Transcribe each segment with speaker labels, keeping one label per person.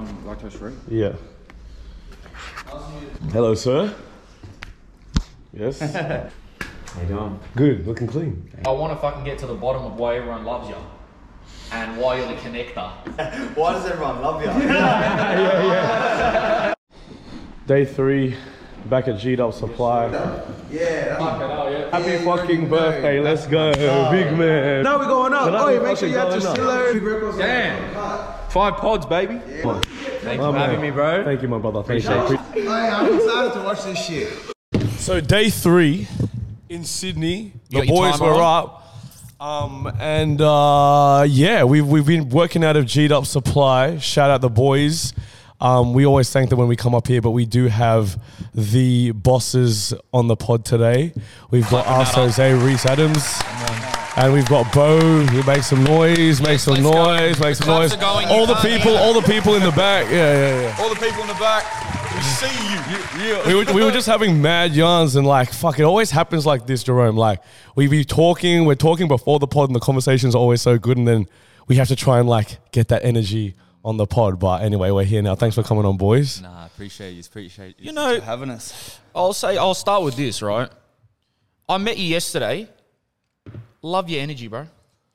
Speaker 1: um, lactose free?
Speaker 2: Yeah. Hello, sir. Yes.
Speaker 1: How you doing?
Speaker 2: Good. Looking clean.
Speaker 3: I want to fucking get to the bottom of why everyone loves you and why you're the connector.
Speaker 4: Why does everyone love you?
Speaker 2: Day three, back at G'd Up Supply.
Speaker 4: yeah.
Speaker 2: Happy fucking birthday. Let's go, big man.
Speaker 1: No, we're going up.
Speaker 2: But
Speaker 1: Oh,
Speaker 2: I'm
Speaker 1: make sure you
Speaker 2: fucking
Speaker 1: add your
Speaker 2: going up.
Speaker 1: Damn. Five pods, baby.
Speaker 2: Thank
Speaker 1: you for having me, bro.
Speaker 2: Thank you, my brother. Thank you.
Speaker 4: Hey, I'm excited to watch this shit.
Speaker 2: So day three in Sydney,
Speaker 3: You
Speaker 2: the boys were
Speaker 3: on?
Speaker 2: up. Um, and uh, yeah, we've, we've been working out of G'd Up Supply. Shout out the boys. Um, we always thank them when we come up here, but we do have the bosses on the pod today. We've got us, Jose Reese Adams. And we've got Bo who makes some noise, makes some noise, makes some noise. all the people, all the people in the back. Yeah, yeah, yeah.
Speaker 1: All the people in the back, we see you.
Speaker 2: we were, we were just having mad yarns and like fuck it always happens like this jerome like we be talking we're talking before the pod and the conversations are always so good and then we have to try and like get that energy on the pod but anyway we're here now thanks for coming on boys
Speaker 5: Nah, appreciate you. Appreciate you.
Speaker 3: You know,
Speaker 4: Having us.
Speaker 3: I'll say, I'll start with this, right? I met you yesterday. Love your energy, bro.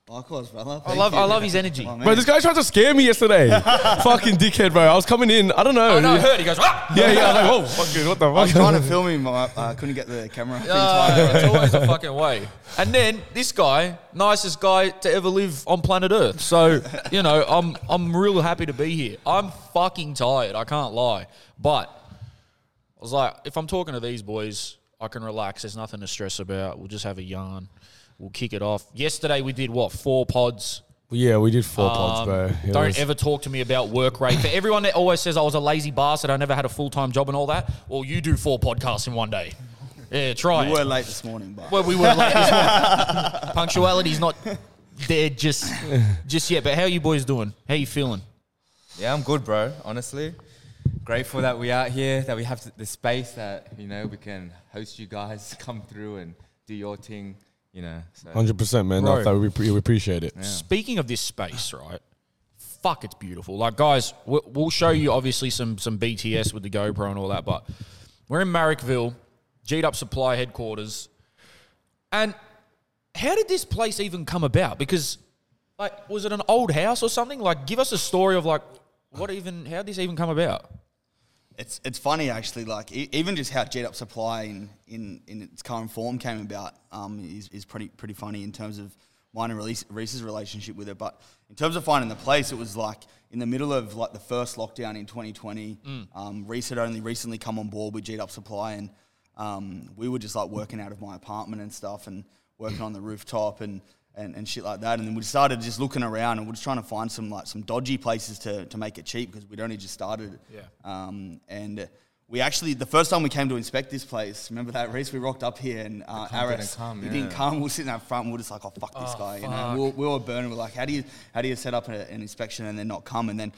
Speaker 4: Likewise, brother.
Speaker 3: I love, I love his energy.
Speaker 4: Oh, man.
Speaker 2: bro this guy tried to scare me yesterday fucking dickhead bro i was coming in i don't know
Speaker 3: Oh, no, I heard. He goes, ah!
Speaker 2: yeah yeah I was like whoa fucking what the fuck?
Speaker 4: I was
Speaker 2: fuck
Speaker 4: trying to film him, but I uh, couldn't get the camera in time.
Speaker 3: Uh, it's always a fucking way. And then this guy, nicest guy to ever live on planet Earth. So, you know, I'm I'm real happy to be here. I'm fucking tired, I can't lie. But I was like, if I'm talking to these boys, I can relax. There's nothing to stress about. We'll just have a yarn. We'll kick it off. Yesterday we did what, four pods?
Speaker 2: yeah we did four pods
Speaker 3: Um,
Speaker 2: bro It
Speaker 3: don't
Speaker 2: was-
Speaker 3: ever talk to me about work rate. For everyone that always says I was a lazy bastard, I never had a full time job and all that. Well, you do four podcasts in one day. Yeah, try
Speaker 4: We
Speaker 3: it.
Speaker 4: were late this morning, but
Speaker 3: Well, we were late this morning. Punctuality's not there just just yet. But how are you boys doing? How you feeling?
Speaker 5: Yeah, I'm good, bro. Honestly, grateful that we out here, that we have the space that you know we can host you guys, come through and do your thing. You know, so
Speaker 2: 100% man no,
Speaker 3: Bro.
Speaker 2: we, pre- we appreciate it
Speaker 3: Speaking of this space, right? Fuck, it's beautiful. Like, guys, we- we'll show you obviously some some BTS with the GoPro and all that, but we're in Marrickville, G'd Up Supply headquarters, and how did this place even come about? Because, like, was it an old house or something? Like, give us a story of like what even how did this even come about?
Speaker 4: It's it's funny actually. Like e- even just how G'd Up Supply in, in, in its current form came about um, is, is pretty pretty funny in terms of mine and Reese- Reese's relationship with it. But in terms of finding the place, it was like in the middle of like the first lockdown in 2020. Um, Reese had only recently come on board with G'd Up Supply, and um, we were just like working out of my apartment and stuff, and working on the rooftop and. And, and shit like that, and then we started just looking around, and we're just trying to find some like some dodgy places to, to make it cheap because we'd only just started.
Speaker 3: Yeah.
Speaker 4: Um, and we actually, the first time we came to inspect this place, remember that, Reese? We rocked up here and uh,
Speaker 5: comp
Speaker 4: Aris,
Speaker 5: didn't come,
Speaker 4: he
Speaker 5: yeah.
Speaker 4: didn't come. We were sitting out front and we were just like, oh, fuck this guy. You know, we were, we were burning. We're like, how do you how do you set up a, an inspection and then not come? And then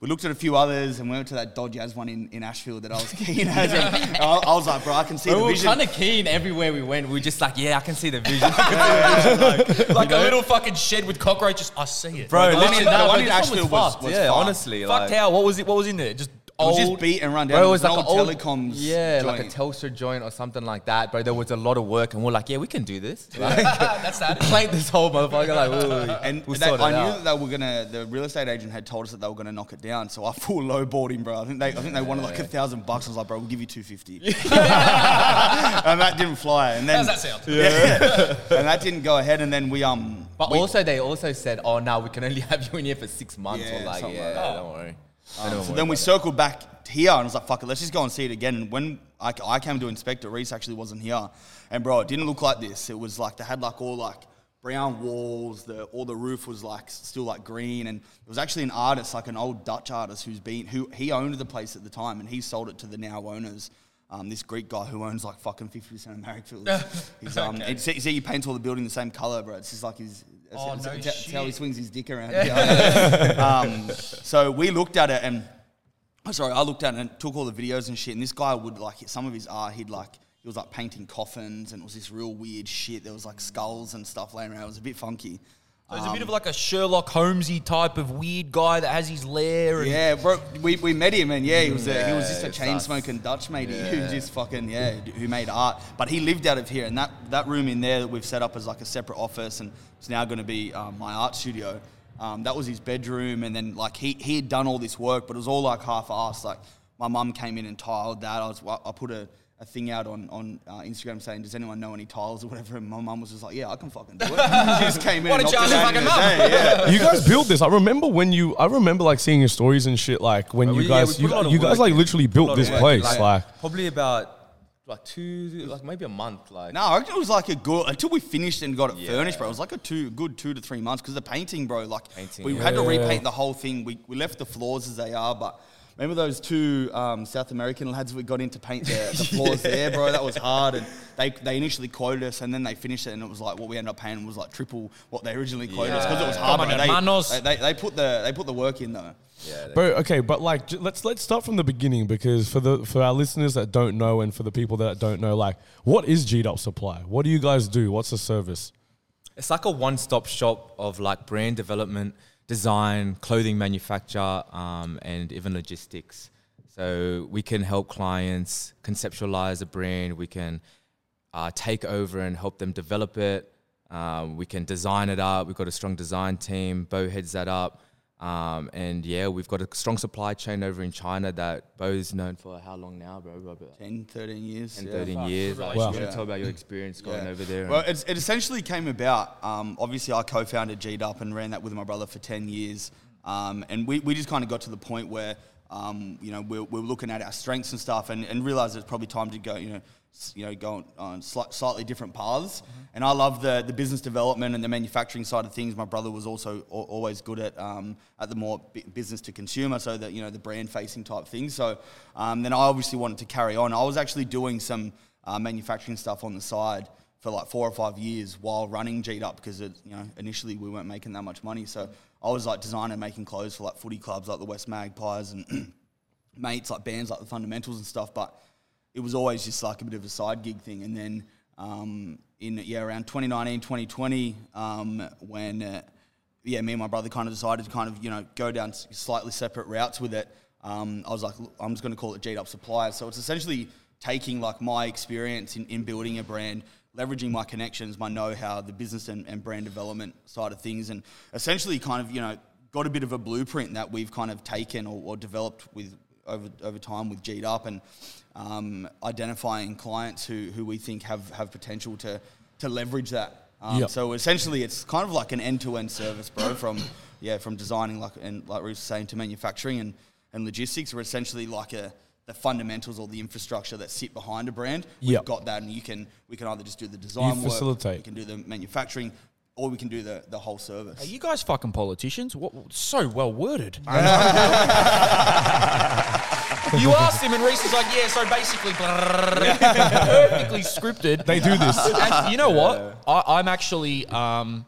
Speaker 4: we looked at a few others and we went to that dodgy as one in, in Ashfield that I was keen as. I, I was like, bro, I can see
Speaker 5: we
Speaker 4: the
Speaker 5: were kind of keen everywhere we went. We were just like, yeah, I can see the vision. I can see the vision.
Speaker 3: Like a little fucking shed with cockroaches. I see it,
Speaker 5: Bro,
Speaker 4: the one
Speaker 5: literally, no,
Speaker 4: the one in Ashfield was-
Speaker 5: fucked.
Speaker 4: was
Speaker 5: yeah,
Speaker 4: fucked.
Speaker 5: honestly,
Speaker 3: Fucked
Speaker 5: like,
Speaker 3: how? What was it? What was in there? Just
Speaker 4: it was
Speaker 3: old.
Speaker 4: just beat and run down.
Speaker 5: Bro, it
Speaker 4: It
Speaker 5: was like an
Speaker 4: old telecoms.
Speaker 5: yeah, like a
Speaker 4: joint.
Speaker 5: Telstra joint or something like that. Bro, there was a lot of work, and we're like, yeah, we can do this. Like,
Speaker 3: That's that.
Speaker 5: plank this whole motherfucker. Like, ooh,
Speaker 4: And
Speaker 5: we'll
Speaker 4: that- I knew
Speaker 5: out.
Speaker 4: that they were gonna. The real estate agent had told us that they were gonna knock it down, so I full lowballed him, bro. I think they, I think they wanted like a thousand bucks. I was like, bro, we'll give you two fifty, and that didn't fly. And then
Speaker 3: How's that sound?
Speaker 4: Yeah, and that didn't go ahead. And then we um,
Speaker 5: But
Speaker 4: we-
Speaker 5: also, they also said, "Oh, no, we can only have you in here for six months."
Speaker 4: Yeah,
Speaker 5: or like, yeah,
Speaker 4: like that.
Speaker 5: don't worry.
Speaker 4: Um, so then we circled back here and I was like, fuck it, let's just go and see it again. And when I, I came to inspect it, Reese actually wasn't here. And bro, it didn't look like this. It was like, they had like all like brown walls, the, all the roof was like still like green. And it was actually an artist, like an old Dutch artist who's been, who he owned the place at the time and he sold it to the now owners. Um, this Greek guy who owns like fucking 50% of Marrickville. He's, um, it's, you see, he paints all the building the same color, bro. It's just like his, it's,
Speaker 3: Oh, no
Speaker 4: it's how he swings his dick around. Um, so we looked at it and Oh, sorry, I looked at it and took all the videos and shit. And this guy would like some of his art. He'd like he was like painting coffins and it was this real weird shit. There was like skulls and stuff laying around. It was a bit funky.
Speaker 3: So he's a bit of like a Sherlock Holmesy type of weird guy that has his lair. And
Speaker 4: Yeah, bro. We, we met him and yeah, he was a, he was just a
Speaker 5: it's
Speaker 4: chain smoking Dutch matey who just fucking yeah, who made art. But he lived out of here, and that that room in there that we've set up as like a separate office, and it's now going to be um, my art studio. Um, that was his bedroom, and then like he he had done all this work, but it was all like half-assed. Like my mum came in and tiled that. I was I put a. A thing out on on uh, Instagram saying, "Does anyone know any tiles or whatever?" And my mum was just like, "Yeah, I can fucking do it." she just came in.
Speaker 3: Why
Speaker 4: and
Speaker 3: don't you
Speaker 4: knocked it
Speaker 3: ask
Speaker 4: out
Speaker 3: your
Speaker 4: in a
Speaker 3: fucking
Speaker 4: day, Yeah.
Speaker 2: You guys built this. I remember when you. I remember like seeing your stories and shit. Like when
Speaker 5: But
Speaker 2: you
Speaker 5: we- yeah,
Speaker 2: guys,
Speaker 5: put a lot
Speaker 2: you,
Speaker 5: of
Speaker 2: you guys
Speaker 5: work
Speaker 2: like
Speaker 5: in.
Speaker 2: literally built this
Speaker 5: work.
Speaker 2: place. Like,
Speaker 5: probably about like two, like maybe a month. Like
Speaker 4: No, I reckon it was like a good until we finished and got it
Speaker 5: Yeah.
Speaker 4: furnished, bro. It was like a two good two to three months because the painting, bro. Like
Speaker 5: Painting,
Speaker 4: we
Speaker 5: yeah.
Speaker 4: had to repaint the whole thing. We, we left the floors as they are, but remember those two um, South American lads we got in to paint the, the floors there, bro? That was hard, and they they initially quoted us, and then they finished it, and it was like what we ended up paying was like triple what they originally quoted us because it was hard.
Speaker 3: Come
Speaker 4: bro.
Speaker 3: on, hermanos.
Speaker 4: They, they, they put the they put the work in though.
Speaker 5: yeah,
Speaker 2: Bro, okay, but like, j- let's let's start from the beginning because for the for our listeners that don't know and for the people that don't know, like, what is G'd Supply? What do you guys do? What's the service?
Speaker 5: It's like a one-stop shop of like brand development, design, clothing manufacture, um, and even logistics. So we can help clients conceptualize a brand. We can uh, take over and help them develop it. Um, we can design it up. We've got a strong design team. Bo heads that up. Um, and yeah, we've got a strong supply chain over in China that Bo's known for how long now, bro? About
Speaker 4: 10, 13 years.
Speaker 5: 10,
Speaker 4: yeah.
Speaker 5: 13 years. Like,
Speaker 2: Wow.
Speaker 5: You
Speaker 4: Yeah.
Speaker 5: to tell about your experience going
Speaker 4: Yeah.
Speaker 5: over there?
Speaker 4: Well, it's, it essentially came about. Um, obviously, I co-founded G'd Up and ran that with my brother for ten years, um, and we, we just kind of got to the point where um, you know we're, we're looking at our strengths and stuff, and, and realized it's probably time to go you know s- you know go on, slightly different paths. And I love the the business development and the manufacturing side of things. My brother was also al- always good at um, at the more bu- business to consumer, so that you know the brand facing type things. So um, then I obviously wanted to carry on. I was actually doing some uh, manufacturing stuff on the side for like four or five years while running G'd Up because it, you know initially we weren't making that much money. So I was like designing making clothes for like footy clubs like the West Magpies and mates like bands like the Fundamentals and stuff. But it was always just like a bit of a side gig thing. And then um, in yeah around 2019, 2020, um, when uh, yeah me and my brother kind of decided to kind of you know go down slightly separate routes with it. Um, I was like, I'm just going to call it G'd Up Suppliers. So it's essentially taking like my experience in, in building a brand, leveraging my connections, my know-how, the business and, and brand development side of things, and essentially kind of you know got a bit of a blueprint that we've kind of taken or, or developed with over over time with G'd and um, identifying clients who who we think have have potential to to leverage that. Um,
Speaker 2: Yep.
Speaker 4: So essentially, it's kind of like an end-to-end service, bro. From yeah, from designing like and like Ruth was saying to manufacturing and and logistics. We're essentially like a the fundamentals or the infrastructure that sit behind a brand. We've
Speaker 2: Yep.
Speaker 4: got that, and you can we can either just do the design work,
Speaker 2: facilitate.
Speaker 4: we can do the manufacturing, or we can do the the whole service.
Speaker 3: Are you guys fucking politicians? What, so well worded. you asked him, and Reese is like, "Yeah." So basically, perfectly scripted.
Speaker 2: They do this.
Speaker 3: and you know what? I, I'm actually, um,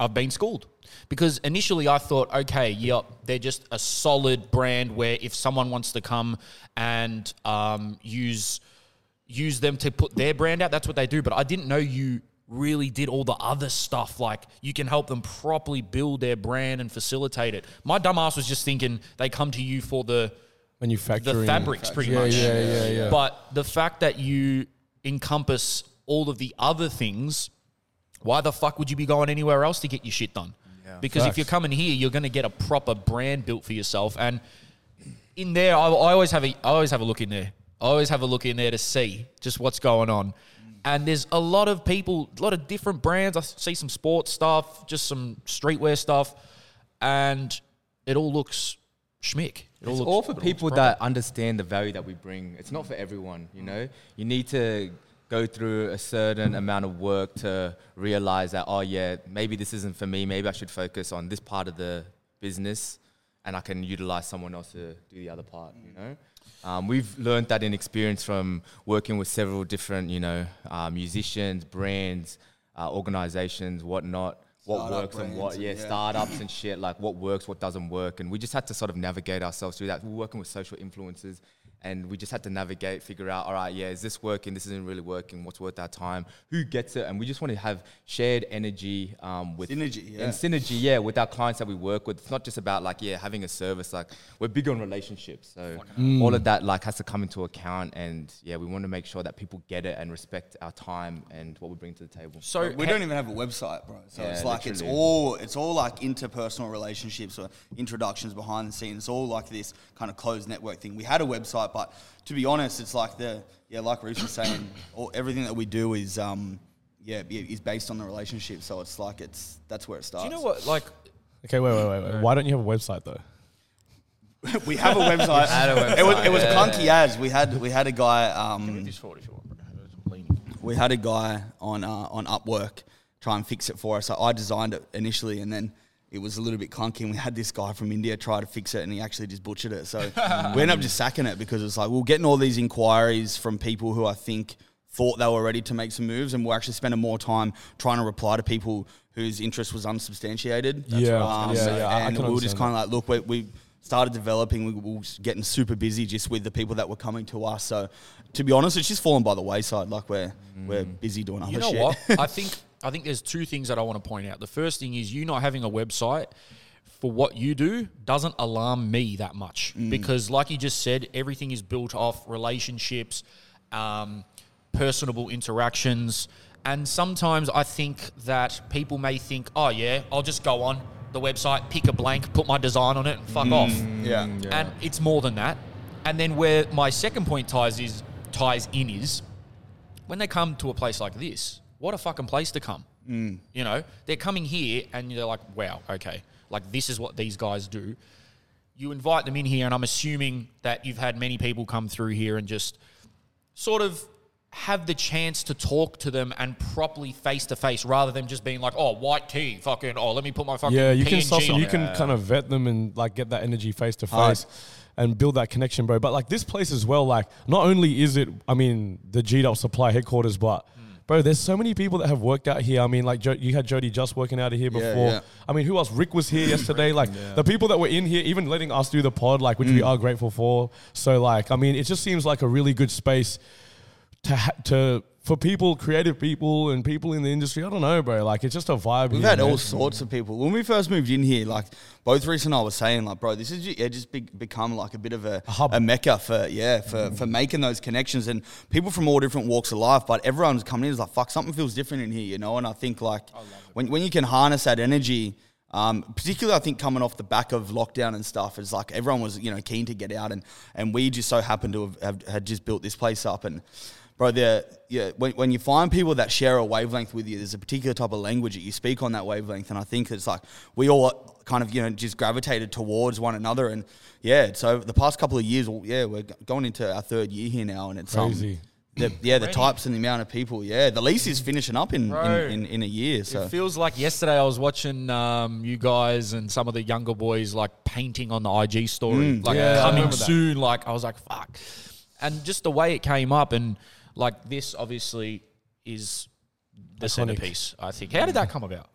Speaker 3: I've been schooled because initially I thought, okay, yep, they're just a solid brand where if someone wants to come and um, use use them to put their brand out, that's what they do. But I didn't know you really did all the other stuff. Like you can help them properly build their brand and facilitate it. My dumbass was just thinking they come to you for the
Speaker 2: Manufacturing.
Speaker 3: the fabrics pretty
Speaker 2: Yeah,
Speaker 3: much.
Speaker 2: yeah, yeah, yeah.
Speaker 3: But the fact that you encompass all of the other things, why the fuck would you be going anywhere else to get your shit done? Because if you're coming here, you're going to get a proper brand built for yourself. And in there, I, I always have a, I always have a look in there. I always have a look in there to see just what's going on. And there's a lot of people, a lot of different brands. I see some sports stuff, just some streetwear stuff, and it all looks schmick. It
Speaker 5: It's
Speaker 3: looks-
Speaker 5: all for people that understand the value that we bring. It's not for everyone, you know. You need to go through a certain amount of work to realize that oh yeah, maybe this isn't for me. Maybe I should focus on this part of the business, and I can utilize someone else to do the other part. You know. Um, we've learned that in experience from working with several different, you know, uh, musicians, brands, uh, organizations, whatnot. What
Speaker 4: Startup
Speaker 5: works and what,
Speaker 4: and-
Speaker 5: yeah,
Speaker 4: yeah.
Speaker 5: startups and shit, like what works, what doesn't work. And we just had to sort of navigate ourselves through that. We're working with social influencers and we just had to navigate, figure out, all right, yeah, is this working? This isn't really working. What's worth our time? Who gets it? And we just want to have shared energy um, with
Speaker 4: Synergy, yeah.
Speaker 5: and synergy, yeah, with our clients that we work with. It's not just about like yeah having a service. Like we're big on relationships, so all of that like has to come into account. And yeah, we want to make sure that people get it and respect our time and what we bring to the table.
Speaker 3: So
Speaker 4: we don't even have a website, bro. So
Speaker 5: Yeah,
Speaker 4: it's like it's all it's all like interpersonal relationships or introductions behind the scenes. It's all like this kind of closed network thing. We had a website, but to be honest, it's like the yeah, like Reese was saying, all, everything that we do is um yeah is based on the relationship. So it's like it's that's where it starts.
Speaker 3: Do
Speaker 4: starts.
Speaker 3: you know what? Like,
Speaker 2: Okay, wait, wait, wait, wait. Why don't you have a website though?
Speaker 4: we have a website.
Speaker 5: had a
Speaker 4: It was it was
Speaker 5: website,
Speaker 4: clunky as we had we had a guy um
Speaker 3: this forward if you want, bro. Leaning.
Speaker 4: we had a guy on uh, on Upwork try and fix it for us. So I designed it initially, and then it was a little bit clunky. And we had this guy from India try to fix it, and he actually just butchered it. So we ended up just sacking it because it's like we we're getting all these inquiries from people who I think thought they were ready to make some moves, and we're actually spending more time trying to reply to people whose interest was unsubstantiated.
Speaker 2: That's Yeah, right.
Speaker 4: Um,
Speaker 2: yeah, yeah, I- I
Speaker 4: And we were just kind of like, look, we, we started developing. We were getting super busy just with the people that were coming to us. So, to be honest, it's just fallen by the wayside. Like we're we're busy doing other
Speaker 3: You know
Speaker 4: shit.
Speaker 3: what? I think I think there's two things that I want to point out. The first thing is you not having a website for what you do doesn't alarm me that much because, like you just said, everything is built off relationships, um, personable interactions, and sometimes I think that people may think, "Oh yeah, I'll just go on the website, pick a blank, put my design on it, and fuck off."
Speaker 4: yeah.
Speaker 3: and it's more than that. And then where my second point ties is ties in is when they come to a place like this, what a fucking place to come.
Speaker 4: Mm.
Speaker 3: You know, they're coming here and they're like, wow, okay, like this is what these guys do. You invite them in here, and I'm assuming that you've had many people come through here and just sort of have the chance to talk to them and properly face to face rather than just being like, oh, white tee, fucking, oh, let me put my fucking
Speaker 2: Yeah, you can suss them. You
Speaker 3: it.
Speaker 2: can kind of vet them and like get that energy face to face and build that connection, bro. But like this place as well, like not only is it, I mean, the G Up Supply headquarters, but bro, there's so many people that have worked out here. I mean, like jo- you had Jody just working out of here before.
Speaker 4: yeah.
Speaker 2: I mean, who else? Rick was here yesterday. Like the people that were in here, even letting us do the pod, like which we
Speaker 4: Mm.
Speaker 2: are grateful for. So like, I mean, it just seems like a really good space to ha- to. For people, creative people, and people in the industry, I don't know, bro. Like it's just a vibe.
Speaker 4: We've
Speaker 2: here,
Speaker 4: had
Speaker 2: man.
Speaker 4: all sorts of people. When we first moved in here, like both Reese and I were saying, like, bro, this is yeah, just be, become like a bit of a,
Speaker 2: A hub.
Speaker 4: a mecca for yeah for, for making those connections and people from all different walks of life. But everyone's coming in is like, fuck, something feels different in here, you know. And I think like when when you can harness that energy. Um, particularly, I think coming off the back of lockdown and stuff, is like everyone was, you know, keen to get out, and and we just so happened to have, have had just built this place up, and bro, there, yeah, when, when you find people that share a wavelength with you, there's a particular type of language that you speak on that wavelength, and I think it's like we all kind of you know just gravitated towards one another, and yeah, so the past couple of years, well, yeah, we're going into our third year here now, and it's um,
Speaker 2: Crazy.
Speaker 4: the, yeah, the types and the amount of people, yeah, the lease is finishing up in
Speaker 3: Bro.
Speaker 4: in, in, in a year, so
Speaker 3: It feels like yesterday I was watching um, you guys and some of the younger boys like painting on the IG story, like
Speaker 2: Yeah,
Speaker 3: coming soon. Like I was like, fuck. And just the way it came up, and like this obviously is the
Speaker 2: Iconic.
Speaker 3: centerpiece. I think. How did that come about?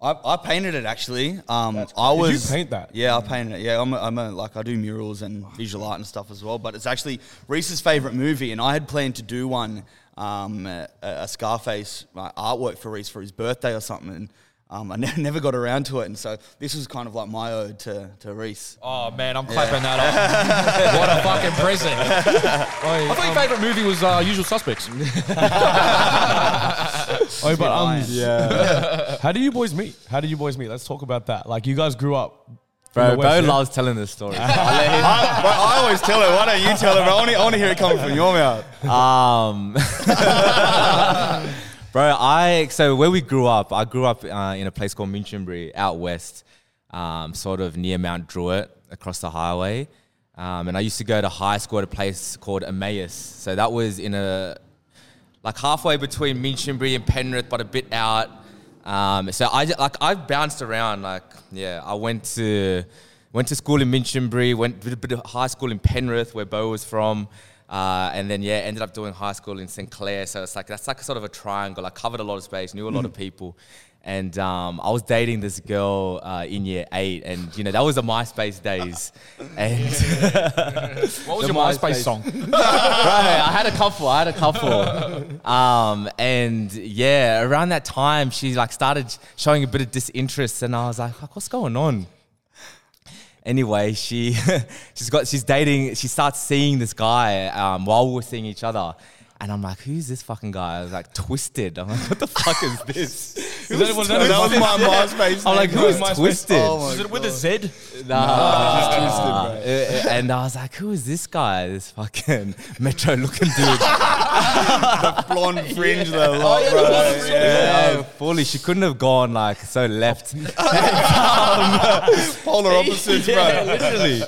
Speaker 4: I, I painted it actually. Um, I
Speaker 2: Did you
Speaker 4: was
Speaker 2: paint that?
Speaker 4: Yeah, I painted it. Yeah, I'm a, I'm a like I do murals and visual art and stuff as well. But it's actually Reese's favorite movie, and I had planned to do one, um, a, a Scarface like, artwork for Reese for his birthday or something. And, um, I ne- never got around to it, and so this was kind of like my ode to, to Reese.
Speaker 3: Oh man, I'm clapping that up. what a fucking present! I thought your favorite movie was uh, Usual Suspects.
Speaker 2: Oh, but um, yeah. How do you boys meet? How do you boys meet? Let's talk about that. Like you guys grew up.
Speaker 5: Bro,
Speaker 2: the
Speaker 5: Bo
Speaker 2: West, yeah?
Speaker 5: loves telling this story.
Speaker 4: I, but I always tell it. Why don't you tell it? Bro? I want to, I want to hear it coming from your mouth.
Speaker 5: Um, bro, I so where we grew up, I grew up uh, in a place called Minchinbury out west, um, sort of near Mount Druitt, across the highway. Um, and I used to go to high school at a place called Emmaus. So that was in a like halfway between Minchinbury and Penrith, but a bit out. Um, so I like I bounced around. Like yeah, I went to went to school in Minchinbury, went did a bit of high school in Penrith, where Bo was from, uh, and then yeah, ended up doing high school in St Clair. So it's like that's like a sort of a triangle. I covered a lot of space, knew a lot of people, And um, I was dating this girl uh, in year eight, and you know that was the MySpace days. And
Speaker 3: What was your MySpace,
Speaker 5: MySpace.
Speaker 3: song?
Speaker 5: right, I had a couple. I had a couple. Um, and yeah, around that time, she like started showing a bit of disinterest, and I was like, "Fuck, "What's going on?" Anyway, she she's got she's dating. She starts seeing this guy um, while we were seeing each other. And I'm like, who's this fucking guy? I was like, twisted. I'm like, what the fuck is this?
Speaker 2: Is that, was that,
Speaker 4: that was my MySpace.
Speaker 5: I'm like,
Speaker 4: name,
Speaker 5: who's
Speaker 4: bro.
Speaker 5: twisted?
Speaker 4: Oh
Speaker 3: Is it with a Z?
Speaker 5: Nah. Uh, uh, and I was like, who is this guy? This fucking metro looking dude.
Speaker 4: the blonde fringe though, lot, bro. Yeah.
Speaker 5: Yeah, fully. She couldn't have gone like so left.
Speaker 4: Polar opposites, bro.
Speaker 5: yeah, literally.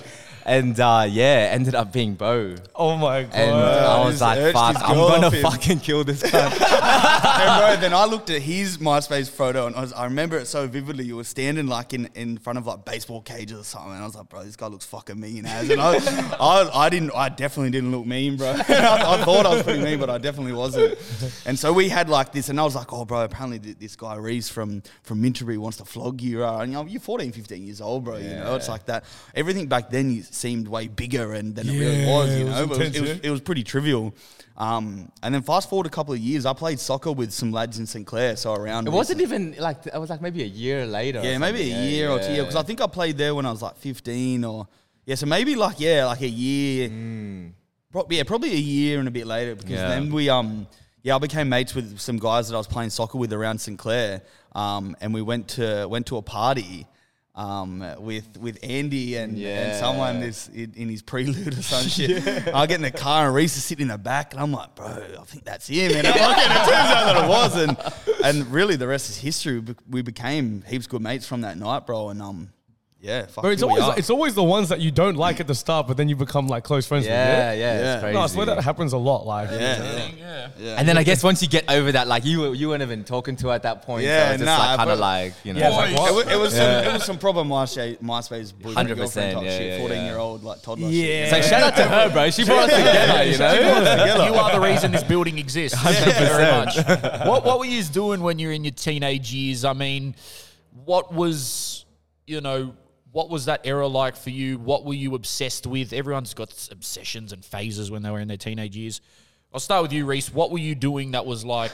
Speaker 5: And uh, yeah, ended up being Bo.
Speaker 2: oh my god.
Speaker 5: And I was
Speaker 4: just
Speaker 5: like,
Speaker 4: urged
Speaker 5: fuck,
Speaker 4: his
Speaker 5: I'm
Speaker 4: girl
Speaker 5: gonna
Speaker 4: off him.
Speaker 5: fucking kill this guy.
Speaker 4: and bro, then I looked at his MySpace photo and I, was, I remember it so vividly. You were standing like in, in front of like baseball cages or something, and I was like, bro, this guy looks fucking mean as. And I, I, I didn't, I definitely didn't look mean, bro. I, I thought I was pretty mean, but I definitely wasn't. And so we had like this, and I was like, oh, bro, apparently th- this guy Reese from from Minchinbury wants to flog you, right? And you know, you're 14, 15 years old, bro. You know, it's like that. Everything back then you- seemed way bigger and than it really was. You
Speaker 2: it was
Speaker 4: know, it was,
Speaker 2: intense,
Speaker 4: it was,
Speaker 2: yeah.
Speaker 4: it was pretty trivial. Um, and then fast forward a couple of years, I played soccer with some lads in St Clair, so around.
Speaker 5: It wasn't even like it was like maybe a year later.
Speaker 4: Yeah, maybe a
Speaker 5: something,
Speaker 4: year or two years because I think I played there when I was like 15 or yeah, so maybe like yeah, like a year. Pro- yeah, probably a year and a bit later because
Speaker 5: Yeah.
Speaker 4: then we um yeah I became mates with some guys that I was playing soccer with around St Clair, um, and we went to went to a party. Um, with with Andy and, and someone is in, in his prelude or some shit. I get in the car and Reese is sitting in the back, and I'm like, bro, I think that's him. And, I'm like, and it turns out that it was, and and really the rest is history. We We became heaps good mates from that night, bro. And um, yeah, fuck,
Speaker 2: But it's
Speaker 4: here we
Speaker 2: always
Speaker 4: are.
Speaker 2: it's always the ones that you don't like at the start, but then you become like close friends
Speaker 5: Yeah,
Speaker 2: with.
Speaker 5: yeah,
Speaker 4: Yeah.
Speaker 5: it's crazy.
Speaker 2: No, I swear that happens a lot. Like,
Speaker 4: yeah, yeah.
Speaker 3: Yeah.
Speaker 4: yeah.
Speaker 5: And then I guess once you get over that, like you you weren't even talking to her at that point.
Speaker 4: Yeah,
Speaker 5: so it's just
Speaker 4: nah,
Speaker 5: like kind
Speaker 4: but-
Speaker 5: of like you know.
Speaker 2: Yeah, it's like,
Speaker 4: It was, it was some it was some proper MySpace, MySpace boyfriend
Speaker 5: 100%,
Speaker 4: girlfriend type
Speaker 5: yeah,
Speaker 4: shit.
Speaker 5: yeah,
Speaker 4: Fourteen
Speaker 5: yeah.
Speaker 4: year old like toddler.
Speaker 2: Yeah.
Speaker 4: shit.
Speaker 5: so shout out to her, bro. She brought us together. You know.
Speaker 3: You are the reason this building exists. Thank you very much. What What were you doing when you're in your teenage years? I mean, what was you know what was that era like for you? What were you obsessed with? Everyone's got obsessions and phases when they were in their teenage years. I'll start with you, Reese. What were you doing that was like,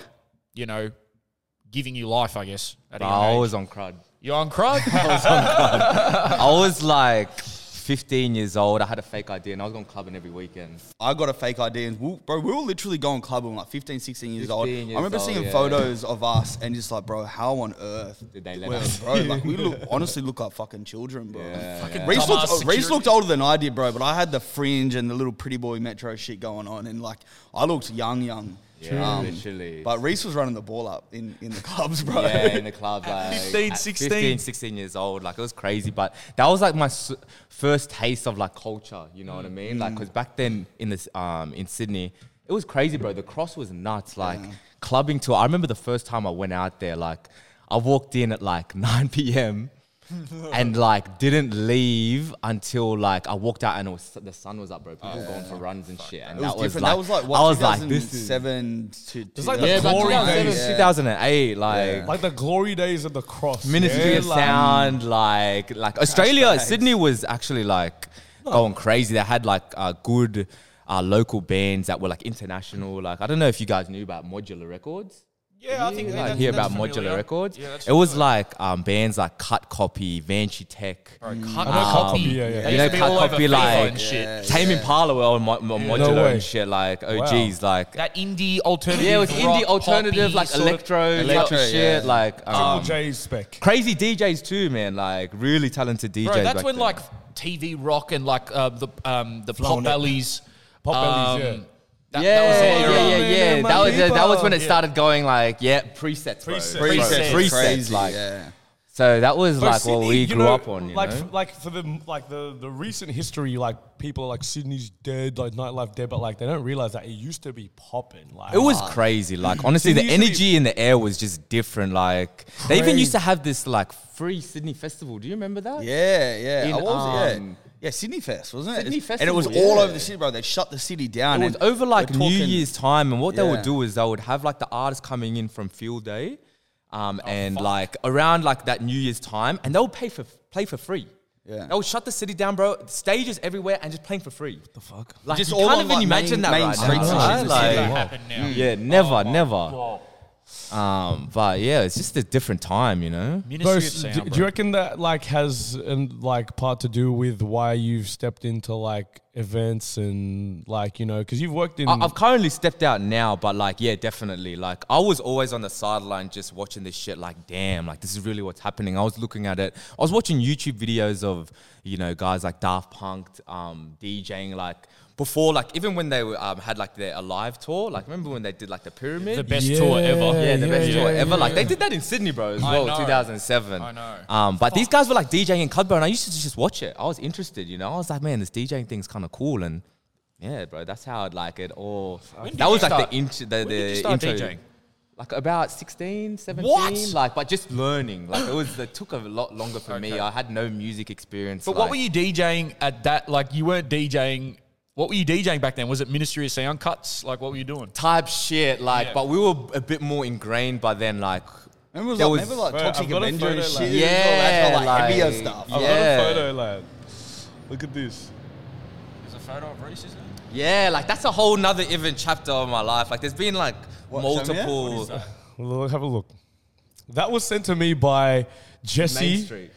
Speaker 3: you know, giving you life? I guess. At a young
Speaker 5: I
Speaker 3: age?
Speaker 5: was on crud.
Speaker 3: You're on crud.
Speaker 5: I was on crud. I was like 15 years old. I had a fake ID and I was going clubbing every weekend.
Speaker 4: I got a fake ID and we, bro, we were literally going clubbing like 15, 16 years old.
Speaker 5: 15
Speaker 4: I remember
Speaker 5: old,
Speaker 4: seeing
Speaker 5: yeah.
Speaker 4: photos of us and just like, bro, how on earth
Speaker 5: Did they let
Speaker 4: Well,
Speaker 5: us?
Speaker 4: bro, like we look honestly look like fucking children, bro.
Speaker 3: Fucking
Speaker 4: Reese,
Speaker 3: dumbass
Speaker 4: looked, Reese looked older than I did, bro, but I had the fringe and the little pretty boy metro shit going on, and like I looked young, young.
Speaker 5: Yeah, literally.
Speaker 4: But Reese was running the ball up in, in the clubs, bro.
Speaker 5: Yeah, in the clubs. like
Speaker 3: 15, 16.
Speaker 5: 15, 16 years old. Like it was crazy, but that was like my s- first taste of like culture. You know what I mean? Like, cause back then in this um in Sydney, it was crazy, bro. The cross was nuts. Like clubbing to. I remember the first time I went out there. Like I walked in at like 9 p.m. and like didn't leave until like I walked out and it was the sun was up, bro. People going for runs and shit. And
Speaker 4: It was
Speaker 5: that was
Speaker 4: different.
Speaker 5: like,
Speaker 4: that was like what,
Speaker 5: I was like, this is
Speaker 4: 2007 to
Speaker 2: It's like the
Speaker 3: Yeah,
Speaker 2: glory days.
Speaker 5: 2007, 2008, like.
Speaker 2: Like the glory days of the cross.
Speaker 5: Ministry
Speaker 2: yeah,
Speaker 5: of
Speaker 2: like-
Speaker 5: Sound, like like Australia, Sydney was actually like going crazy. They had like uh, good uh, local bands that were like international. Like I don't know if you guys knew about Modular Records.
Speaker 3: Yeah, I think
Speaker 5: like hear
Speaker 3: that's
Speaker 5: about Modular. Records.
Speaker 3: Yeah,
Speaker 5: it was
Speaker 3: familiar.
Speaker 5: like um, bands like Cut Copy, Van She Tech.
Speaker 3: Cut
Speaker 2: I know
Speaker 3: copy.
Speaker 2: Yeah, yeah.
Speaker 5: You know,
Speaker 3: used to be
Speaker 5: Cut Copy,
Speaker 3: FIFA
Speaker 5: like-
Speaker 3: and shit.
Speaker 5: Tame Impala were on mo- mo- Modular
Speaker 2: way.
Speaker 5: and shit. Like oh
Speaker 2: Wow.
Speaker 5: geez, like
Speaker 3: That indie alternative.
Speaker 5: yeah, it was indie alternative, like electro,
Speaker 4: Electro,
Speaker 5: type
Speaker 4: yeah.
Speaker 5: shit. Like
Speaker 2: Triple
Speaker 5: um,
Speaker 2: J's spec.
Speaker 5: crazy DJs too, man. Like really talented DJs.
Speaker 3: Bro, that's
Speaker 5: back
Speaker 3: when
Speaker 5: then.
Speaker 3: like TV rock and like uh, the um, the pop
Speaker 2: Flowing
Speaker 3: bellies.
Speaker 2: Potbelleez, yeah.
Speaker 3: Um, That,
Speaker 5: yeah,
Speaker 3: that was the
Speaker 5: yeah, yeah, yeah, That was
Speaker 2: my
Speaker 5: that was when it
Speaker 2: people.
Speaker 5: started going like yeah presets, bro.
Speaker 2: Presets.
Speaker 4: Presets,
Speaker 3: Presets,
Speaker 4: crazy,
Speaker 5: like
Speaker 4: yeah.
Speaker 5: so that was
Speaker 2: But
Speaker 5: like what we
Speaker 2: you
Speaker 5: grew
Speaker 2: know,
Speaker 5: up on. You
Speaker 2: like,
Speaker 5: know,
Speaker 2: f- like for the like the the recent history, like people are like Sydney's dead, like nightlife dead, but like they don't realize that it used to be popping. Like
Speaker 5: it was crazy. Like honestly, the
Speaker 2: Sydney used to
Speaker 5: energy in the air was just different. Like they even used to have this like free Sydney festival. Do you remember that?
Speaker 4: Yeah, yeah.
Speaker 5: In,
Speaker 4: I was, yeah. Yeah, Sydney Fest, wasn't it?
Speaker 5: Sydney
Speaker 4: It's- and it was
Speaker 5: Festival,
Speaker 4: all
Speaker 5: yeah.
Speaker 4: over the city, bro. They shut the city down.
Speaker 5: It was
Speaker 4: and
Speaker 5: over like
Speaker 4: we're
Speaker 5: New
Speaker 4: talking-
Speaker 5: Year's time, and what they
Speaker 4: Yeah.
Speaker 5: would do is they would have like the artists coming in from field day, um,
Speaker 3: Oh,
Speaker 5: and like around like that New Year's time, and they'll pay for play for free.
Speaker 4: Yeah.
Speaker 5: They'll shut the city down, bro. Stages everywhere and just playing for free.
Speaker 2: the fuck?
Speaker 5: Like
Speaker 4: Just
Speaker 5: you
Speaker 4: all
Speaker 5: can't
Speaker 4: on,
Speaker 5: even
Speaker 4: like,
Speaker 5: imagine
Speaker 4: main-
Speaker 5: that
Speaker 4: main
Speaker 5: right
Speaker 4: streets
Speaker 5: now.
Speaker 4: and shit.
Speaker 5: right?
Speaker 4: It's
Speaker 5: Like,
Speaker 3: happen now.
Speaker 5: yeah, never, never. Um, but yeah, it's just a different time, you know.
Speaker 3: Ministry
Speaker 2: Bro,
Speaker 3: of Sound,
Speaker 2: do, do you reckon that like has an like part to do with why you've stepped into like events and like you know because you've worked in
Speaker 5: I- I've currently stepped out now, but like, yeah, definitely. Like, I was always on the sideline just watching this shit. Like, damn, like this is really what's happening. I was looking at it. I was watching YouTube videos of you know guys like Daft Punk, um, DJing like before, like even when they were, um, had like their alive tour. Like, remember when they did like the pyramid?
Speaker 3: the best tour ever.
Speaker 5: Yeah, the
Speaker 2: Yeah,
Speaker 5: best
Speaker 2: yeah,
Speaker 5: tour ever.
Speaker 2: yeah,
Speaker 5: Like they did that in Sydney, bro, as
Speaker 3: I
Speaker 5: well,
Speaker 3: know.
Speaker 5: 2007.
Speaker 3: I know.
Speaker 5: Um, but these guys were like DJing in club, bro, and I used to just watch it. I was interested, you know. I was like, man, this DJing thing's kind of cool, and yeah, bro, that's how I'd like it. Or that was like
Speaker 3: start-
Speaker 5: the intro, the,
Speaker 3: when
Speaker 5: the
Speaker 3: did you start
Speaker 5: intro.
Speaker 3: DJing?
Speaker 5: Like about 16, 17,
Speaker 3: What?
Speaker 5: like, but just learning. Like it was, it took a lot longer for me. I had no music experience.
Speaker 3: But what were you DJing at that? Like you weren't DJing. What were you DJing back then? Was it Ministry of Sound cuts? Like what were you doing?
Speaker 5: type shit? Like,
Speaker 3: Yeah.
Speaker 5: but we were a bit more ingrained by then. Like,
Speaker 4: Remember, was
Speaker 5: There
Speaker 4: like,
Speaker 5: was-
Speaker 4: remember like
Speaker 2: Bro,
Speaker 4: Toxic
Speaker 2: I've got a
Speaker 4: Avenger and
Speaker 2: photo,
Speaker 4: shit?
Speaker 2: like-
Speaker 4: It was all that,
Speaker 5: Yeah,
Speaker 4: all, like, heavier
Speaker 5: like-
Speaker 4: stuff.
Speaker 2: I've
Speaker 5: Yeah.
Speaker 2: got a photo, lad. Look at this.
Speaker 3: There's a photo of Reese, isn't
Speaker 5: yeah, like that's a whole nother even chapter of my life. Like, there's been like
Speaker 4: What, show me that?
Speaker 5: multiple.
Speaker 2: Look, have a look. That was sent to me by Jesse.
Speaker 5: Main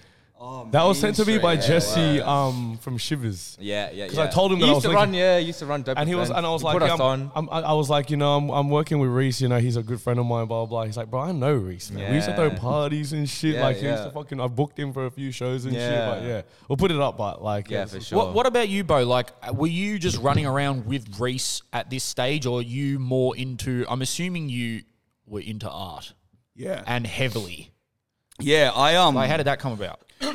Speaker 5: Street.
Speaker 2: That was sent to me
Speaker 5: Street,
Speaker 2: by
Speaker 5: yeah,
Speaker 2: Jesse um, from Shivers.
Speaker 5: Yeah, yeah,
Speaker 2: 'Cause
Speaker 5: yeah.
Speaker 2: Because I told him
Speaker 5: he
Speaker 2: that I
Speaker 5: used
Speaker 2: was
Speaker 5: to run. Yeah, he used to run. Dope
Speaker 2: And he was, and I was
Speaker 5: He
Speaker 2: like,
Speaker 5: put
Speaker 2: yeah,
Speaker 5: us
Speaker 2: I'm,
Speaker 5: on.
Speaker 2: I'm, I I was like, you know, I'm, I'm working with Reese. You know, he's a good friend of mine. Blah blah. blah. He's like, bro, I know Reese. Man. We used to throw
Speaker 5: Yeah.
Speaker 2: parties and shit.
Speaker 5: Yeah,
Speaker 2: like, he used
Speaker 5: yeah.
Speaker 2: to fucking. I booked him for a few shows and shit. But
Speaker 5: Yeah.
Speaker 2: yeah, we'll put it up. But like,
Speaker 5: Yeah,
Speaker 2: it's-
Speaker 5: for sure.
Speaker 3: What, what about you, Bo? Like, uh, were you just running around with Reese at this stage, or are you more into? I'm assuming you were into art
Speaker 4: Yeah.
Speaker 3: and heavily.
Speaker 4: Yeah, I um
Speaker 3: Like, how did that come about?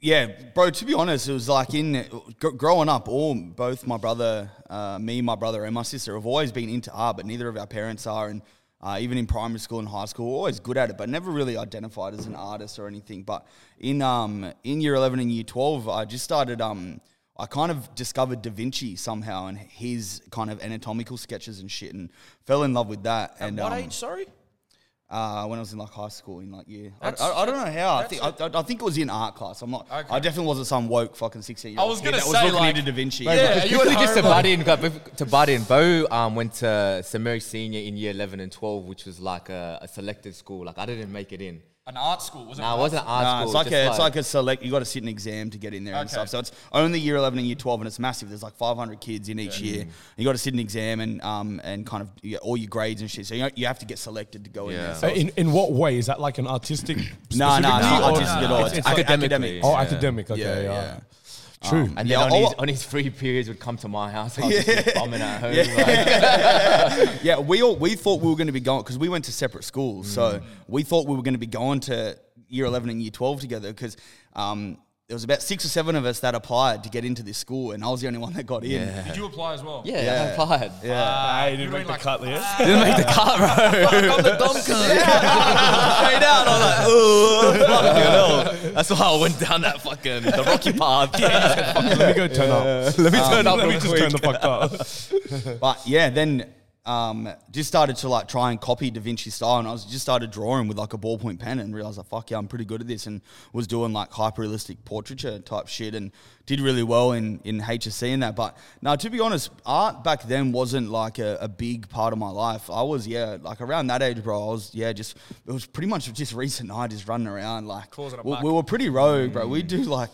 Speaker 4: Yeah, bro. To be honest, it was like in gr- growing up. All both my brother, uh, me, my brother, and my sister have always been into art, but neither of our parents are. And uh, even in primary school and high school, we're always good at it, but never really identified as an artist or anything. But in um in year eleven and year twelve, I just started um. I kind of discovered Da Vinci somehow and his kind of anatomical sketches and shit, and fell in love with that. and
Speaker 3: what
Speaker 4: um,
Speaker 3: age? Sorry.
Speaker 4: Uh, when I was in like high school, in like year, I,
Speaker 3: That's-
Speaker 4: I, I don't know how. I think I, I think it was in art class. I'm not.
Speaker 3: Okay.
Speaker 4: I definitely wasn't some woke fucking sixteen year old.
Speaker 3: I was gonna
Speaker 4: that
Speaker 3: say,
Speaker 4: was looking
Speaker 3: like-
Speaker 4: into Da Vinci.
Speaker 3: Yeah, you were
Speaker 5: Quickly just to
Speaker 3: home,
Speaker 5: butt in, got- to butt in. Bo um, went to St Mary Senior in year 11 and 12, which was like a, a selected school. Like I didn't make it in.
Speaker 3: An art school was it?
Speaker 5: No, it wasn't art
Speaker 4: Nah,
Speaker 5: school.
Speaker 4: it's like
Speaker 5: just
Speaker 4: a, it's like a select. You got to sit an exam to get in there and
Speaker 3: Okay.
Speaker 4: stuff. So it's only year eleven and year twelve, and it's massive. There's like 500 kids in each year. You got to sit an exam and um and kind of you get all your grades and shit. So you, you have to get selected to go in
Speaker 5: Yeah.
Speaker 4: there. So
Speaker 2: Uh, in in what way is that like an artistic?
Speaker 4: no, no, no,
Speaker 2: specifically, or-
Speaker 4: artistic at all.
Speaker 2: It's,
Speaker 4: It's,
Speaker 2: it's
Speaker 4: like
Speaker 5: academically.
Speaker 4: academic.
Speaker 2: oh,
Speaker 5: Yeah.
Speaker 2: academic. Okay,
Speaker 4: Yeah,
Speaker 2: yeah.
Speaker 4: Yeah.
Speaker 2: True.
Speaker 5: and
Speaker 4: Yeah,
Speaker 5: then on, his, on his free periods would come to my house. I was just bombing at home. like-
Speaker 4: Yeah, we all we thought we were going to be going because we went to separate schools, so we thought we were going to be going to year eleven and year twelve together because um, there was about six or seven of us that applied to get into this school, and I was the only one that got in.
Speaker 3: Did you apply as well?
Speaker 5: yeah,
Speaker 4: Yeah.
Speaker 5: I applied.
Speaker 2: I ah, ah,
Speaker 3: You're
Speaker 2: didn't
Speaker 3: doing
Speaker 2: make the
Speaker 3: like-
Speaker 2: cut ah. yet.
Speaker 5: Didn't make the cut, bro.
Speaker 3: I'm the dumb cunt.
Speaker 5: Straight out, I was like, oh, fucking hell. That's why I went down that fucking the rocky path.
Speaker 2: Let me go turn up.
Speaker 5: Let me um, turn up
Speaker 2: Let me just
Speaker 5: quick.
Speaker 2: turn the fuck up.
Speaker 4: But yeah, then um, just started to like try and copy Da Vinci style, and I was just started drawing with like a ballpoint pen, and realized like fuck yeah, I'm pretty good at this, and was doing like hyper realistic portraiture type shit, and did really well in in HSC and that. But now, to be honest, art back then wasn't like a, a big part of my life. I was yeah, like around that age, bro. I was yeah, just it was pretty much just recent night, just running around like we, we were pretty rogue, bro. We do like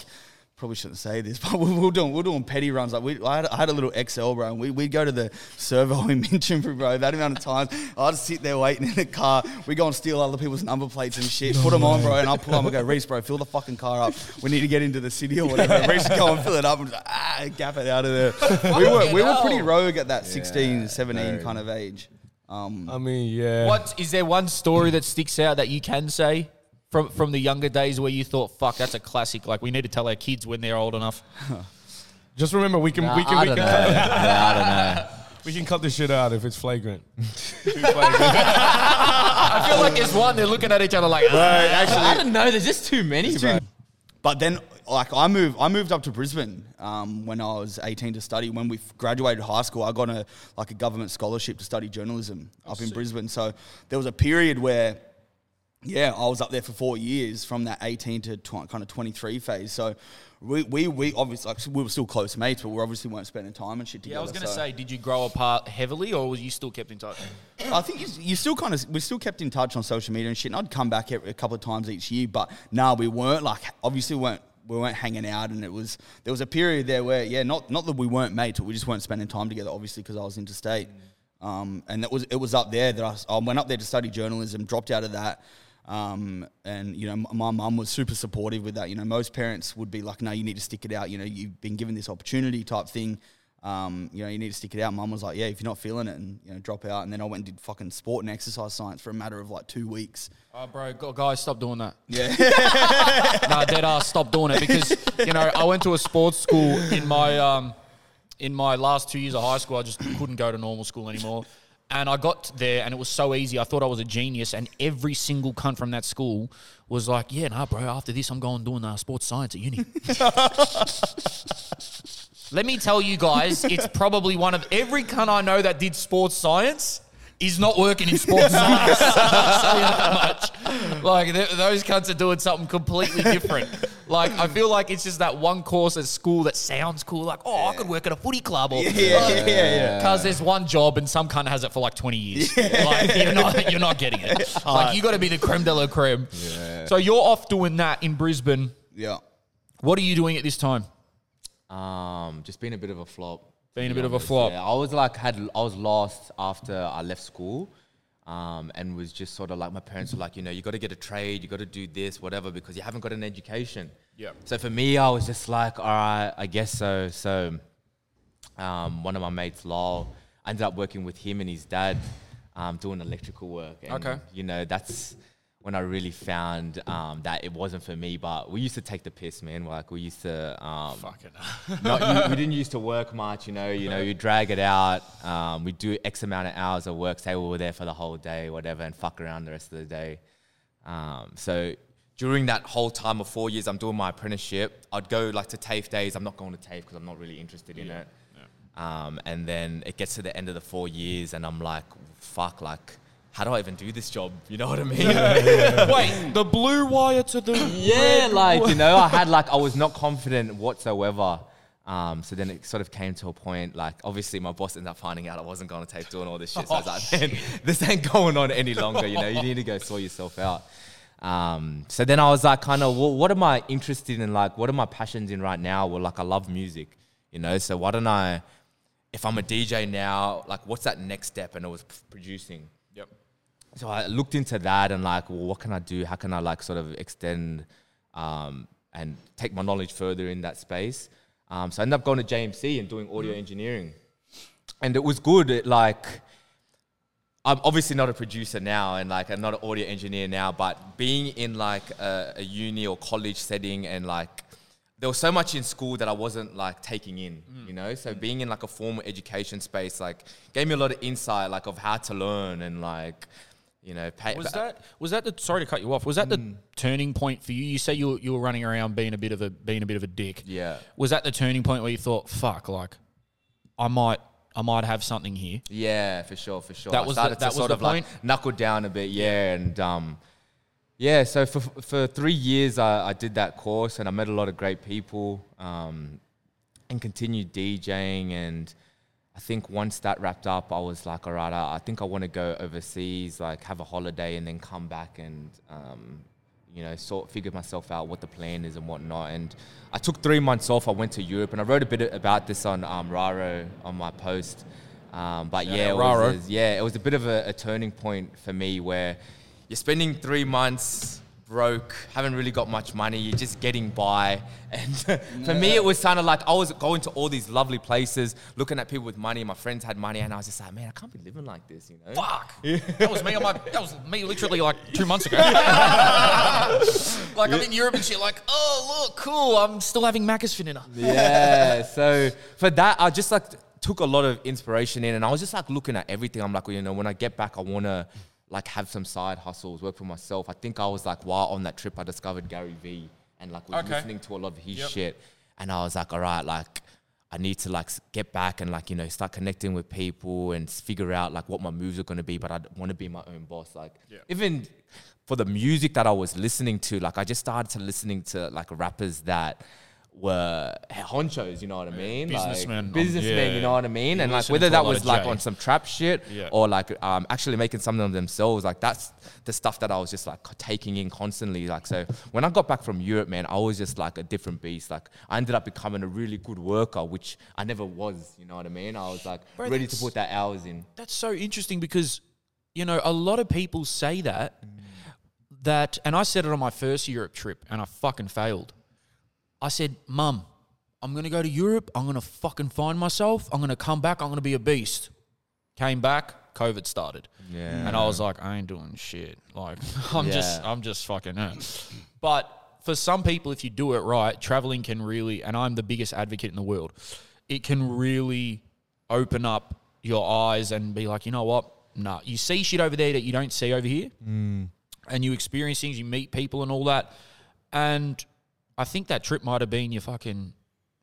Speaker 4: probably shouldn't say this, but we were doing we were doing petty runs. Like we, I had, I had a little XL, bro, and we we'd go to the servo in Minchinbury, bro. That amount of times, I'd sit there waiting in the car. We go and steal other people's number plates and shit, put them on, bro, and I pull them and go, Reese, bro, fill the fucking car up. We need to get into the city or whatever. Reese would go and fill it up and just like, ah, gap it out of there. we were we were pretty rogue at that 16, 17 kind of age. Um,
Speaker 2: I mean, yeah.
Speaker 3: What is there one story that sticks out that you can say from from the younger days where you thought, "Fuck, that's a classic." Like we need to tell our kids when they're old enough.
Speaker 2: Just remember, we can we can
Speaker 5: I
Speaker 2: we
Speaker 5: don't
Speaker 2: can,
Speaker 5: know.
Speaker 2: cut,
Speaker 5: I don't know.
Speaker 2: we can cut this shit out if it's flagrant.
Speaker 3: I feel like there's one they're looking at each other like, "Ah."
Speaker 5: I don't know. There's just too many, bro.
Speaker 4: But then like I moved, I moved up to Brisbane um, when I was 18 to study. When we f- graduated high school, I got a like a government scholarship to study journalism up in Brisbane. So there was a period where, yeah, I was up there for four years from that 18 to tw- kind of 23 phase. So we, we, we obviously like, we were still close mates, but we obviously weren't spending time and shit together.
Speaker 3: Yeah, I was going to
Speaker 4: so-
Speaker 3: say, did you grow apart heavily, or was you still kept in touch?
Speaker 4: I think you, you still kind of we still kept in touch on social media and shit. And I'd come back a couple of times each year, but no, we weren't like obviously we weren't we weren't hanging out, and it was there was a period there where yeah, not not that we weren't mates, but we just weren't spending time together. Obviously, because I was interstate, um, and that was it was up there that I went up there to study journalism, dropped out of that. Um, and you know, my mum was super supportive with that. You know, most parents would be like, "No, you need to stick it out." You know, you've been given this opportunity, type thing. Um, you know, you need to stick it out. Mum was like, "Yeah, if you're not feeling it, and you know, drop out." And then I went and did fucking sport and exercise science for a matter of like two weeks.
Speaker 3: Oh, bro, guys, stop doing that.
Speaker 4: Yeah,
Speaker 3: no, dead ass, stop doing it because you know I went to a sports school in my um, in my last two years of high school. I just couldn't go to normal school anymore, and I got there and it was so easy. I thought I was a genius, and every single cunt from that school was like, "Yeah, nah, bro. After this, I'm going doing uh, sports science at uni." Let me tell you guys, it's probably one of every cunt I know that did sports science is not working in sports science. I'll tell you that much. Like th- those cunts are doing something completely different. Like I feel like it's just that one course at school that sounds cool. Like oh, I could work at a footy club or
Speaker 4: yeah, yeah, yeah.
Speaker 3: because there's one job and some cunt has it for like 20 years. Like you're not, you're not getting it. Like you got to be the creme de la creme. So you're off doing that in Brisbane.
Speaker 4: yeah.
Speaker 3: What are you doing at this time?
Speaker 5: Um, just being a bit of a flop.
Speaker 3: Being a bit of a flop.
Speaker 5: Yeah, I was like had I was lost after I left school. Um, and was just sort of like my parents were like, you know, you got to get a trade, you got to do this, whatever, because you haven't got an education.
Speaker 3: Yep.
Speaker 5: So for me, I was just like, all right, I guess so. So um, one of my mates, I ended up working with him and his dad um, doing electrical work. And,
Speaker 3: Okay.
Speaker 5: You know, that's when I really found um, that it wasn't for me. But we used to take the piss, man. Like we used to. Um,
Speaker 3: Fucking.
Speaker 5: not, you, we didn't used to work much, you know. You know, you drag it out. Um, we do X amount of hours of work. Say we were there for the whole day, whatever, and fuck around the rest of the day. Um, so during that whole time of four years, I'm doing my apprenticeship. I'd go like to TAFE days. I'm not going to TAFE because I'm not really interested in it. Um, and then it gets to the end of the four years, and I'm like, fuck, like, how do I even do this job? You know what I mean?
Speaker 3: Wait, the blue wire to the
Speaker 5: yeah, like you know, I had like I was not confident whatsoever. Um, so then it sort of came to a point, like obviously my boss ended up finding out I wasn't going to TAFE doing all this shit. So I was like, man, this ain't going on any longer. You know, you need to go sort yourself out. Um, so then I was like, kind of, well, what am I interested in? Like, what are my passions in right now? Well, like I love music, you know. So why don't I, if I'm a DJ now, like what's that next step? And it was producing. So I looked into that and like, well, what can I do? How can I like sort of extend um, and take my knowledge further in that space? Um, so I ended up going to JMC and doing audio engineering, and it was good. It, like, I'm obviously not a producer now, and like I'm not an audio engineer now, but being in like a, a uni or college setting and like there was so much in school that I wasn't like taking in, you know. So being in like a formal education space like gave me a lot of insight, like of how to learn and like you know. Pay,
Speaker 3: Was that was that the sorry to cut you off? Was that the turning point for you? You say you were, you were running around being a bit of a being a bit of a dick.
Speaker 5: Yeah.
Speaker 3: Was that the turning point where you thought, "Fuck, like, I might I might have something here."
Speaker 5: Yeah, for sure, for sure.
Speaker 3: That
Speaker 5: I
Speaker 3: was the- that was
Speaker 5: sort
Speaker 3: the
Speaker 5: of like
Speaker 3: point?
Speaker 5: knuckle down a bit, yeah, and um, yeah. So for for three years, I, I did that course, and I met a lot of great people, um, and continued DJing. And I think once that wrapped up, I was like, all right, I, I think I want to go overseas, like have a holiday, and then come back and um, you know, sort figure myself out what the plan is and whatnot. And I took three months off. I went to Europe, and I wrote a bit about this on um, Raro on my post. Um, but yeah, it
Speaker 3: Raro.
Speaker 5: was, yeah, it was a bit of a, a turning point for me where you're spending three months broke, haven't really got much money, you're just getting by. And for me, it was kind of like I was going to all these lovely places, looking at people with money. My friends had money, and I was just like, man, I can't be living like this, you know?
Speaker 3: Fuck. That was me on my. That was me literally like two months ago. like I'm in Europe and shit. Like, oh look, cool. I'm still having Macca's for dinner.
Speaker 5: yeah. So for that, I just like took a lot of inspiration in, and I was just like looking at everything. I'm like, well, you know, when I get back, I want to like have some side hustles, work for myself. I think I was like, while on that trip, I discovered Gary Vee. and like was
Speaker 3: Okay.
Speaker 5: listening to a lot of his
Speaker 3: Yep.
Speaker 5: shit. And I was like, all right, like I need to like get back and like you know start connecting with people and figure out like what my moves are gonna be. But I want to be my own boss. Like even for the music that I was listening to, like I just started to listening to like rappers that were honchos, you know what I mean?
Speaker 3: businessmen.
Speaker 5: like, businessmen,
Speaker 3: Yeah.
Speaker 5: you know what I mean?
Speaker 3: You
Speaker 5: and like whether that was like
Speaker 3: Jay.
Speaker 5: on some trap shit
Speaker 3: Yeah.
Speaker 5: or like um, actually making something of themselves, like that's the stuff that I was just like taking in constantly. Like so, when I got back from Europe, man, I was just like a different beast. Like I ended up becoming a really good worker, which I never was. You know what I mean? I was like
Speaker 3: Bro,
Speaker 5: ready to put that hours in.
Speaker 3: That's so interesting because, you know, a lot of people say that, that, and I said it on my first Europe trip and I fucking failed. I said, Mum, I'm going to go to Europe. I'm going to fucking find myself. I'm going to come back. I'm going to be a beast. Came back, COVID started.
Speaker 5: Yeah.
Speaker 3: And I was like, I ain't doing shit. Like, I'm just, I'm just fucking it. But for some people, if you do it right, traveling can really, and I'm the biggest advocate in the world, it can really open up your eyes and be like, you know what? Nah, you see shit over there that you don't see over here, mm. and you experience things, you meet people and all that. And I think that trip might have been your fucking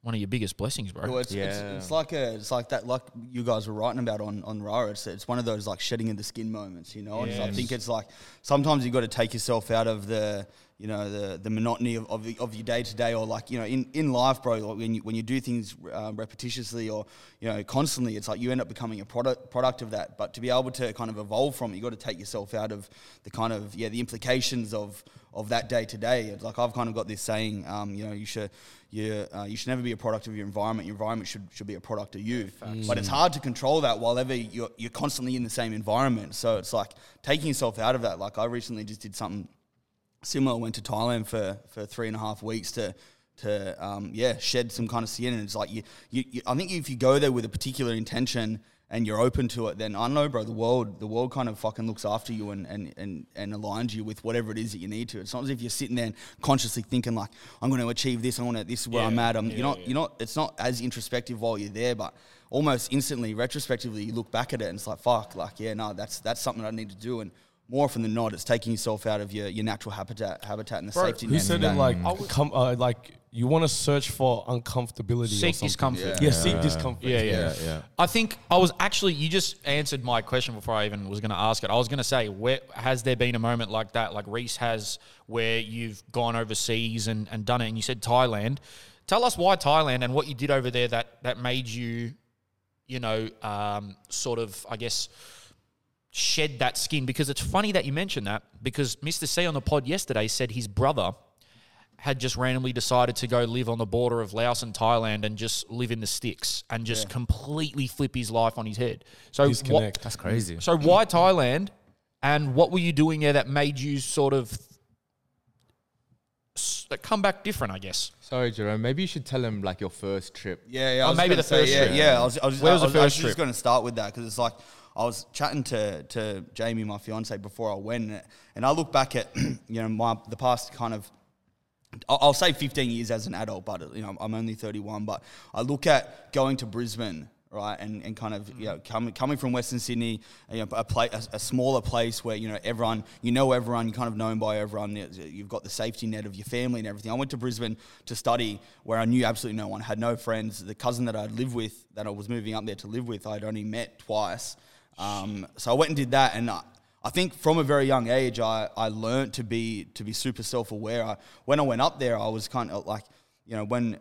Speaker 3: one of your biggest blessings, bro.
Speaker 4: Well, it's, it's,
Speaker 5: Yeah.
Speaker 4: it's like a, it's like that, like you guys were writing about on on Rara. It's, it's one of those like shedding of the skin moments, you know. It's- I think it's like sometimes you got to take yourself out of the, you know, the the monotony of, of, of your day to day, or like you know, in, in life, bro. Like when you when you do things um, repetitiously or you know constantly, it's like you end up becoming a product product of that. But to be able to kind of evolve from it, you got to take yourself out of the kind of yeah the implications of of that day to day. It's Like I've kind of got this saying, um, you know, you should you uh, you should never be a product of your environment. Your environment should should be a product of you. But it's hard to control that while ever you're you're constantly in the same environment. So it's like taking yourself out of that. Like I recently just did something similar. Went to Thailand for for three and a half weeks to. To um, yeah, shed some kind of skin, and it's like you, you, you. I think if you go there with a particular intention and you're open to it, then I don't know, bro. The world, the world kind of fucking looks after you and, and, and, and aligns you with whatever it is that you need to. It's not as if you're sitting there and consciously thinking like, I'm going to achieve this. I want to. This is where I'm at. I'm, you're not. You're not. It's not as introspective while you're there, but almost instantly, retrospectively, you look back at it and it's like, fuck, like yeah, no, that's that's something I need to do. And more often than not, it's taking yourself out of your, your natural habitat, habitat and the safety
Speaker 2: Who
Speaker 4: net.
Speaker 2: said
Speaker 4: of
Speaker 2: it
Speaker 4: that.
Speaker 2: like come uh, like you want to search for uncomfortability or
Speaker 3: Seek
Speaker 2: something.
Speaker 3: discomfort.
Speaker 2: Yeah, seek discomfort.
Speaker 3: Yeah, yeah,
Speaker 5: Yeah, yeah.
Speaker 3: I think I was actually you just answered my question before I even was going to ask it. I was going to say, where has there been a moment like that, like Reese has, where you've gone overseas and, and done it, and you said Thailand. Tell us why Thailand and what you did over there that that made you, you know, um, sort of, I guess. Shed that skin because it's funny that you mentioned that because Mr. C on the pod yesterday said his brother had just randomly decided to go live on the border of Laos and Thailand and just live in the sticks and just completely flip his life on his head. So
Speaker 2: Disconnect.
Speaker 3: what,
Speaker 5: That's crazy.
Speaker 3: so why Thailand and what were you doing there that made you sort of that come back different, I guess?
Speaker 5: Sorry, Jerome. Maybe you should tell him like your first trip.
Speaker 4: Yeah, yeah. I was
Speaker 3: maybe
Speaker 4: gonna
Speaker 3: the first
Speaker 4: say, yeah,
Speaker 3: trip.
Speaker 4: Yeah, I was, I was,
Speaker 3: Where was
Speaker 4: I
Speaker 3: the
Speaker 4: was, I was
Speaker 3: first
Speaker 4: just going to start with that because it's like I was chatting to to Jamie, my fiance, before I went, and I look back at you know my the past kind of. I'll say 15 years as an adult, but you know I'm only 31. But I look at going to Brisbane, right, and, and kind of you know mm-hmm. coming coming from Western Sydney, you know, a, pla- a, a smaller place where you know everyone, you know everyone, you're kind of known by everyone. You've got the safety net of your family and everything. I went to Brisbane to study, where I knew absolutely no one, had no friends. The cousin that I'd lived with, that I was moving up there to live with, I'd only met twice. Um, so I went and did that, and I, I think from a very young age, I, I learned to be to be super self aware. When I went up there, I was kind of like, you know, when,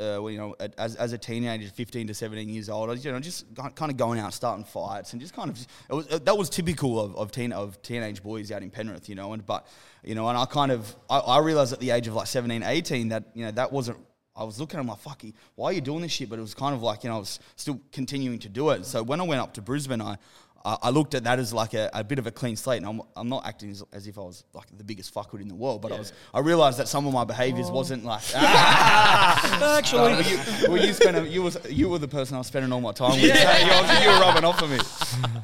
Speaker 4: uh, you know, as, as a teenager, fifteen to seventeen years old, I was, you know, just kind of going out, starting fights, and just kind of it was that was typical of of, teen, of teenage boys out in Penrith, you know, and but you know, and I kind of I, I realized at the age of like 17, 18 that you know that wasn't I was looking at him like, fucky, why are you doing this shit? But it was kind of like, you know, I was still continuing to do it. So when I went up to Brisbane, I, I looked at that as like a, a bit of a clean slate. And I'm, I'm not acting as, as if I was like the biggest fuckwit in the world, but I was, I realized that some of my behaviors wasn't like, actually, you, well, you, spent a, you, was, you were the person I was spending all my time with. Yeah. you, was- you were rubbing off of me.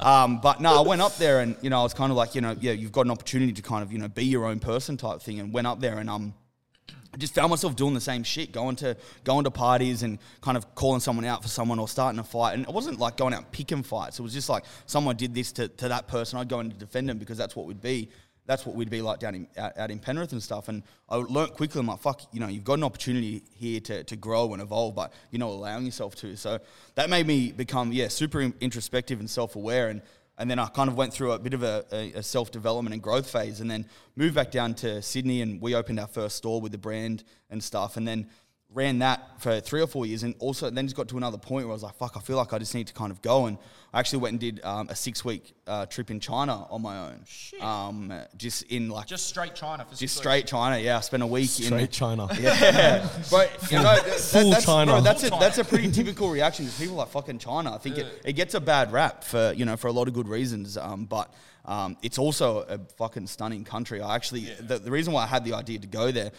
Speaker 4: Um, but no, I went up there and, you know, I was kind of like, you know, yeah, you've got an opportunity to kind of, you know, be your own person type thing. And went up there and, um, I just found myself doing the same shit, going to going to parties and kind of calling someone out for someone or starting a fight. And it wasn't like going out picking fights. It was just like someone did this to, to that person, I'd go in to defend them because that's what we'd be. that's what we'd be like down in out, out in Penrith and stuff. And I learnt quickly. I'm like, fuck, you know, you've got an opportunity here to, to grow and evolve, but you're not allowing yourself to. So that made me become yeah super introspective and self aware. And and then I kind of went through a bit of a, a, self development and growth phase, and then moved back down to Sydney, and we opened our first store with the brand and stuff, and then ran that for three or four years, and also then just got to another point where I was like, "Fuck, I feel like I just need to kind of go." And I actually went and did um, a six week uh, trip in China on my own, um, just in like
Speaker 3: Just straight China for
Speaker 4: just
Speaker 3: six weeks.
Speaker 4: straight China. Yeah, I spent a week in
Speaker 2: Straight China.
Speaker 4: yeah, but you know, that,
Speaker 2: Full
Speaker 4: that's,
Speaker 2: China.
Speaker 4: Bro, that's a
Speaker 3: Full
Speaker 4: that's a pretty typical reaction because people are fucking China. I think it, it gets a bad rap for you know for a lot of good reasons. Um, but um, it's also a fucking stunning country. I actually the, the reason why I had the idea to go there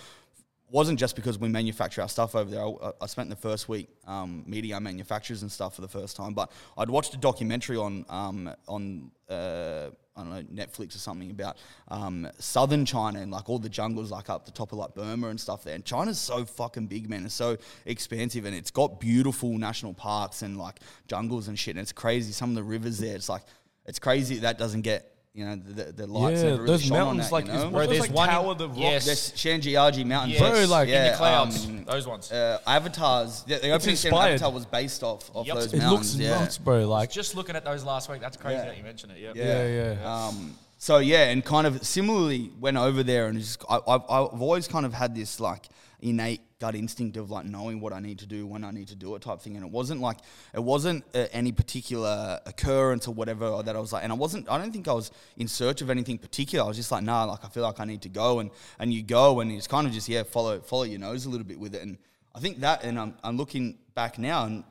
Speaker 4: wasn't just because we manufacture our stuff over there. I, I spent the first week um, meeting our manufacturers and stuff for the first time. But I'd watched a documentary on um, on uh, I don't know Netflix or something about um, southern China and like all the jungles like up the top of like Burma and stuff there. And China's so fucking big, man. It's so expansive and it's got beautiful national parks and like jungles and shit. And it's crazy. Some of the rivers there, it's like it's crazy that doesn't get. You know the, the lights
Speaker 2: Yeah,
Speaker 4: never really
Speaker 2: those
Speaker 4: shone on
Speaker 2: mountains
Speaker 4: that,
Speaker 2: like
Speaker 4: you
Speaker 2: is
Speaker 4: know?
Speaker 2: what
Speaker 3: there's
Speaker 2: like
Speaker 3: one in-
Speaker 2: tower the rock.
Speaker 3: Yes.
Speaker 4: There's Zhangjiajie Mountains.
Speaker 3: Yes.
Speaker 2: Bro, like, in
Speaker 3: in the clouds.
Speaker 4: um,
Speaker 3: those ones.
Speaker 4: uh, avatars. The, the opening scene of
Speaker 2: inspired.
Speaker 4: Avatar was based off, off
Speaker 3: Yep.
Speaker 4: those
Speaker 2: it
Speaker 4: mountains.
Speaker 2: looks
Speaker 4: yeah.
Speaker 2: nuts, bro. Like
Speaker 3: just looking at those last week, that's crazy
Speaker 4: Yeah.
Speaker 3: that you mentioned it. Yep.
Speaker 2: yeah, yeah.
Speaker 4: Um, so yeah, and kind of similarly went over there and just I, I've, I've always kind of had this like innate gut instinct of like knowing what I need to do when I need to do it type thing, and it wasn't like it wasn't uh, any particular occurrence or whatever that I was like, and I wasn't I don't think I was in search of anything particular. I was just like nah, like I feel like I need to go, and and you go, and it's kind of just yeah follow follow your nose a little bit with it, and I think that, and I'm I'm looking back now and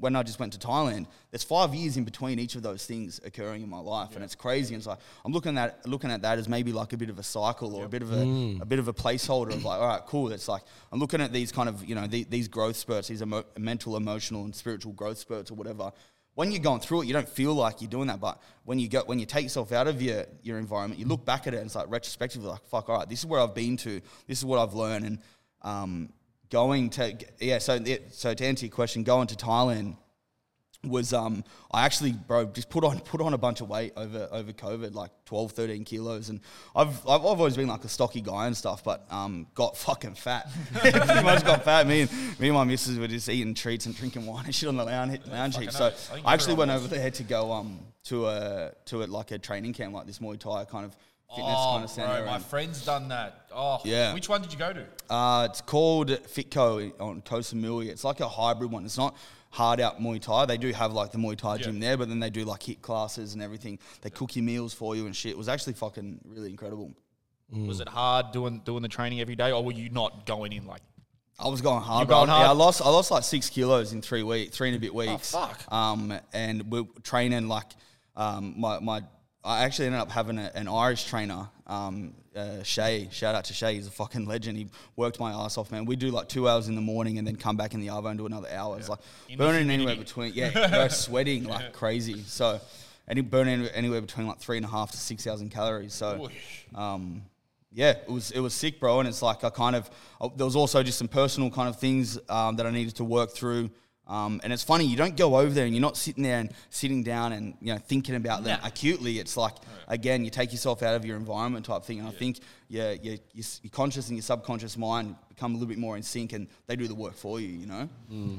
Speaker 4: when I just went to Thailand, there's five years in between each of those things occurring in my life, and it's crazy. And it's like I'm looking at looking at that as maybe like a bit of a cycle or a bit of a, a bit of a placeholder of like, all right, cool. It's like I'm looking at these kind of you know the, these growth spurts, these emo- mental, emotional, and spiritual growth spurts or whatever. When you're going through it, you don't feel like you're doing that, but when you go when you take yourself out of your your environment, you look back at it and it's like retrospectively, like fuck, all right, this is where I've been to, this is what I've learned, and um, going to yeah. So so to answer your question, going to Thailand was um I actually bro just put on put on a bunch of weight over over COVID like 12 13 kilos and I've I've, I've always been like a stocky guy and stuff but um got fucking fat pretty much got fat me and me and my missus were just eating treats and drinking wine and shit on the lounge lounge heap so.
Speaker 3: I
Speaker 4: I actually went over there to go um to a to a like a training camp like this Muay Thai kind of fitness
Speaker 3: Oh,
Speaker 4: kind of center
Speaker 3: bro, my
Speaker 4: and-
Speaker 3: friend's done that. Oh,
Speaker 4: Yeah.
Speaker 3: Which one did you go to?
Speaker 4: Uh, it's called FitKoh on Koh Samui. It's like a hybrid one. It's not hard out Muay Thai. They do have like the Muay Thai gym there, but then they do like HIIT classes and everything. They cook your meals for you and shit. It was actually fucking really incredible.
Speaker 3: Was it hard doing doing the training every day, or were you not going in like?
Speaker 4: I was going hard.
Speaker 3: You going
Speaker 4: bro. Yeah, I lost. I lost like six kilos in three weeks, three and a bit weeks.
Speaker 3: fuck.
Speaker 4: Um, and we're training like, um, my my. I actually ended up having a, an Irish trainer, um, uh, Shay. Shout out to Shay. He's a fucking legend. He worked my ass off, man. We do like two hours in the morning and then come back in the arvo and do another hour. It's like
Speaker 3: In
Speaker 4: burning anywhere between. Yeah, sweating like crazy. So, and he burning anywhere between like three and a half to six thousand calories. So, um, yeah, it was it was sick, bro. And it's like I kind of uh, there was also just some personal kind of things um, that I needed to work through. Um, and it's funny, you don't go over there and you're not sitting there and sitting down and you know thinking about them
Speaker 3: Nah.
Speaker 4: acutely. It's like again, you take yourself out of your environment type thing. And I think yeah, yeah, your, your conscious and your subconscious mind become a little bit more in sync, and they do the work for you. You know.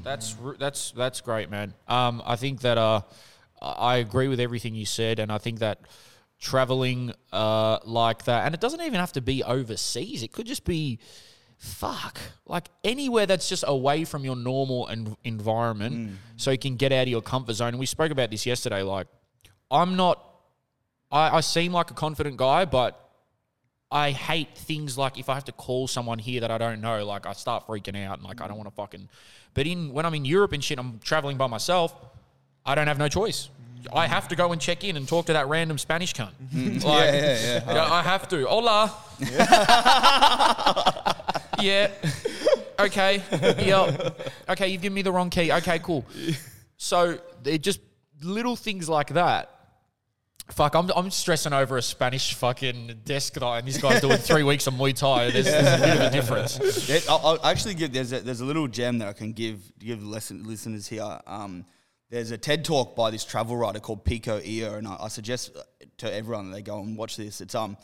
Speaker 3: That's that's that's great, man. Um, I think that uh, I I agree with everything you said, and I think that traveling uh, like that, and it doesn't even have to be overseas. It could just be, fuck, like anywhere that's just away from your normal en- environment, mm. so you can get out of your comfort zone. And we spoke about this yesterday. Like, I'm not. I, I seem like a confident guy, but I hate things like if I have to call someone here that I don't know, like I start freaking out and like I don't mm. want to fucking. But in when I'm in Europe and shit, I'm traveling by myself. I don't have no choice. I have to go and check in and talk to that random Spanish cunt. Mm-hmm. Like,
Speaker 4: yeah, yeah,
Speaker 3: you know, I have to. Hola. yeah. Okay. Yeah. Okay, you've given me the wrong key. Okay, cool. So they're just little things like that. Fuck, I'm, I'm stressing over a Spanish fucking desk guy, and this guy's doing three weeks of Muay Thai. There's, there's a bit of a difference.
Speaker 4: Yeah, I'll, I'll actually give there's a, there's a little gem that I can give give lesson, listeners here. Um, there's a TED talk by this travel writer called Pico Iyer, and I, I suggest to everyone that they go and watch this. It's um,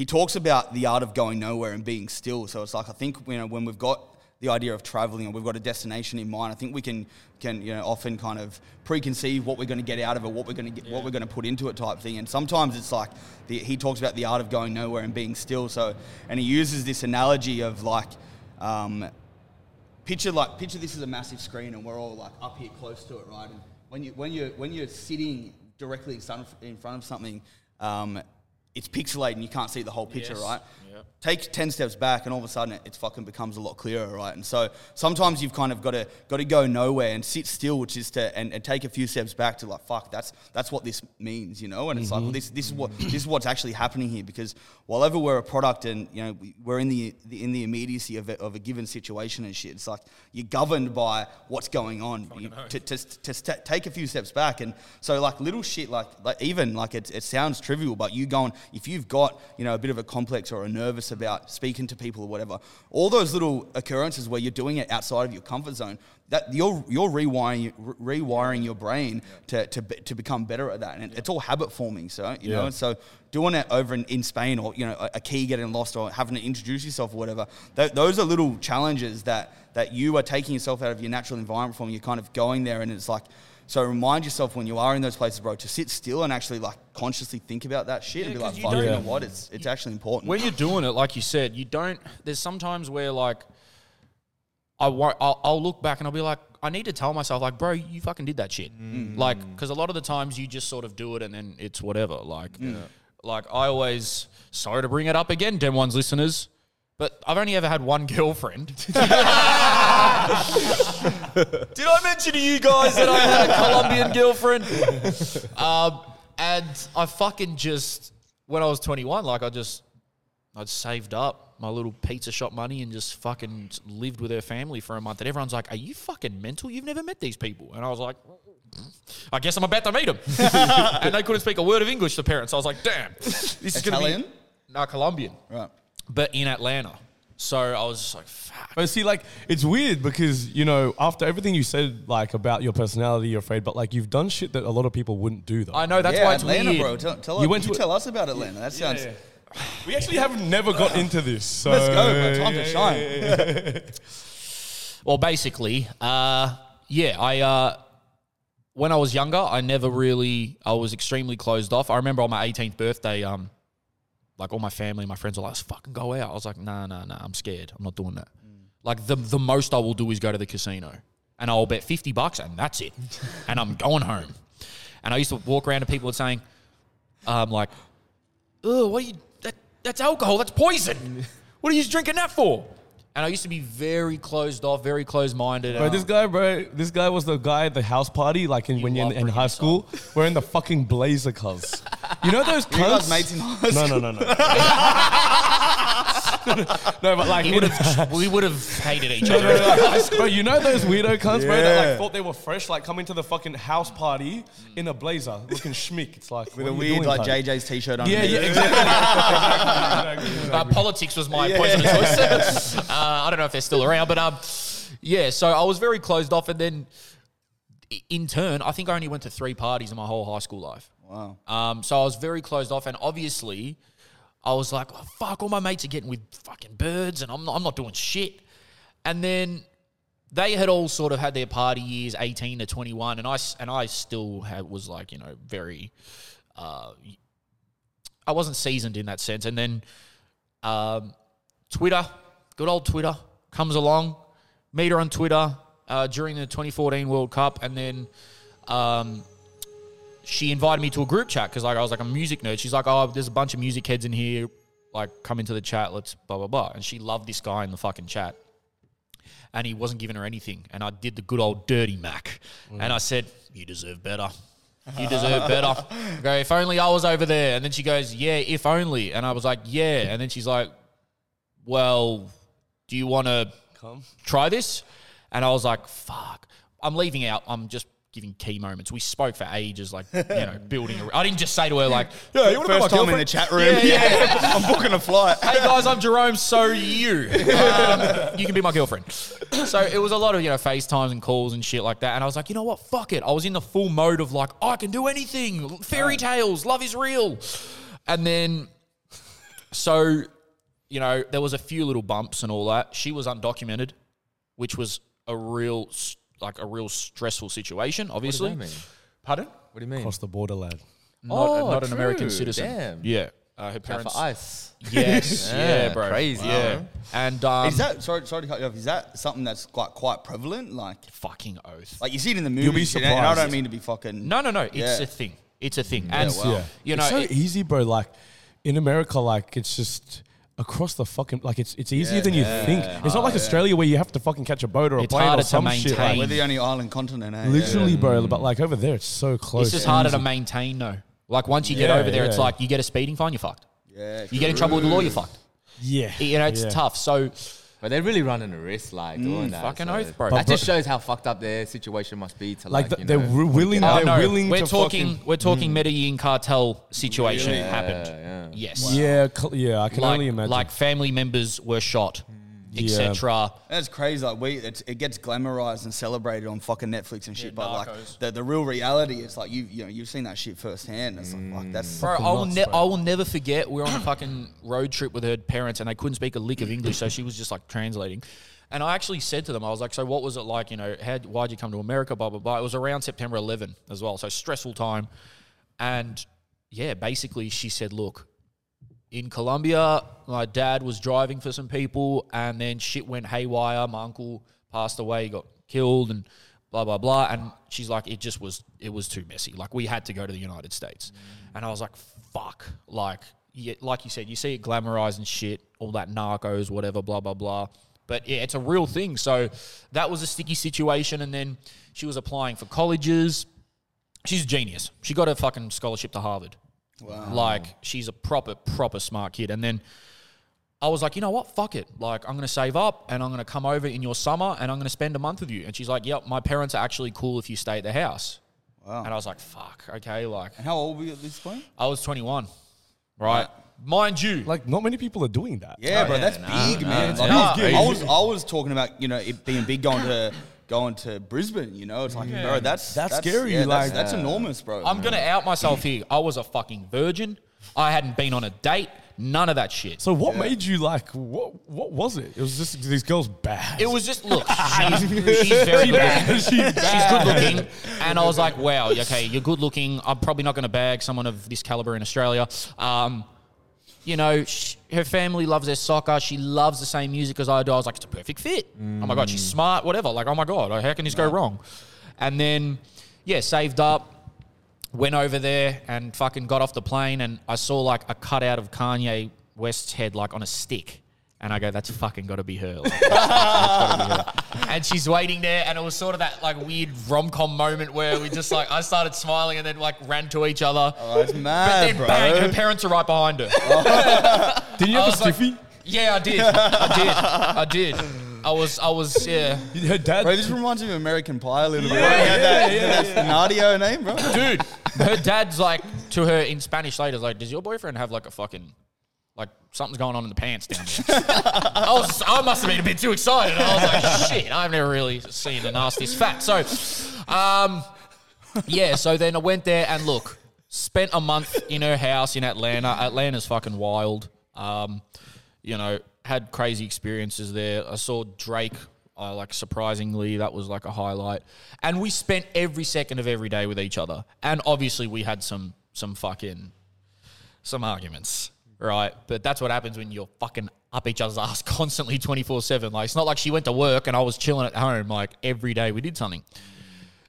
Speaker 4: he talks about the art of going nowhere and being still. So it's like I think you know when we've got the idea of traveling and we've got a destination in mind, I think we can can you know often kind of preconceive what we're going to get out of it, what we're going to get, what we're going to put into it, type thing. And sometimes it's like the, he talks about the art of going nowhere and being still. So and he uses this analogy of like. Um, picture like picture this is a massive screen and we're all like up here close to it, right? And when you when you when you're sitting directly in front of, in front of something, um, it's pixelated and you can't see the whole picture,
Speaker 3: Yes.
Speaker 4: right?
Speaker 3: Yep.
Speaker 4: Take ten steps back and all of a sudden it, it fucking becomes a lot clearer, right? And so sometimes you've kind of got to got to go nowhere and sit still, which is to and, and take a few steps back to like fuck that's that's what this means, you know? And it's like well, this this is what this is what's actually happening here because while ever we're a product and you know we- we're in the, the in the immediacy of a, of a given situation and shit, it's like you're governed by what's going on. You- to, to, to st- take a few steps back and so like little shit like like even like it, it sounds trivial, but you going if you've got you know a bit of a complex or a nervous about speaking to people or whatever, all those little occurrences where you're doing it outside of your comfort zone, that you're you're rewiring re- rewiring your brain to, to to become better at that, and it's all habit forming. So you know,
Speaker 2: Yeah.
Speaker 4: so doing it over in, in Spain or you know a, a key getting lost or having to introduce yourself or whatever, th- those are little challenges that that you are taking yourself out of your natural environment from. You're kind of going there, and it's like. So remind yourself when you are in those places, bro, to sit still and actually like consciously think about that shit and be like,
Speaker 3: you
Speaker 4: "Fuck, you
Speaker 2: don't-
Speaker 4: know what? It's it's actually important."
Speaker 3: when you're doing it, like you said, you don't. There's sometimes where like I won't, I'll, I'll look back and I'll be like, I need to tell myself like, bro, you fucking did that shit. Mm. Like, because a lot of the times you just sort of do it and then it's whatever. Like, like I always sorry to bring it up again, Den One's listeners. But I've only ever had one girlfriend. Did I mention to you guys that I had a Colombian girlfriend? Um, and I fucking just, when I was 21, like I just, I'd saved up my little pizza shop money and just fucking lived with her family for a month. And everyone's like, Are you fucking mental? You've never met these people. And I was like, I guess I'm about to meet them. and they couldn't speak a word of English, the parents. I was like, Damn, this is going to be.
Speaker 4: Italian?
Speaker 3: be. No, Colombian.
Speaker 4: right.
Speaker 3: But in Atlanta. So I was just like, Fuck.
Speaker 2: But see, like, it's weird because, you know, after everything you said, like, about your personality, you're afraid, but, like, you've done shit that a lot of people wouldn't do, though.
Speaker 3: I know that's
Speaker 4: yeah,
Speaker 3: why it's
Speaker 4: Atlanta,
Speaker 3: weird.
Speaker 4: bro. Tell, tell,
Speaker 2: You
Speaker 4: you,
Speaker 2: went
Speaker 4: you
Speaker 2: to-
Speaker 4: tell us about Atlanta. That sounds.
Speaker 2: We actually have never got into this. So
Speaker 4: Let's go, bro. Time to shine.
Speaker 3: Well, basically, uh, yeah, I uh, when I was younger, I never really, I was extremely closed off. I remember on my 18th birthday, um, like all my family, my friends are like, "Let's fucking go out." I was like, "Nah, nah, nah, I'm scared. I'm not doing that." Like the the most I will do is go to the casino, and I'll bet 50 bucks, and that's it, and I'm going home. And I used to walk around and people were saying, um, like, "Oh, what are you? That that's alcohol. That's poison. What are you drinking that for?" And I used to be very closed off, very closed minded.
Speaker 2: Bro, this guy, bro, this guy was the guy at the house party, like in, when you're in, in high school, wearing the fucking blazer cuz. You know those
Speaker 4: You guys
Speaker 2: cunts?
Speaker 4: mates in high
Speaker 2: No,
Speaker 4: school?
Speaker 2: no, no, no. no, but like,
Speaker 3: He would have, we would have hated each other.
Speaker 2: bro, you know those weirdo cunts, bro, that
Speaker 4: Yeah.
Speaker 2: like thought they were fresh, like coming to the fucking house party in a blazer, looking schmick. It's like
Speaker 4: With
Speaker 2: what
Speaker 4: a
Speaker 2: are you
Speaker 4: weird
Speaker 2: doing,
Speaker 4: like
Speaker 2: cunt?
Speaker 4: JJ's t-shirt on.
Speaker 2: Yeah,
Speaker 4: underneath.
Speaker 2: yeah, exactly.
Speaker 3: Uh, politics was my poison of choice. uh, I don't know if they're still around, but um, yeah. So I was very closed off, and then i- in turn, I think I only went to three parties in my whole high school life.
Speaker 4: Wow.
Speaker 3: Um, so I was very closed off, and obviously, I was like, oh, "Fuck, all my mates are getting with fucking birds, and I'm not, I'm not doing shit." And then they had all sort of had their party years, eighteen to twenty one, and I and I still had, was like, you know, very. Uh, I wasn't seasoned in that sense, and then um, Twitter, good old Twitter, comes along. Meet her on Twitter uh, during the 2014 World Cup, and then um, she invited me to a group chat because like I was like a music nerd. She's like, "Oh, there's a bunch of music heads in here. Like, come into the chat. Let's blah blah blah." And she loved this guy in the fucking chat, and he wasn't giving her anything. And I did the good old dirty Mac, mm. and I said, "You deserve better." You deserve better. I go, if only I was over there. And then she goes, Yeah, if only. And I was like, Yeah. And then she's like, Well, do you want to
Speaker 2: Come.
Speaker 3: try this? And I was like, Fuck. I'm leaving out. I'm just giving key moments. We spoke for ages, like, you know, building. A, I didn't just say to her, like, Yeah, you want to be my
Speaker 4: First time in
Speaker 3: girlfriend?
Speaker 4: the chat room.
Speaker 3: Yeah, yeah.
Speaker 4: I'm booking a flight.
Speaker 3: hey guys, I'm Jerome. So are you, um, you can be my girlfriend. So it was a lot of you know FaceTimes and calls and shit like that. And I was like, you know what, fuck it. I was in the full mode of like, I can do anything. Fairy tales, love is real. And then so, you know, there was a few little bumps and all that. She was undocumented, which was a real, s- like a real stressful situation.
Speaker 5: What does
Speaker 3: Obviously,
Speaker 5: mean?
Speaker 3: pardon?
Speaker 5: What do you mean?
Speaker 2: Across the border, lad.
Speaker 3: Not,
Speaker 5: Oh,
Speaker 3: not an American citizen.
Speaker 5: Damn.
Speaker 3: Yeah, uh, her parents.
Speaker 5: for ice.
Speaker 3: Yes, yeah,
Speaker 5: Yeah,
Speaker 3: bro,
Speaker 5: crazy,
Speaker 3: Yeah,
Speaker 5: man.
Speaker 3: and um,
Speaker 4: is that sorry? Sorry to cut you off. Is that something that's quite quite prevalent? Like,
Speaker 3: fucking oath?
Speaker 4: like you see it in the movies.
Speaker 2: You'll be
Speaker 4: you know, and I
Speaker 2: surprised.
Speaker 4: don't mean to be fucking.
Speaker 3: no, no, no. It's
Speaker 4: Yeah.
Speaker 3: a thing. It's a thing. And
Speaker 4: wow.
Speaker 2: Yeah.
Speaker 3: you know,
Speaker 2: it's so
Speaker 3: it-
Speaker 2: easy, bro. Like in America, like it's just across the fucking like it's it's easier than you think. It's not like Australia where you have to fucking catch a boat or a
Speaker 3: It's
Speaker 2: plane
Speaker 3: harder
Speaker 2: or
Speaker 3: to
Speaker 2: some shit.
Speaker 3: maintain.
Speaker 4: We're
Speaker 2: Like,
Speaker 4: the only island continent. Eh?
Speaker 2: literally, bro. But like over there, it's so close.
Speaker 3: it's just harder to maintain, though. Like once you get
Speaker 2: Yeah,
Speaker 3: over there, it's
Speaker 2: yeah.
Speaker 3: like you get a speeding fine, you're fucked.
Speaker 4: Yeah.
Speaker 3: You get in trouble with the law, you're fucked.
Speaker 2: Yeah,
Speaker 3: You know, it's
Speaker 2: yeah.
Speaker 3: tough. So
Speaker 5: But they're really running a risk, like doing that.
Speaker 3: Mm, fucking
Speaker 5: so
Speaker 3: oath, bro.
Speaker 5: That just shows how fucked up their situation must be to
Speaker 2: Like
Speaker 5: like,
Speaker 2: th-
Speaker 5: you
Speaker 2: they're
Speaker 5: know,
Speaker 2: wi- willing.
Speaker 3: Oh,
Speaker 2: They're
Speaker 3: no,
Speaker 2: willing
Speaker 3: we're
Speaker 2: to
Speaker 3: talking.
Speaker 2: fucking-
Speaker 3: We're talking Medellin cartel situation
Speaker 5: Yeah,
Speaker 3: happened.
Speaker 5: yeah.
Speaker 3: Yes.
Speaker 2: Yeah, cl- yeah. I can
Speaker 3: Like,
Speaker 2: only imagine.
Speaker 3: like family members were shot,
Speaker 2: Yeah.
Speaker 3: etc.
Speaker 4: That's crazy. Like we, it's, it gets glamorized and celebrated on fucking Netflix and shit. but
Speaker 3: Narcos.
Speaker 4: like the, the real reality, it's like you you know you've seen that shit firsthand. It's like, fuck, that's
Speaker 3: Bro, I will,
Speaker 2: nuts,
Speaker 3: ne-
Speaker 2: bro.
Speaker 3: I will never forget. We were on a fucking road trip with her parents, and they couldn't speak a lick of English, so she was just like translating. And I actually said to them, I was like, "So what was it like? You know, how, why'd you come to America? Blah blah blah." It was around September 11 as well, so stressful time. And yeah, basically, she said, "Look, in Colombia, my dad was driving for some people, and then shit went haywire. My uncle passed away, got killed, and blah blah blah. And she's like, it just was, it was too messy. Like we had to go to the United States, mm. and I was like, fuck. Like, yeah, like you said, you see it glamorized and shit, all that narcos, whatever, blah blah blah. But yeah, it's a real thing. So that was a sticky situation, and then she was applying for colleges. She's a genius. She got a fucking scholarship to Harvard. Wow. Like she's a proper, proper smart kid. And then I was like, you know what? Fuck it. Like I'm gonna save up and I'm gonna come over in your summer and I'm gonna spend a month with you. And she's like, Yep, my parents are actually cool if you stay at the house.
Speaker 4: Wow.
Speaker 3: And I was like, fuck, okay. Like
Speaker 4: And how old were you at this point?
Speaker 3: I was 21, right? Mind you,
Speaker 2: like not many people are doing that.
Speaker 4: Yeah, bro, oh,
Speaker 5: yeah,
Speaker 4: that's
Speaker 5: nah,
Speaker 4: big,
Speaker 5: nah,
Speaker 4: man.
Speaker 5: it's
Speaker 4: Like,
Speaker 3: not
Speaker 4: I, was. I was, I was talking about you know it being big going to going to Brisbane. You know, it's like, bro, that's
Speaker 2: That's scary,
Speaker 4: Yeah,
Speaker 2: like-
Speaker 4: that's, that's enormous, bro.
Speaker 3: I'm gonna out myself here. I was a fucking virgin. I hadn't been on a date. None of that shit.
Speaker 2: So what made you like? What what was it? It was just these girls bad.
Speaker 3: It was just look. She's, she's very good. looking. She's good looking, and I was like, "Wow, okay, you're good looking. I'm probably not going to bag someone of this caliber in Australia." Um, you know, sh her family loves their soccer. She loves the same music as I do. I was like, "It's a perfect fit." Oh my god, she's mm. smart. Whatever. Like, oh my god, how can this go wrong? And then, yeah, saved up. Went over there and fucking got off the plane, and I saw like a cutout of Kanye West's head, like on a stick. And I go, that's fucking got to be her. Like, that's be her. And she's waiting there, and it was sort of that like weird rom com moment where we just like I started smiling and then like ran to each other.
Speaker 4: oh, that's
Speaker 3: but
Speaker 4: mad,
Speaker 3: then
Speaker 4: bro.
Speaker 3: bang, her parents are right behind her.
Speaker 2: Didn't you have a
Speaker 3: was like-
Speaker 2: stiffy?
Speaker 3: Yeah, I did. I did. I did. I was. I was. Yeah.
Speaker 2: Her dad.
Speaker 4: Bro, this reminds me of American Pie a little bit. Yeah, that, that's Nadio name, bro.
Speaker 3: dude. Her dad's like to her in Spanish later, like, does your boyfriend have like a fucking like something's going on in the pants down there? I was, I must have been a bit too excited. I was like, shit, I've never really seen the nastiest fat. So, um, yeah. So then I went there and look, spent a month in her house in Atlanta. Atlanta's fucking wild. Um, you know, had crazy experiences there. I saw Drake. Uh, like surprisingly, that was like a highlight, and we spent every second of every day with each other. And obviously, we had some some fucking some arguments, right? But that's what happens when you're fucking up each other's ass constantly, twenty four seven. Like it's not like she went to work and I was chilling at home. Like every day we did something.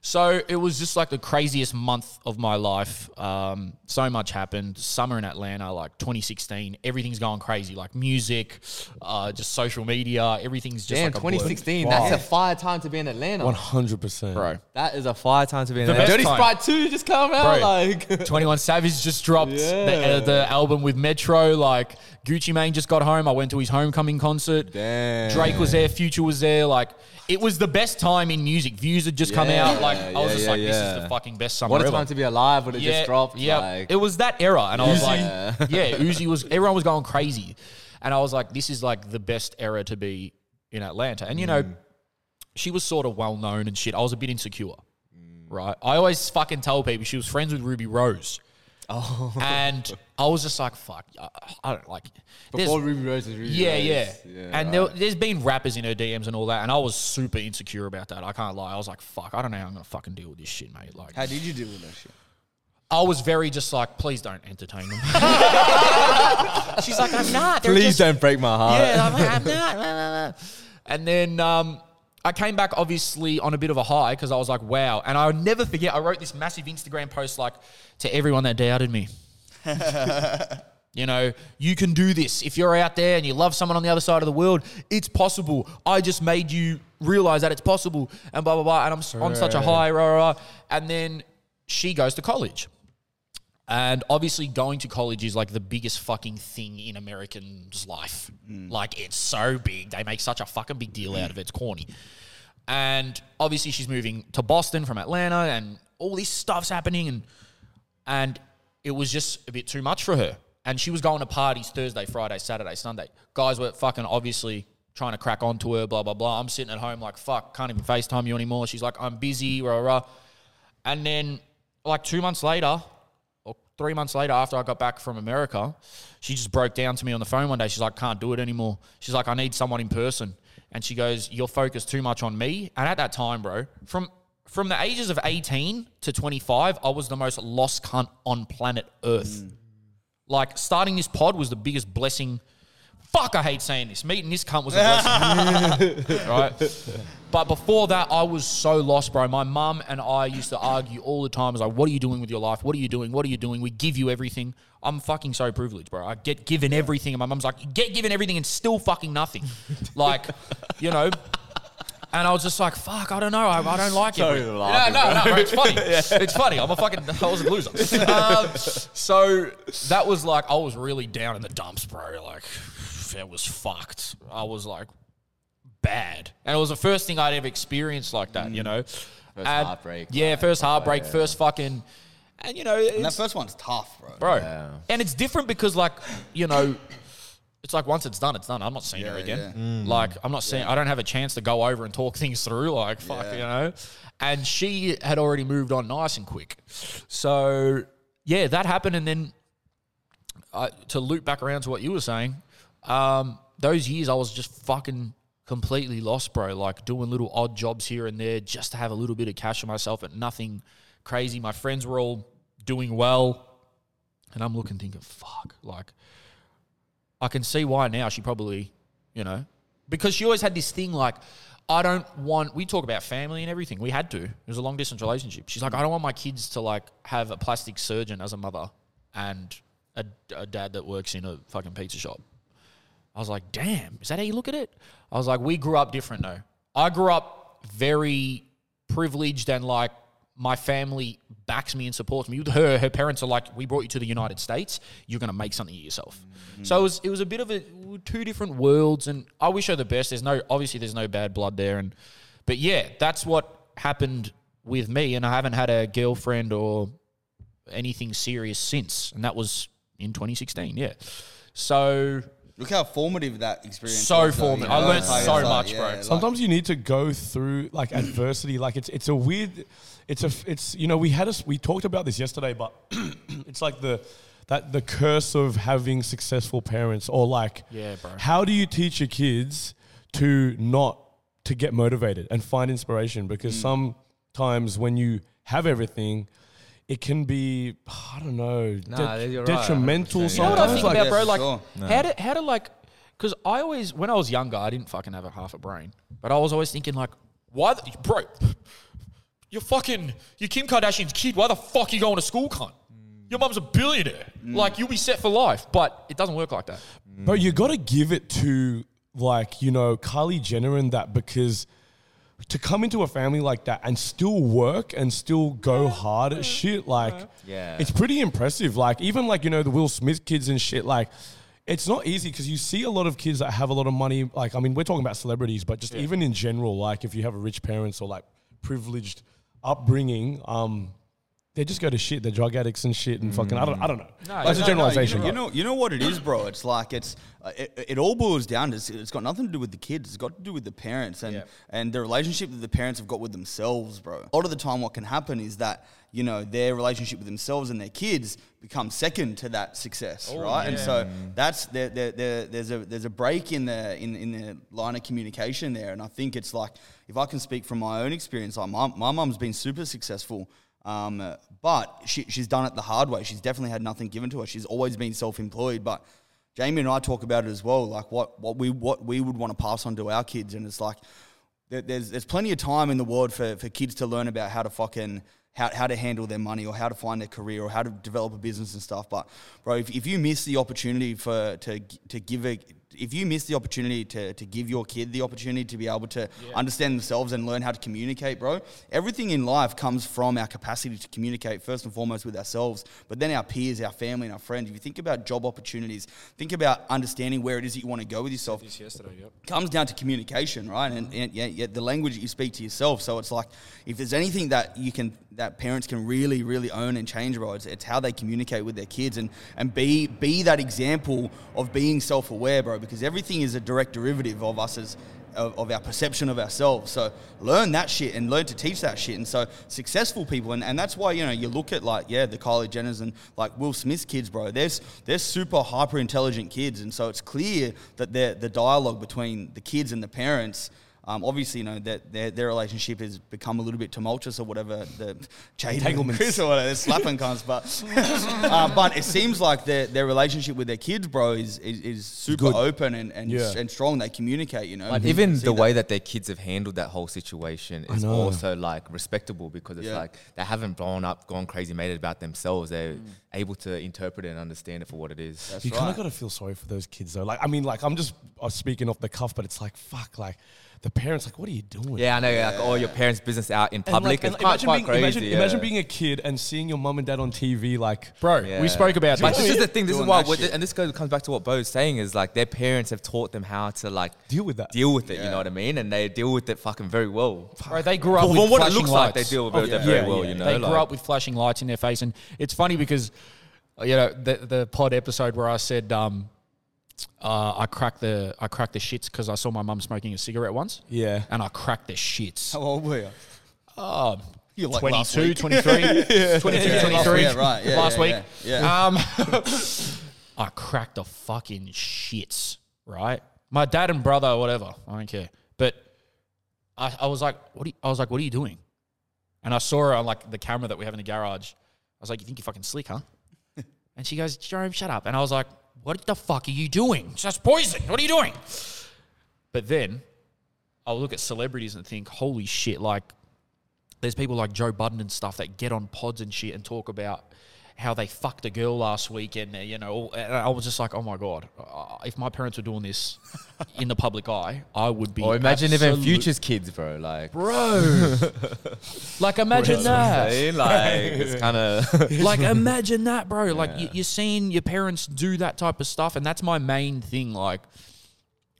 Speaker 3: So it was just like the craziest month of my life. Um, so much happened. Summer in Atlanta, like 2016, everything's going crazy. Like music, uh, just social media, everything's just
Speaker 5: Damn,
Speaker 3: like a blur.
Speaker 5: 2016.
Speaker 2: Wow.
Speaker 5: That's a fire time to be in Atlanta.
Speaker 2: One hundred percent,
Speaker 3: bro.
Speaker 5: That is a fire time to be in
Speaker 3: The
Speaker 5: Atlanta.
Speaker 3: best
Speaker 5: Dirty
Speaker 3: time.
Speaker 5: Sprite 2 just come out.
Speaker 3: Bro.
Speaker 5: Like,
Speaker 3: 21 Savage just dropped the, uh, the album with Metro. Like Gucci Mane just got home. I went to his homecoming concert.
Speaker 5: Damn.
Speaker 3: Drake was there. Future was there. Like it was the best time in music. Views had just come
Speaker 5: Yeah,
Speaker 3: out. Like I was
Speaker 5: yeah,
Speaker 3: just
Speaker 5: yeah,
Speaker 3: like, this is
Speaker 5: yeah.
Speaker 3: the fucking best summer
Speaker 5: what a
Speaker 3: ever.
Speaker 5: time to be alive when it just dropped.
Speaker 3: Yeah,
Speaker 5: Like,
Speaker 3: it was that era, and I was like, yeah, Uzi was. Everyone was going crazy, and I was like, this is like the best era to be in Atlanta. And you know,
Speaker 5: Mm.
Speaker 3: she was sort of well known and shit. I was a bit insecure, right? I always fucking tell people she was friends with Ruby Rose. Oh. And I was just like, fuck, I, I don't like.
Speaker 1: Before Ruby Rose was Ruby
Speaker 3: yeah,
Speaker 1: Rose.
Speaker 3: yeah, And there, there's been rappers in her DMs and all that, and I was super insecure about that. I can't lie. I was like, fuck, I don't know how I'm gonna fucking deal with this shit, mate. Like,
Speaker 4: How did you deal with that shit?
Speaker 3: I was very just like, please don't entertain them. She's like, I'm not. They're
Speaker 5: Please
Speaker 3: just-
Speaker 5: don't break my heart.
Speaker 3: yeah, I'm, like, I'm not. blah, blah, blah. And then um, I came back obviously on a bit of a high because I was like, wow. And I'll never forget, I wrote this massive Instagram post like to everyone that doubted me. you know, you can do this. If you're out there and you love someone on the other side of the world, it's possible. I just made you realize that it's possible and blah, blah, blah. And I'm on such a high, rah, rah, rah. And then she goes to college. And obviously, going to college is like the biggest fucking thing in Americans' life. Mm. Like, it's so big. They make such a fucking big deal out of it. It's corny. And obviously, she's moving to Boston from Atlanta, and all this stuff's happening. And and it was just a bit too much for her. And she was going to parties Thursday, Friday, Saturday, Sunday. Guys were fucking obviously trying to crack onto her, blah, blah, blah. I'm sitting at home like, fuck, can't even FaceTime you anymore. She's like, I'm busy, rah, rah. And then, like, two months later, or three months later, after I got back from America, she just broke down to me on the phone one day. She's like, can't do it anymore. She's like, I need someone in person. And she goes, You're focused too much on me. And at that time, bro, from from the ages of 18 to 25, I was the most lost cunt on planet Earth. Mm. Like starting this pod was the biggest blessing. Fuck, I hate saying this. Meeting this cunt was a blessing. right? But before that, I was so lost, bro. My mum and I used to argue all the time. I was like, what are you doing with your life? What are you doing? What are you doing? We give you everything. I'm fucking so privileged, bro. I get given everything. And my mum's like, get given everything and still fucking nothing. like, you know. And I was just like, fuck, I don't know. I, I don't like it.
Speaker 5: to
Speaker 3: Yeah,
Speaker 5: laugh,
Speaker 3: no, no, bro, it's funny. It's funny. I'm a fucking, I was a loser. Um, so that was like, I was really down in the dumps, bro. Like, it was fucked. I was like, bad. And it was the first thing I'd ever experienced like that, you know? First
Speaker 5: heartbreak,
Speaker 3: Yeah,
Speaker 5: like,
Speaker 3: first heartbreak, first fucking, and you know,
Speaker 4: And that first one's tough, bro.
Speaker 3: bro. And it's different because, like, you know, it's like once it's done, it's done. I'm not seeing her
Speaker 4: Yeah,
Speaker 3: again. Like, I'm not seeing. I don't have a chance to go over and talk things through. Like, fuck,
Speaker 4: Yeah.
Speaker 3: you know. And she had already moved on nice and quick. So yeah, that happened, and then uh, to loop back around to what you were saying, um, those years I was just fucking completely lost, bro. Like doing little odd jobs here and there just to have a little bit of cash for myself, but nothing crazy. My friends were all doing well, and I'm looking thinking, fuck, like I can see why now she probably, you know, because she always had this thing like, I don't want, we talk about family and everything. We had to. It was a long distance relationship. She's like, I don't want my kids to like have a plastic surgeon as a mother and a, a dad that works in a fucking pizza shop. I was like, damn, is that how you look at it? I was like, we grew up different though. I grew up very privileged and like my family backs me and supports me. Her, her parents are like, we brought you to the United States. You're going to make something of yourself. Mm-hmm. So it was, it was a bit of a two different worlds. And I wish her the best. There's no, obviously there's no bad blood there. And, but yeah, that's what happened with me. And I haven't had a girlfriend or anything serious since. And that was in 2016. Yeah. So
Speaker 4: Look how formative that experience
Speaker 3: So
Speaker 4: was. though,
Speaker 3: formative.
Speaker 4: you
Speaker 3: I learned
Speaker 4: Like,
Speaker 3: so
Speaker 4: it's like,
Speaker 3: much, bro.
Speaker 4: yeah, like-
Speaker 2: Sometimes you need to go through like adversity. Like it's it's a weird, it's a it's you know we had us we talked about this yesterday, but it's like the that the curse of having successful parents or like
Speaker 3: Yeah, bro.
Speaker 2: How do you teach your kids to not to get motivated and find inspiration? Because
Speaker 3: Mm.
Speaker 2: sometimes when you have everything. It can be, I don't know,
Speaker 5: Nah,
Speaker 2: de-
Speaker 5: you're right,
Speaker 2: detrimental
Speaker 3: You know what I think
Speaker 2: like,
Speaker 3: about, bro? Like,
Speaker 4: sure.
Speaker 3: how to how to like, because I always when I was younger, I didn't fucking have a half a brain, but I was always thinking like, why, the, bro? You're fucking, you're Kim Kardashian's kid. Why the fuck are you going to school, cunt? Your mum's a billionaire. Mm. Like, you'll be set for life. But it doesn't work like that.
Speaker 2: Mm. But you got to give it to like you know Kylie Jenner and that because to come into a family like that and still work and still go hard at shit like
Speaker 5: Yeah.
Speaker 2: it's pretty impressive. Like even like you know the Will Smith kids and shit like. It's not easy because you see a lot of kids that have a lot of money. Like, I mean, we're talking about celebrities, but just even in general, like if you have a rich parents or like privileged upbringing, um, they just go to shit. They're drug addicts and shit and fucking. I don't. I don't know.
Speaker 3: No,
Speaker 2: That's
Speaker 3: no,
Speaker 2: a generalization.
Speaker 4: You
Speaker 2: right?
Speaker 4: know, you know what it is, bro. It's like it's uh, it, it all boils down to it's- it's got nothing to do with the kids. It's got to do with the parents and
Speaker 3: Yeah.
Speaker 4: and the relationship that the parents have got with themselves, bro. A lot of the time, what can happen is that you know their relationship with themselves and their kids becomes second to that success, right? And so that's there, there, there, there's a there's a break in the in, in the line of communication there, and I think it's like if I can speak from my own experience, like my my mum's been super successful. Um, but she, she's done it the hard way. She's definitely had nothing given to her. She's always been self-employed. But Jamie and I talk about it as well, like what, what we what we would want to pass on to our kids, and it's like there, there's there's plenty of time in the world for, for kids to learn about how to fucking how, how to handle their money or how to find their career or how to develop a business and stuff. But bro, if, if you miss the opportunity for to to give a if you miss the opportunity to, to give your kid the opportunity to be able to understand themselves and learn how to communicate, bro, everything in life comes from our capacity to communicate first and foremost with ourselves, but then our peers, our family, and our friends. If you think about job opportunities, think about understanding where it is that you want to go with yourself
Speaker 3: This yesterday, yep.
Speaker 4: comes down to communication, right? And, and yeah, yeah, the language that you speak to yourself. So it's like if there's anything that you can that parents can really, really own and change, bro, it's, it's how they communicate with their kids and and be be that example of being self-aware, bro. Because everything is a direct derivative of us as of, of our perception of ourselves. So learn that shit and learn to teach that shit. And so successful people, and, and that's why you know you look at like yeah the Kylie Jenners and like Will Smith's kids, bro. There's they're super hyper intelligent kids, and so it's clear that the dialogue between the kids and the parents. Um, obviously, you know that their, their relationship has become a little bit tumultuous or whatever. The Jade and
Speaker 2: Entanglements.
Speaker 4: Chris or whatever, they're slapping cunts, but uh, but it seems like their their relationship with their kids, bro, is is, is super
Speaker 2: Good.
Speaker 4: open and and,
Speaker 2: Yeah.
Speaker 4: and strong. They communicate, you know.
Speaker 5: But
Speaker 4: You
Speaker 5: even the
Speaker 4: that.
Speaker 5: way that their kids have handled that whole situation is also like respectable because it's
Speaker 4: Yeah.
Speaker 5: like they haven't blown up, gone crazy, made it about themselves. They're able to interpret it and understand it for what it is.
Speaker 4: That's
Speaker 2: you kind of got to feel sorry for those kids though. Like, I mean, like I'm just I'm speaking off the cuff, but it's like fuck, like the parents, like, what are you doing?
Speaker 5: yeah, I know. Like all your parents' business out in
Speaker 2: And,
Speaker 5: public.
Speaker 2: like, and
Speaker 5: it's quite,
Speaker 2: imagine
Speaker 5: quite
Speaker 2: being,
Speaker 5: crazy.
Speaker 2: Imagine,
Speaker 5: yeah.
Speaker 2: imagine being a kid and seeing your mum and dad on TV, like,
Speaker 3: Bro,
Speaker 5: Yeah.
Speaker 3: we spoke about
Speaker 5: But
Speaker 3: this.
Speaker 5: this is the thing. This is why,
Speaker 4: that
Speaker 5: and this goes comes back to what Bo's saying is like their parents have taught them how to like
Speaker 2: deal with that.
Speaker 5: deal with it. You know what I mean? And they deal with it fucking very well.
Speaker 3: Bro, they grew up
Speaker 5: From
Speaker 3: with
Speaker 5: what it
Speaker 3: flashing
Speaker 5: looks
Speaker 3: lights.
Speaker 5: like, they deal with
Speaker 2: Oh,
Speaker 5: it
Speaker 2: yeah.
Speaker 5: very
Speaker 2: Yeah,
Speaker 5: well.
Speaker 2: yeah.
Speaker 5: You know,
Speaker 3: they grew
Speaker 5: like-
Speaker 3: up with flashing lights in their face, and it's funny because you know the the pod episode where I said um, uh, I cracked the I cracked the shits because I saw my mum smoking a cigarette once,
Speaker 2: Yeah.
Speaker 3: and I cracked the shits.
Speaker 4: How old were you?
Speaker 3: Oh,
Speaker 4: You like last
Speaker 3: 22,
Speaker 4: week.
Speaker 3: 23, 22,
Speaker 4: Yeah,
Speaker 3: 23.
Speaker 4: yeah, right, yeah,
Speaker 3: last
Speaker 4: yeah,
Speaker 3: week.
Speaker 4: yeah, yeah.
Speaker 3: Um, I cracked the fucking shits, right? My dad and brother, or whatever, I don't care. But I, I was like, what? Are you, I was like, what are you doing? And I saw her on like the camera that we have in the garage. I was like, you think you're fucking slick, huh? And she goes, Jerome, shut up. And I was like, what the fuck are you doing? That's poison. What are you doing? But then I'll look at celebrities and think, holy shit, like there's people like Joe Budden and stuff that get on pods and shit and talk about how they fucked a girl last week and uh, you know and I was just like oh my god uh, if my parents were doing this in the public eye I would be
Speaker 5: Or imagine even
Speaker 3: absolute-
Speaker 5: future's kids, bro. Like,
Speaker 3: bro like imagine that
Speaker 5: like it's kind of
Speaker 3: like imagine that bro like you, you're seeing your parents do that type of stuff and that's my main thing like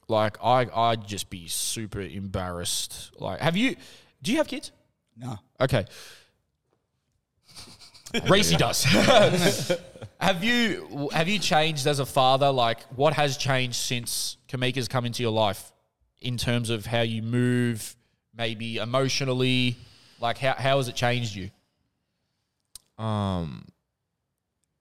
Speaker 3: like I I'd just be super embarrassed like have you do you have kids
Speaker 4: No.
Speaker 3: Okay. Reese does. have you have you changed as a father? Like, what has changed since Kamika's come into your life in terms of how you move, maybe emotionally? Like, how how has it changed you?
Speaker 5: um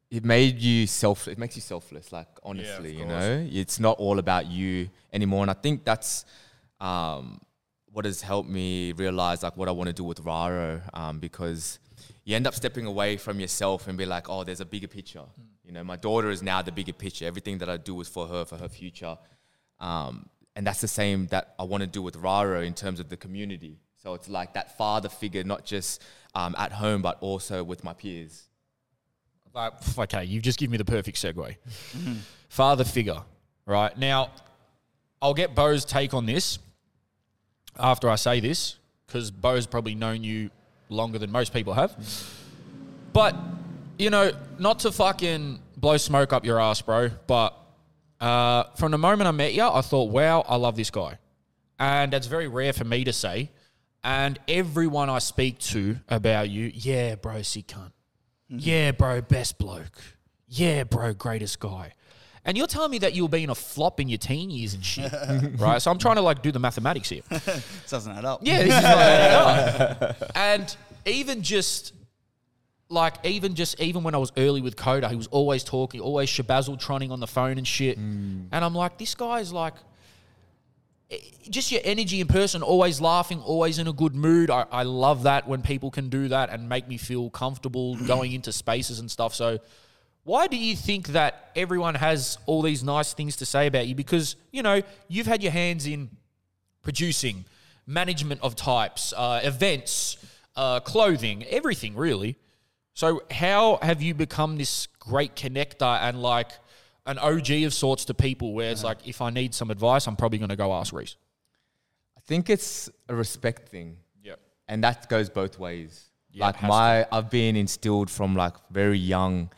Speaker 5: it made you self it makes you selfless like honestly you know it's not all about you anymore and i think that's um what has helped me realize like what i want to do with raro um because you end up stepping away from yourself and be like oh there's a bigger picture. You know my daughter is now the bigger picture. Everything that i do is for her for her future. Um and that's the same that i want to do with raro in terms of the community. So it's like that father figure not just um, at home but also with my peers.
Speaker 3: Like, okay, you've just given me the perfect segue. Father figure, right? Now, I'll get Bo's take on this after I say this, because Bo's probably known you longer than most people have. But, you know, not to fucking blow smoke up your ass, bro, but uh, from the moment I met you, I thought, wow, I love this guy. And that's very rare for me to say. And everyone I speak to about you, yeah, bro, sick cunt. Yeah, bro, best bloke. Yeah, bro, greatest guy. And you're telling me that you were being a flop in your teen years and shit, right? So I'm trying to like do the mathematics here.
Speaker 4: This doesn't add up.
Speaker 3: Yeah, this is not adding up. And even just like even just even when I was early with Coda, he was always talking, always shabazzle trotting on the phone and shit. And I'm like, this guy's like eh, just your energy in person, always laughing, always in a good mood. I, I love that when people can do that and make me feel comfortable going into spaces and stuff. So why do you think that everyone has all these nice things to say about you? Because, you know, you've had your hands in producing, management of types, uh, events, uh, clothing, everything really. So, how have you become this great connector and like an OG of sorts to people where it's like, if I need some advice, I'm probably going to go ask Reese?
Speaker 5: I think it's a respect thing.
Speaker 3: Yep.
Speaker 5: and that goes both ways.
Speaker 3: Yeah,
Speaker 5: like my, I've been instilled from like very young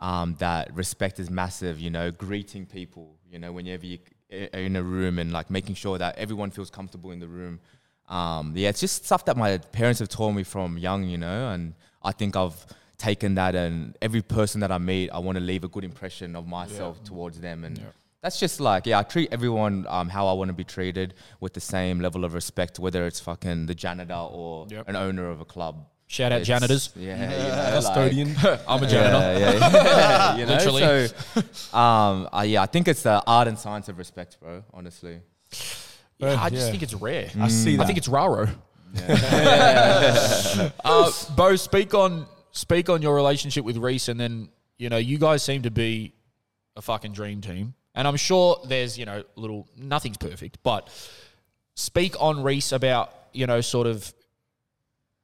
Speaker 5: um, that respect is massive. You know, greeting people. You know, whenever you are in a room and like making sure that everyone feels comfortable in the room. Um, yeah, it's just stuff that my parents have taught me from young. You know, and I think I've taken that and every person that I meet, I want to leave a good impression of myself towards them and. That's just like, yeah, I treat everyone um, how I want to be treated with the same level of respect, whether it's fucking the janitor or
Speaker 3: Yep.
Speaker 5: an owner of a club.
Speaker 3: Shout out
Speaker 5: It's-
Speaker 3: janitors.
Speaker 5: Yeah, you know,
Speaker 2: Custodian.
Speaker 3: I'm a janitor.
Speaker 5: Yeah, yeah, you know,
Speaker 3: Literally.
Speaker 5: So, um, uh, yeah, I think it's the art and science of respect, bro. Honestly.
Speaker 3: Yeah, I just
Speaker 2: Yeah.
Speaker 3: think it's rare.
Speaker 2: I see that.
Speaker 3: I think it's raro. uh, Bo, speak on speak on your relationship with Reese, and then you know you guys seem to be a fucking dream team, and I'm sure there's you know little nothing's perfect, but speak on Reese about you know sort of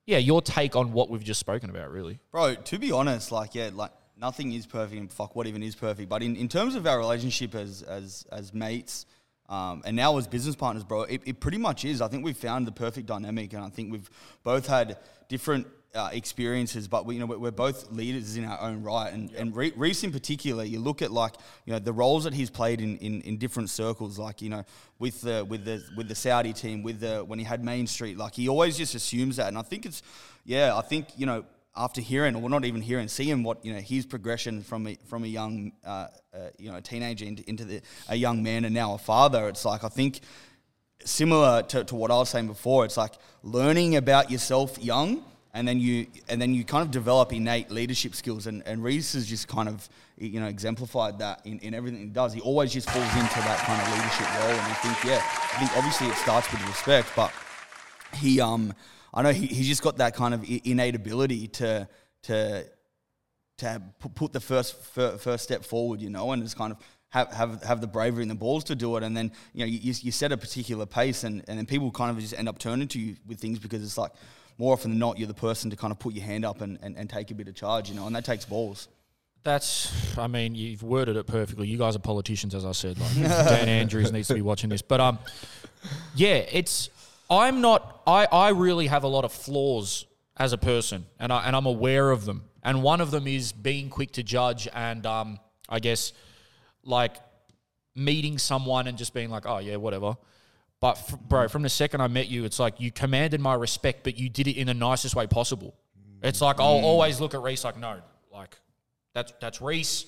Speaker 3: yeah your take on what we've just spoken about, really.
Speaker 4: Bro, to be honest, like yeah, like nothing is perfect, and fuck, what even is perfect? But in, in terms of our relationship as as as mates, um, and now as business partners, bro, it, it pretty much is. I think we've found the perfect dynamic, and I think we've both had different. Uh, experiences, but we, you know we're, both leaders in our own right, and and Re- Reese in particular, you look at like you know the roles that he's played in, in, in different circles, like you know with the with the with the Saudi team, with the when he had Main Street, like he always just assumes that, and I think it's yeah, I think you know after hearing, or not even hearing, seeing what you know his progression from a, from a young uh, uh, you know teenager into, into the, a young man and now a father, it's like I think similar to, to what I was saying before. It's like learning about yourself young, and then you and then you kind of develop innate leadership skills. And, and Reese has just kind of you know exemplified that in, in everything he does. He always just falls into that kind of leadership role. And I think yeah, I think obviously it starts with respect, but he um I know he, he's just got that kind of innate ability to to to put the first first step forward, you know, and just kind of have, have have the bravery and the balls to do it. And then you know you, you set a particular pace, and, and then people kind of just end up turning to you with things because it's like more often than not you're the person to kind of put your hand up and, and, and take a bit of charge, you know, and that takes balls.
Speaker 3: That's, I mean, you've worded it perfectly. You guys are politicians, as I said. Like Dan Andrews needs to be watching this, but um, yeah, it's. I'm not. I I really have a lot of flaws as a person, and I and I'm aware of them. And one of them is being quick to judge, and um, I guess like meeting someone and just being like, oh yeah, whatever. But f- bro, from the second I met you, it's like you commanded my respect, but you did it in the nicest way possible. It's like I'll mm. always look at Reese like, no, like that's that's Reese.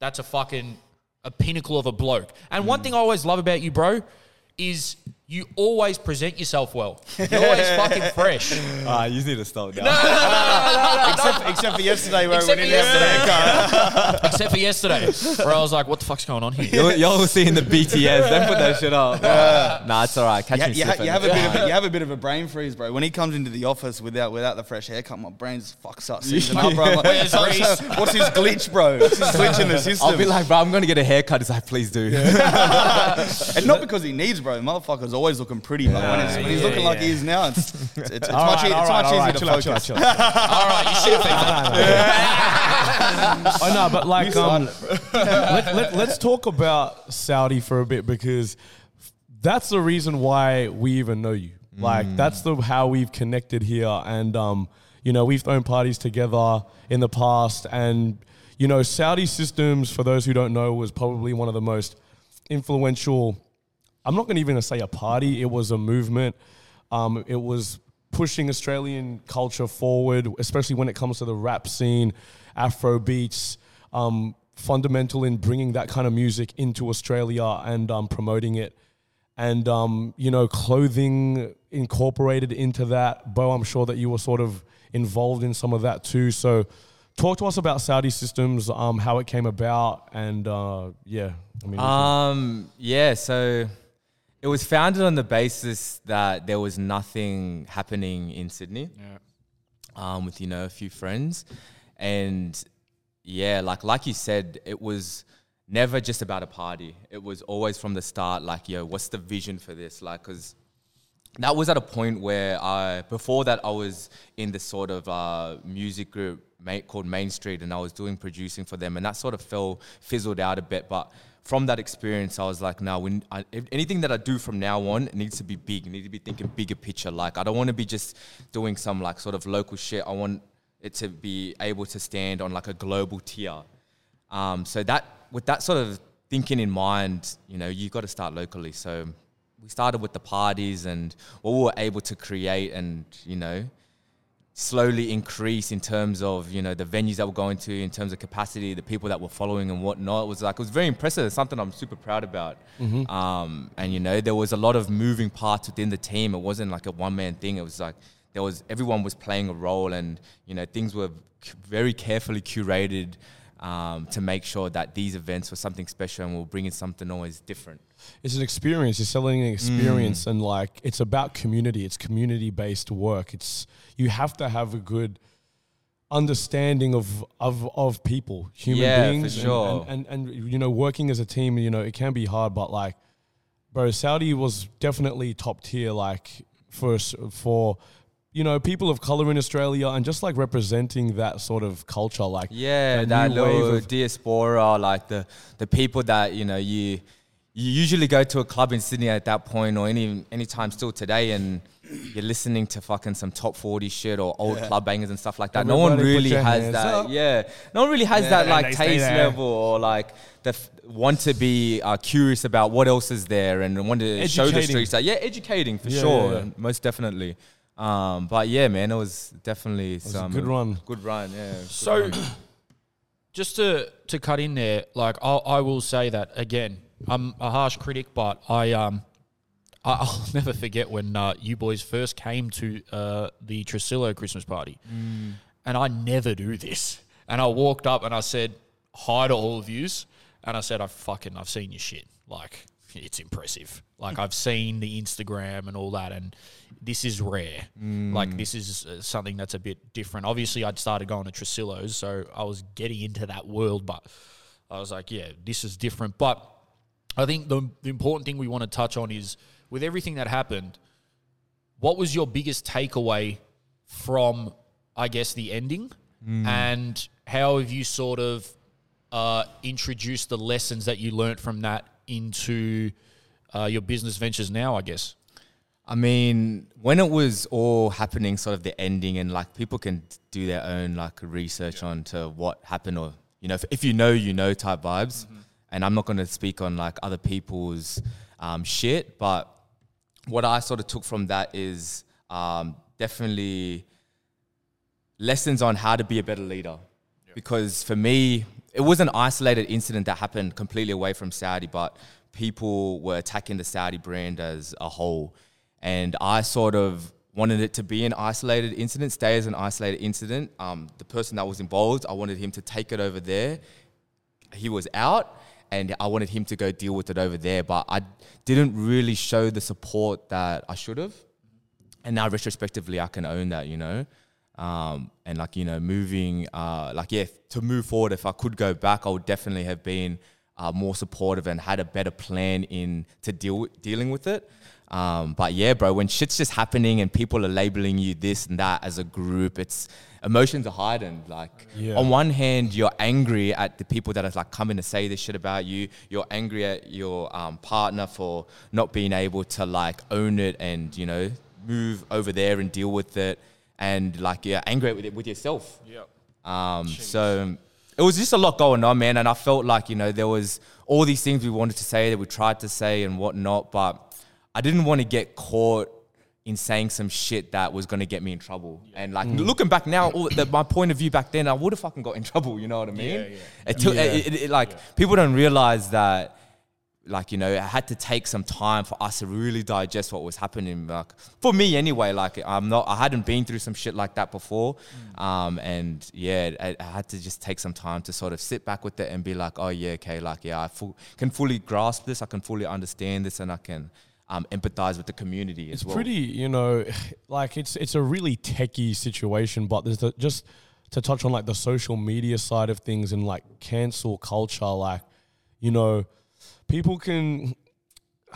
Speaker 3: That's a fucking a pinnacle of a bloke. And one mm. thing I always love about you, bro, is you always present yourself well. You're always fucking fresh.
Speaker 1: Ah, you need to stop now.
Speaker 4: except, except for yesterday where
Speaker 3: Except
Speaker 4: we
Speaker 3: for
Speaker 4: didn't
Speaker 3: yesterday. Except for yesterday, where I was like, what the fuck's going on here?
Speaker 5: Y'all, y'all will see in the BTS. Don't put that shit up. Nah, it's all right. Catch
Speaker 4: You,
Speaker 5: me
Speaker 4: you, ha- you have a bit of a, you have a bit of a brain freeze, bro. When he comes into the office without without the fresh haircut, my brain's fucks up, seizing up, bro. I'm like,
Speaker 3: Where's
Speaker 4: so-
Speaker 3: Reese?
Speaker 4: what's his glitch, bro? What's his glitch in the system?
Speaker 5: I'll be like, bro, I'm gonna get a haircut. He's like, please do.
Speaker 4: and not because he needs, bro. The motherfucker's always looking pretty, but when, it's, when he's
Speaker 3: yeah,
Speaker 4: looking like
Speaker 3: yeah.
Speaker 4: he is now, it's it's, it's, it's much,
Speaker 2: right,
Speaker 4: e- it's
Speaker 2: right,
Speaker 4: much
Speaker 2: all right,
Speaker 4: easier
Speaker 2: chill
Speaker 4: to
Speaker 2: out, chill out,
Speaker 4: focus.
Speaker 2: chill out.
Speaker 3: All right, you should have that.
Speaker 2: Oh no, but like,
Speaker 4: You
Speaker 2: um, let, let, let's talk about Saudi for a bit because that's the reason why we even know you. Like, that's the how we've connected here, and um, you know, we've thrown parties together in the past, and you know, Saudi Systems, for those who don't know, was probably one of the most influential. I'm not going to even say a party; it was a movement. Um, it was pushing Australian culture forward, especially when it comes to the rap scene, Afro beats. Um, fundamental in bringing that kind of music into Australia and um, promoting it, and um, you know, clothing incorporated into that. Bo, I'm sure that you were sort of involved in some of that too. So, talk to us about Saudi Systems, um, how it came about, and uh, yeah, I mean,
Speaker 5: Um, yeah, so it was founded on the basis that there was nothing happening in Sydney. Um, with you know a few friends, and yeah, like like you said, it was never just about a party. It was always from the start, like, yo, what's the vision for this? Like, cause that was at a point where I before that I was in this sort of uh, music group called Main Street, and I was doing producing for them, and that sort of fell fizzled out a bit. But from that experience, I was like, no, when I, anything that I do from now on, needs to be big. I need to be thinking bigger picture. Like I don't want to be just doing some like sort of local shit. I want it to be able to stand on like a global tier. Um, so that with that sort of thinking in mind, you know, you got to start locally. So we started with the parties and what we were able to create and you know slowly increase in terms of you know the venues that we're going to in terms of capacity the people that were following and whatnot. It was like it was very impressive. It's something i'm super proud about. Um, and you know there was a lot of moving parts within the team. It wasn't like a one-man thing. It was like there was everyone was playing a role and you know things were c- very carefully curated um, to make sure that these events were something special and we're bringing something always different
Speaker 2: it's an experience. You're selling an experience, and like it's about community. It's community based work. It's you have to have a good understanding of of of people, human
Speaker 5: Yeah,
Speaker 2: beings, and-
Speaker 5: sure.
Speaker 2: and, and and you know working as a team. You know it can be hard, but like, bro, Saudi was definitely top tier. Like for for you know people of color in Australia, and just like representing that sort of culture. Like
Speaker 5: Yeah,
Speaker 2: that
Speaker 5: that little
Speaker 2: of-
Speaker 5: diaspora, like the the people that you know you you usually go to a club in Sydney at that point, or any any time still today, and you're listening to fucking some top forty shit or old club bangers and stuff like that. no one really has that.
Speaker 2: up.
Speaker 5: Yeah, no one really has
Speaker 2: Yeah,
Speaker 5: that like taste level or like the f- want to be uh, curious about what else is there and want to show the streets. That, yeah, educating for
Speaker 2: Yeah,
Speaker 5: sure,
Speaker 2: yeah, yeah.
Speaker 5: most definitely. Um, but yeah, man, it was definitely
Speaker 2: was a
Speaker 5: some
Speaker 2: good run.
Speaker 5: Good run, yeah. good
Speaker 3: So,
Speaker 5: run.
Speaker 3: just to to cut in there, like I'll, I will say that again. I'm a harsh critic, but I um I- I'll never forget when uh, you boys first came to uh, the Tresillo Christmas party, and I never do this. And I walked up and I said hi to all of yous, and I said I fucking I've seen your shit. Like it's impressive. Like I've seen the Instagram and all that, and this is rare. Like this is uh, something that's a bit different. Obviously, I'd started going to Tresillos, so I was getting into that world, but I was like, yeah, this is different. But I think the, the important thing we want to touch on is with everything that happened, what was your biggest takeaway from, I guess, the ending? And how have you sort of uh, introduced the lessons that you learnt from that into uh, your business ventures now, I guess?
Speaker 5: I mean, when it was all happening, sort of the ending, and like people can do their own like research on to what happened, or you know, if, if you know, you know, type vibes. And I'm not going to speak on like other people's um, shit, but what I sort of took from that is um, definitely lessons on how to be a better leader. Because for me, it was an isolated incident that happened completely away from Saudi, but people were attacking the Saudi brand as a whole. And I sort of wanted it to be an isolated incident, stay as an isolated incident. Um, the person that was involved, I wanted him to take it over there. He was out, and I wanted him to go deal with it over there. But I didn't really show the support that I should have and now retrospectively i can own that you know um, and like you know moving uh, like yeah to move forward if i could go back i would definitely have been uh, more supportive and had a better plan in to deal dealing with it um, but yeah bro when shit's just happening and people are labeling you this and that as a group it's emotions are heightened like
Speaker 2: Yeah.
Speaker 5: on one hand you're angry at the people that are like coming to say this shit about you you're angry at your um, partner for not being able to like own it and you know move over there and deal with it and like you're angry with it with yourself
Speaker 3: Yeah.
Speaker 5: um, so it was just a lot going on, man. And I felt like, you know, there was all these things we wanted to say that we tried to say and whatnot, but I didn't want to get caught in saying some shit that was gonna get me in trouble. And like looking back now, all the, my point of view back then, I would have fucking got in trouble. You know what I mean? It took, it- it- it- like people don't realize that like you know it had to take some time for us to really digest what was happening like for me anyway like i'm not i hadn't been through some shit like that before um and yeah I, I had to just take some time to sort of sit back with it and be like oh yeah okay like yeah i full, can fully grasp this i can fully understand this and i can um, empathize with the community
Speaker 2: It's
Speaker 5: as well
Speaker 2: pretty, you know, like it's it's a really techie situation, but there's the, just to touch on like the social media side of things and like cancel culture, like you know, people can.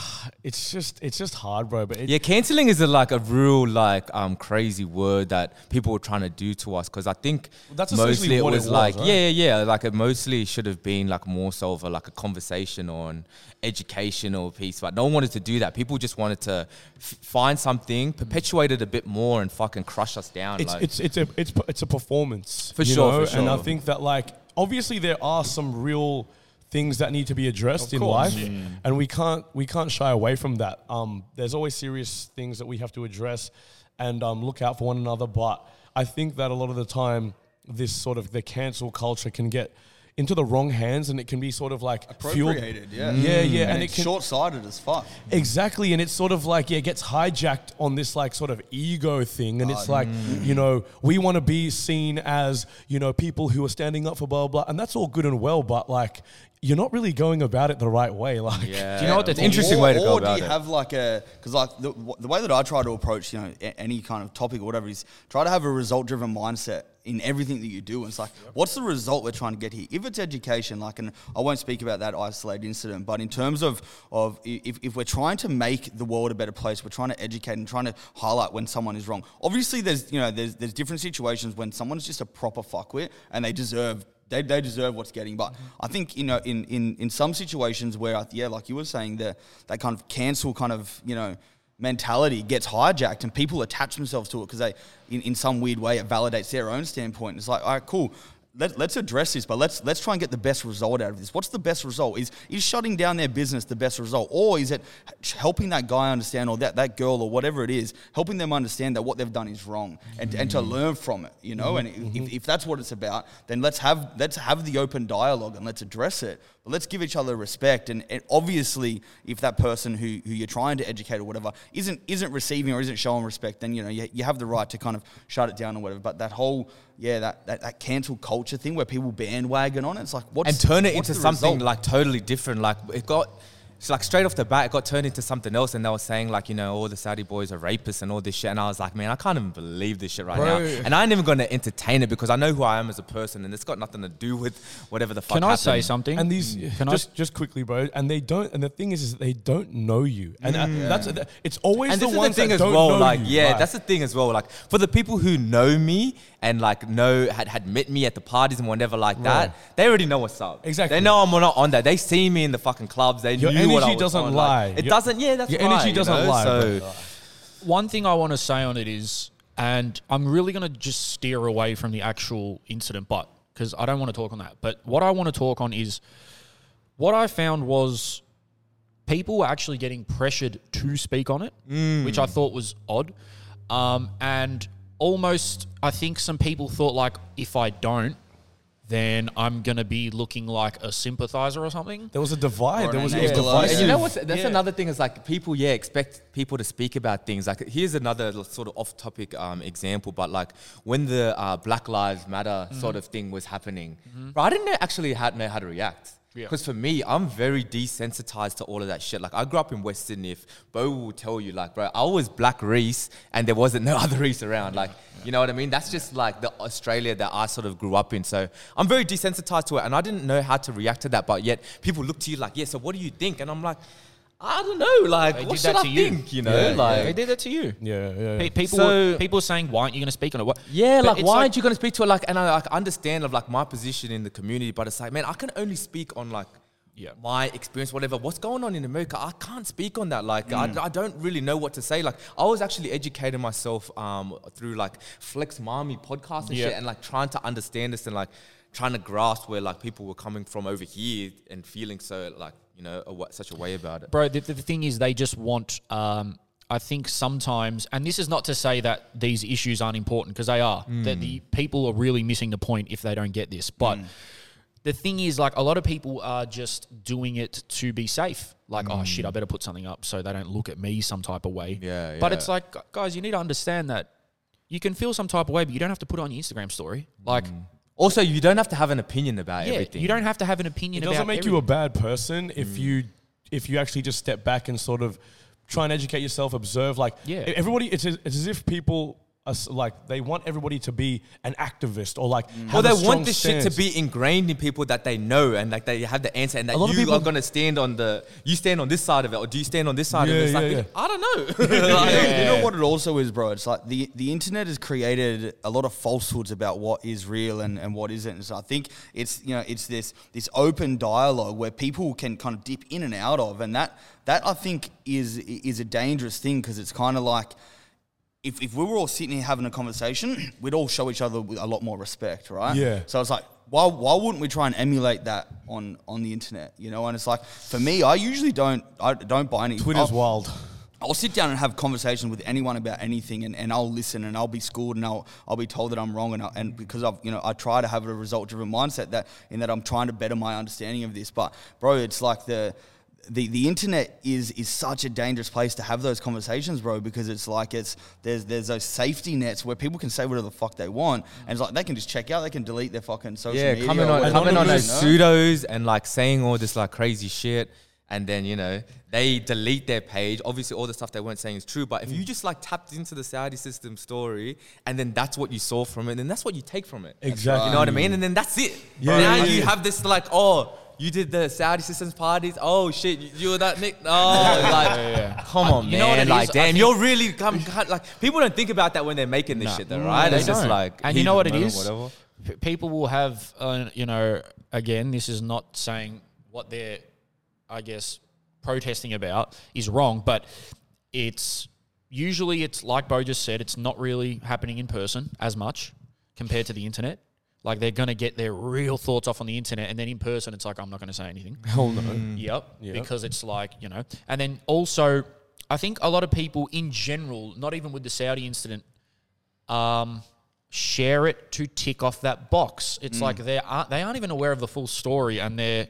Speaker 2: It's just it's just hard, bro. But
Speaker 5: Yeah, canceling is a, like a real like um crazy word that people were trying to do to us because I think
Speaker 2: That's
Speaker 5: mostly it
Speaker 2: what it
Speaker 5: was
Speaker 2: was,
Speaker 5: like
Speaker 2: right?
Speaker 5: yeah yeah yeah like it mostly should have been like more so of a, like a conversation or an educational piece, but no one wanted to do that. People just wanted to f- find something, perpetuate it a bit more, and fucking crush us down.
Speaker 2: it's
Speaker 5: like,
Speaker 2: it's it's a it's it's a performance
Speaker 5: For sure, for
Speaker 2: And I think that like obviously there are some real things that need to be addressed in life, and we can't we can't shy away from that. Um, there's always serious things that we have to address and um, look out for one another. But I think that a lot of the time, this sort of the cancel culture can get into the wrong hands, and it can be sort of like fueled-
Speaker 4: yeah.
Speaker 2: yeah, yeah,
Speaker 4: And,
Speaker 2: and,
Speaker 4: it's
Speaker 2: can
Speaker 4: short-sighted as fuck.
Speaker 2: Exactly, and it's sort of like yeah, it gets hijacked on this like sort of ego thing, and it's like
Speaker 4: mm.
Speaker 2: you know we want to be seen as you know people who are standing up for blah blah, blah and that's all good and well, but like you're not really going about it the right way. Like
Speaker 5: yeah,
Speaker 3: Do you know what That's
Speaker 5: it's
Speaker 3: thing
Speaker 5: an
Speaker 3: is?
Speaker 5: interesting
Speaker 4: or,
Speaker 5: way to
Speaker 4: or
Speaker 5: go
Speaker 4: do
Speaker 5: about
Speaker 4: you
Speaker 5: it.
Speaker 4: have like a because like the, the way that I try to approach you know any kind of topic or whatever is try to have a result driven mindset in everything that you do. And it's like, what's the result we're trying to get here? If it's education, like, and I won't speak about that isolated incident, but in terms of of if, if we're trying to make the world a better place, we're trying to educate and trying to highlight when someone is wrong. Obviously, there's you know there's there's different situations when someone's just a proper fuckwit and they deserve they, they deserve what's getting. But I think you know in, in, in some situations where yeah, like you were saying, the that kind of cancel kind of you know mentality gets hijacked and people attach themselves to it because they in, in some weird way it validates their own standpoint. It's like all right, cool. Let, let's address this, but let's let's try and get the best result out of this. What's the best result? Is is shutting down their business the best result, or is it helping that guy understand, or that, that girl, or whatever it is, helping them understand that what they've done is wrong, and, and to mm-hmm. learn from it, you know? Mm-hmm. And if, if mm-hmm. that's what it's about, then let's have let's have the open dialogue and let's address it. But let's give each other respect. And, and obviously, if that person who, who you're trying to educate or whatever isn't isn't receiving or isn't showing respect, then you know you, you have the right to kind of shut it down or whatever. But that whole yeah that, that, that cancel culture thing where people bandwagon on it, it's like what
Speaker 5: and turn it into something
Speaker 4: result?
Speaker 5: like totally different. Like it got, it's like straight off the bat, it got turned into something else, and they were saying like, you know, all the Saudi boys are rapists and all this shit, and I was like, man, I can't even believe this shit right now, and I ain't even gonna entertain it because I know who I am as a person, and it's got nothing to do with whatever the fuck.
Speaker 3: Can I say something?
Speaker 2: and these
Speaker 3: Can I
Speaker 2: just just quickly, bro. And they don't. And the thing is, is they don't know you, and uh, that's it's always
Speaker 5: And
Speaker 2: the
Speaker 5: this is the thing
Speaker 2: that
Speaker 5: as
Speaker 2: don't
Speaker 5: well.
Speaker 2: know
Speaker 5: Like,
Speaker 2: you.
Speaker 5: yeah,
Speaker 2: Right.
Speaker 5: that's the thing as well. Like, for the people who know me and like know had, had met me at the parties and whatever like
Speaker 2: Right.
Speaker 5: that, they already know what's up.
Speaker 2: Exactly.
Speaker 5: They know I'm not on that. They see me in the fucking clubs. They
Speaker 2: Your
Speaker 5: knew what I
Speaker 2: energy
Speaker 5: was
Speaker 2: doesn't
Speaker 5: on.
Speaker 2: lie.
Speaker 5: Like, it
Speaker 2: Your-
Speaker 5: doesn't. Yeah, that's
Speaker 2: your
Speaker 5: right,
Speaker 2: energy
Speaker 5: you
Speaker 2: doesn't
Speaker 5: know?
Speaker 2: lie,
Speaker 5: So.
Speaker 3: One thing I want to say on it is, and I'm really going to just steer away from the actual incident, but because I don't want to talk on that. But what I want to talk on is what I found was people were actually getting pressured to speak on it, which I thought was odd. Um, and almost, I think some people thought like, if I don't, then I'm gonna be looking like a sympathizer or something.
Speaker 2: There was a divide.
Speaker 4: Or
Speaker 2: There
Speaker 4: an
Speaker 2: was, it was
Speaker 4: enabler.
Speaker 2: divisive.
Speaker 5: And you know what? That's
Speaker 2: Yeah.
Speaker 5: another thing is like people, yeah, expect people to speak about things. Like here's another sort of off-topic um, example, but like when the uh, Black Lives Matter sort of thing was happening, bro, I didn't know, actually how, know how to react.
Speaker 3: Yeah.
Speaker 5: Because for me, I'm very desensitized to all of that shit. Like I grew up in West Sydney. If Bo will tell you, like, bro, I was Black Reese, and there wasn't no other Reese around. Like, you know what I mean? That's just like the Australia that I sort of grew up in. So I'm very desensitized to it, and I didn't know how to react to that. But yet people look to you like, yeah. So what do you think? And I'm like, I don't know. Like,
Speaker 3: They
Speaker 5: what
Speaker 3: did
Speaker 5: should
Speaker 3: that
Speaker 5: I
Speaker 3: to you.
Speaker 5: think? You know,
Speaker 2: Yeah,
Speaker 5: like.
Speaker 3: they did that to you.
Speaker 2: Yeah, yeah.
Speaker 3: Pe- People,
Speaker 5: So-
Speaker 3: were, people were saying, "Why aren't you going to speak on it?" What?
Speaker 5: Yeah,
Speaker 3: But
Speaker 5: like
Speaker 3: it's
Speaker 5: why aren't you gonna speak to it? Like, and I like understand of like my position in the community, but it's like, man, I can only speak on like
Speaker 3: Yeah.
Speaker 5: my experience, whatever. What's going on in America? I can't speak on that. Like, I, I don't really know what to say. Like, I was actually educating myself um, through like Flex Mami podcast and
Speaker 3: Yeah.
Speaker 5: shit, and like trying to understand this and like trying to grasp where like people were coming from over here and feeling so like you know a, such a way about it.
Speaker 3: bro. The, the thing is, they just want um, I think sometimes, and this is not to say that these issues aren't important because they are. That the mm. people are really missing the point if they don't get this. But mm. the thing is, like a lot of people are just doing it to be safe. Like, oh shit, I mm. better put something up so they don't look at me some type of way.
Speaker 5: Yeah,
Speaker 3: But it's like, guys, you need to understand that you can feel some type of way, but you don't have to put it on your Instagram story. Like,
Speaker 5: Also, you don't have to have an opinion about
Speaker 3: yeah,
Speaker 5: everything.
Speaker 3: you don't have to have an opinion. About everything.
Speaker 2: It doesn't
Speaker 3: about
Speaker 2: make you a bad person if mm. you if you actually just step back and sort of try and educate yourself, observe. Like,
Speaker 3: Yeah.
Speaker 2: everybody. It's as, it's as if people. Are, s- like they want everybody to be an activist or like mm. have
Speaker 5: Well,
Speaker 2: a
Speaker 5: they
Speaker 2: strong
Speaker 5: want this shit to be ingrained in people that they know and like they have the answer and that
Speaker 2: A lot of
Speaker 5: you
Speaker 2: people-
Speaker 5: are gonna stand on the you stand on this side of it or do you stand on this side
Speaker 2: Yeah,
Speaker 5: of it?
Speaker 2: Yeah,
Speaker 5: like
Speaker 2: yeah.
Speaker 5: I don't know.
Speaker 4: You know-
Speaker 5: Like,
Speaker 4: You know what it also is, bro? It's like the, the internet has created a lot of falsehoods about what is real and, and what isn't. And so I think it's you know it's this this open dialogue where people can kind of dip in and out of, and that that I think is is a dangerous thing because it's kind of like if, if we were all sitting here having a conversation, we'd all show each other a lot more respect, right?
Speaker 2: Yeah.
Speaker 4: So it's like, why, why wouldn't we try and emulate that on, on the internet? You know, and it's like for me, I usually don't I don't buy any.
Speaker 2: Twitter's
Speaker 4: I'll-
Speaker 2: wild.
Speaker 4: I'll sit down and have conversations with anyone about anything, and, and I'll listen, and I'll be schooled, and I'll I'll be told that I'm wrong, and I, and because I've you know I try to have a result driven mindset that in that I'm trying to better my understanding of this. But bro, it's like the the, the internet is is such a dangerous place to have those conversations, bro, because it's like it's there's there's those safety nets where people can say whatever the fuck they want, and it's like they can just check out, they can delete their fucking social
Speaker 5: yeah,
Speaker 4: media.
Speaker 5: coming
Speaker 4: or
Speaker 5: on
Speaker 4: whatever,
Speaker 5: coming on
Speaker 4: you
Speaker 5: those pseudos and like saying all this like crazy shit. And then you know they delete their page. Obviously, all the stuff they weren't saying is true. But if you just like tapped into the Saudi system story, and then that's what you saw from it, then that's what you take from it.
Speaker 2: Exactly.
Speaker 5: You know what I mean? And then that's it.
Speaker 2: Yeah,
Speaker 5: now
Speaker 2: yeah,
Speaker 5: you
Speaker 2: yeah.
Speaker 5: have this like, oh, you did the Saudi systems parties. Oh shit, you, you were that Nick. Oh, like, come on,
Speaker 3: You
Speaker 5: man.
Speaker 3: know what it
Speaker 5: like,
Speaker 3: is?
Speaker 5: Damn, you're really come, like people don't think about that when they're making this shit, though, right?
Speaker 3: They
Speaker 5: It's just
Speaker 3: don't.
Speaker 5: like,
Speaker 3: and you know what it is.
Speaker 5: Whatever.
Speaker 3: P- People will have, uh, you know, again, this is not saying what they're, I guess, protesting about is wrong, but it's usually it's like Bo just said, it's not really happening in person as much compared to the internet. Like they're gonna get their real thoughts off on the internet, and then in person, it's like I'm not gonna say anything.
Speaker 2: Hell no. Mm.
Speaker 3: Yep.
Speaker 2: Yep.
Speaker 3: Because it's like, you know, and then also, I think a lot of people in general, not even with the Saudi incident, um, share it to tick off that box. It's mm. like they aren't uh, they aren't even aware of the full story and they're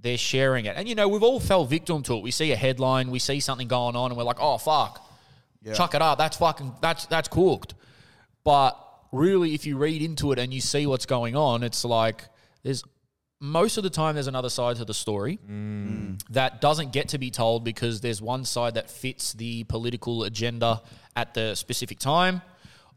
Speaker 3: they're sharing it. And you know, we've all fell victim to it. We see a headline, we see something going on, and we're like, oh fuck. Chuck it up. That's fucking that's that's cooked. But really, if you read into it and you see what's going on, it's like there's most of the time there's another side to the story mm. that doesn't get to be told because there's one side that fits the political agenda at the specific time,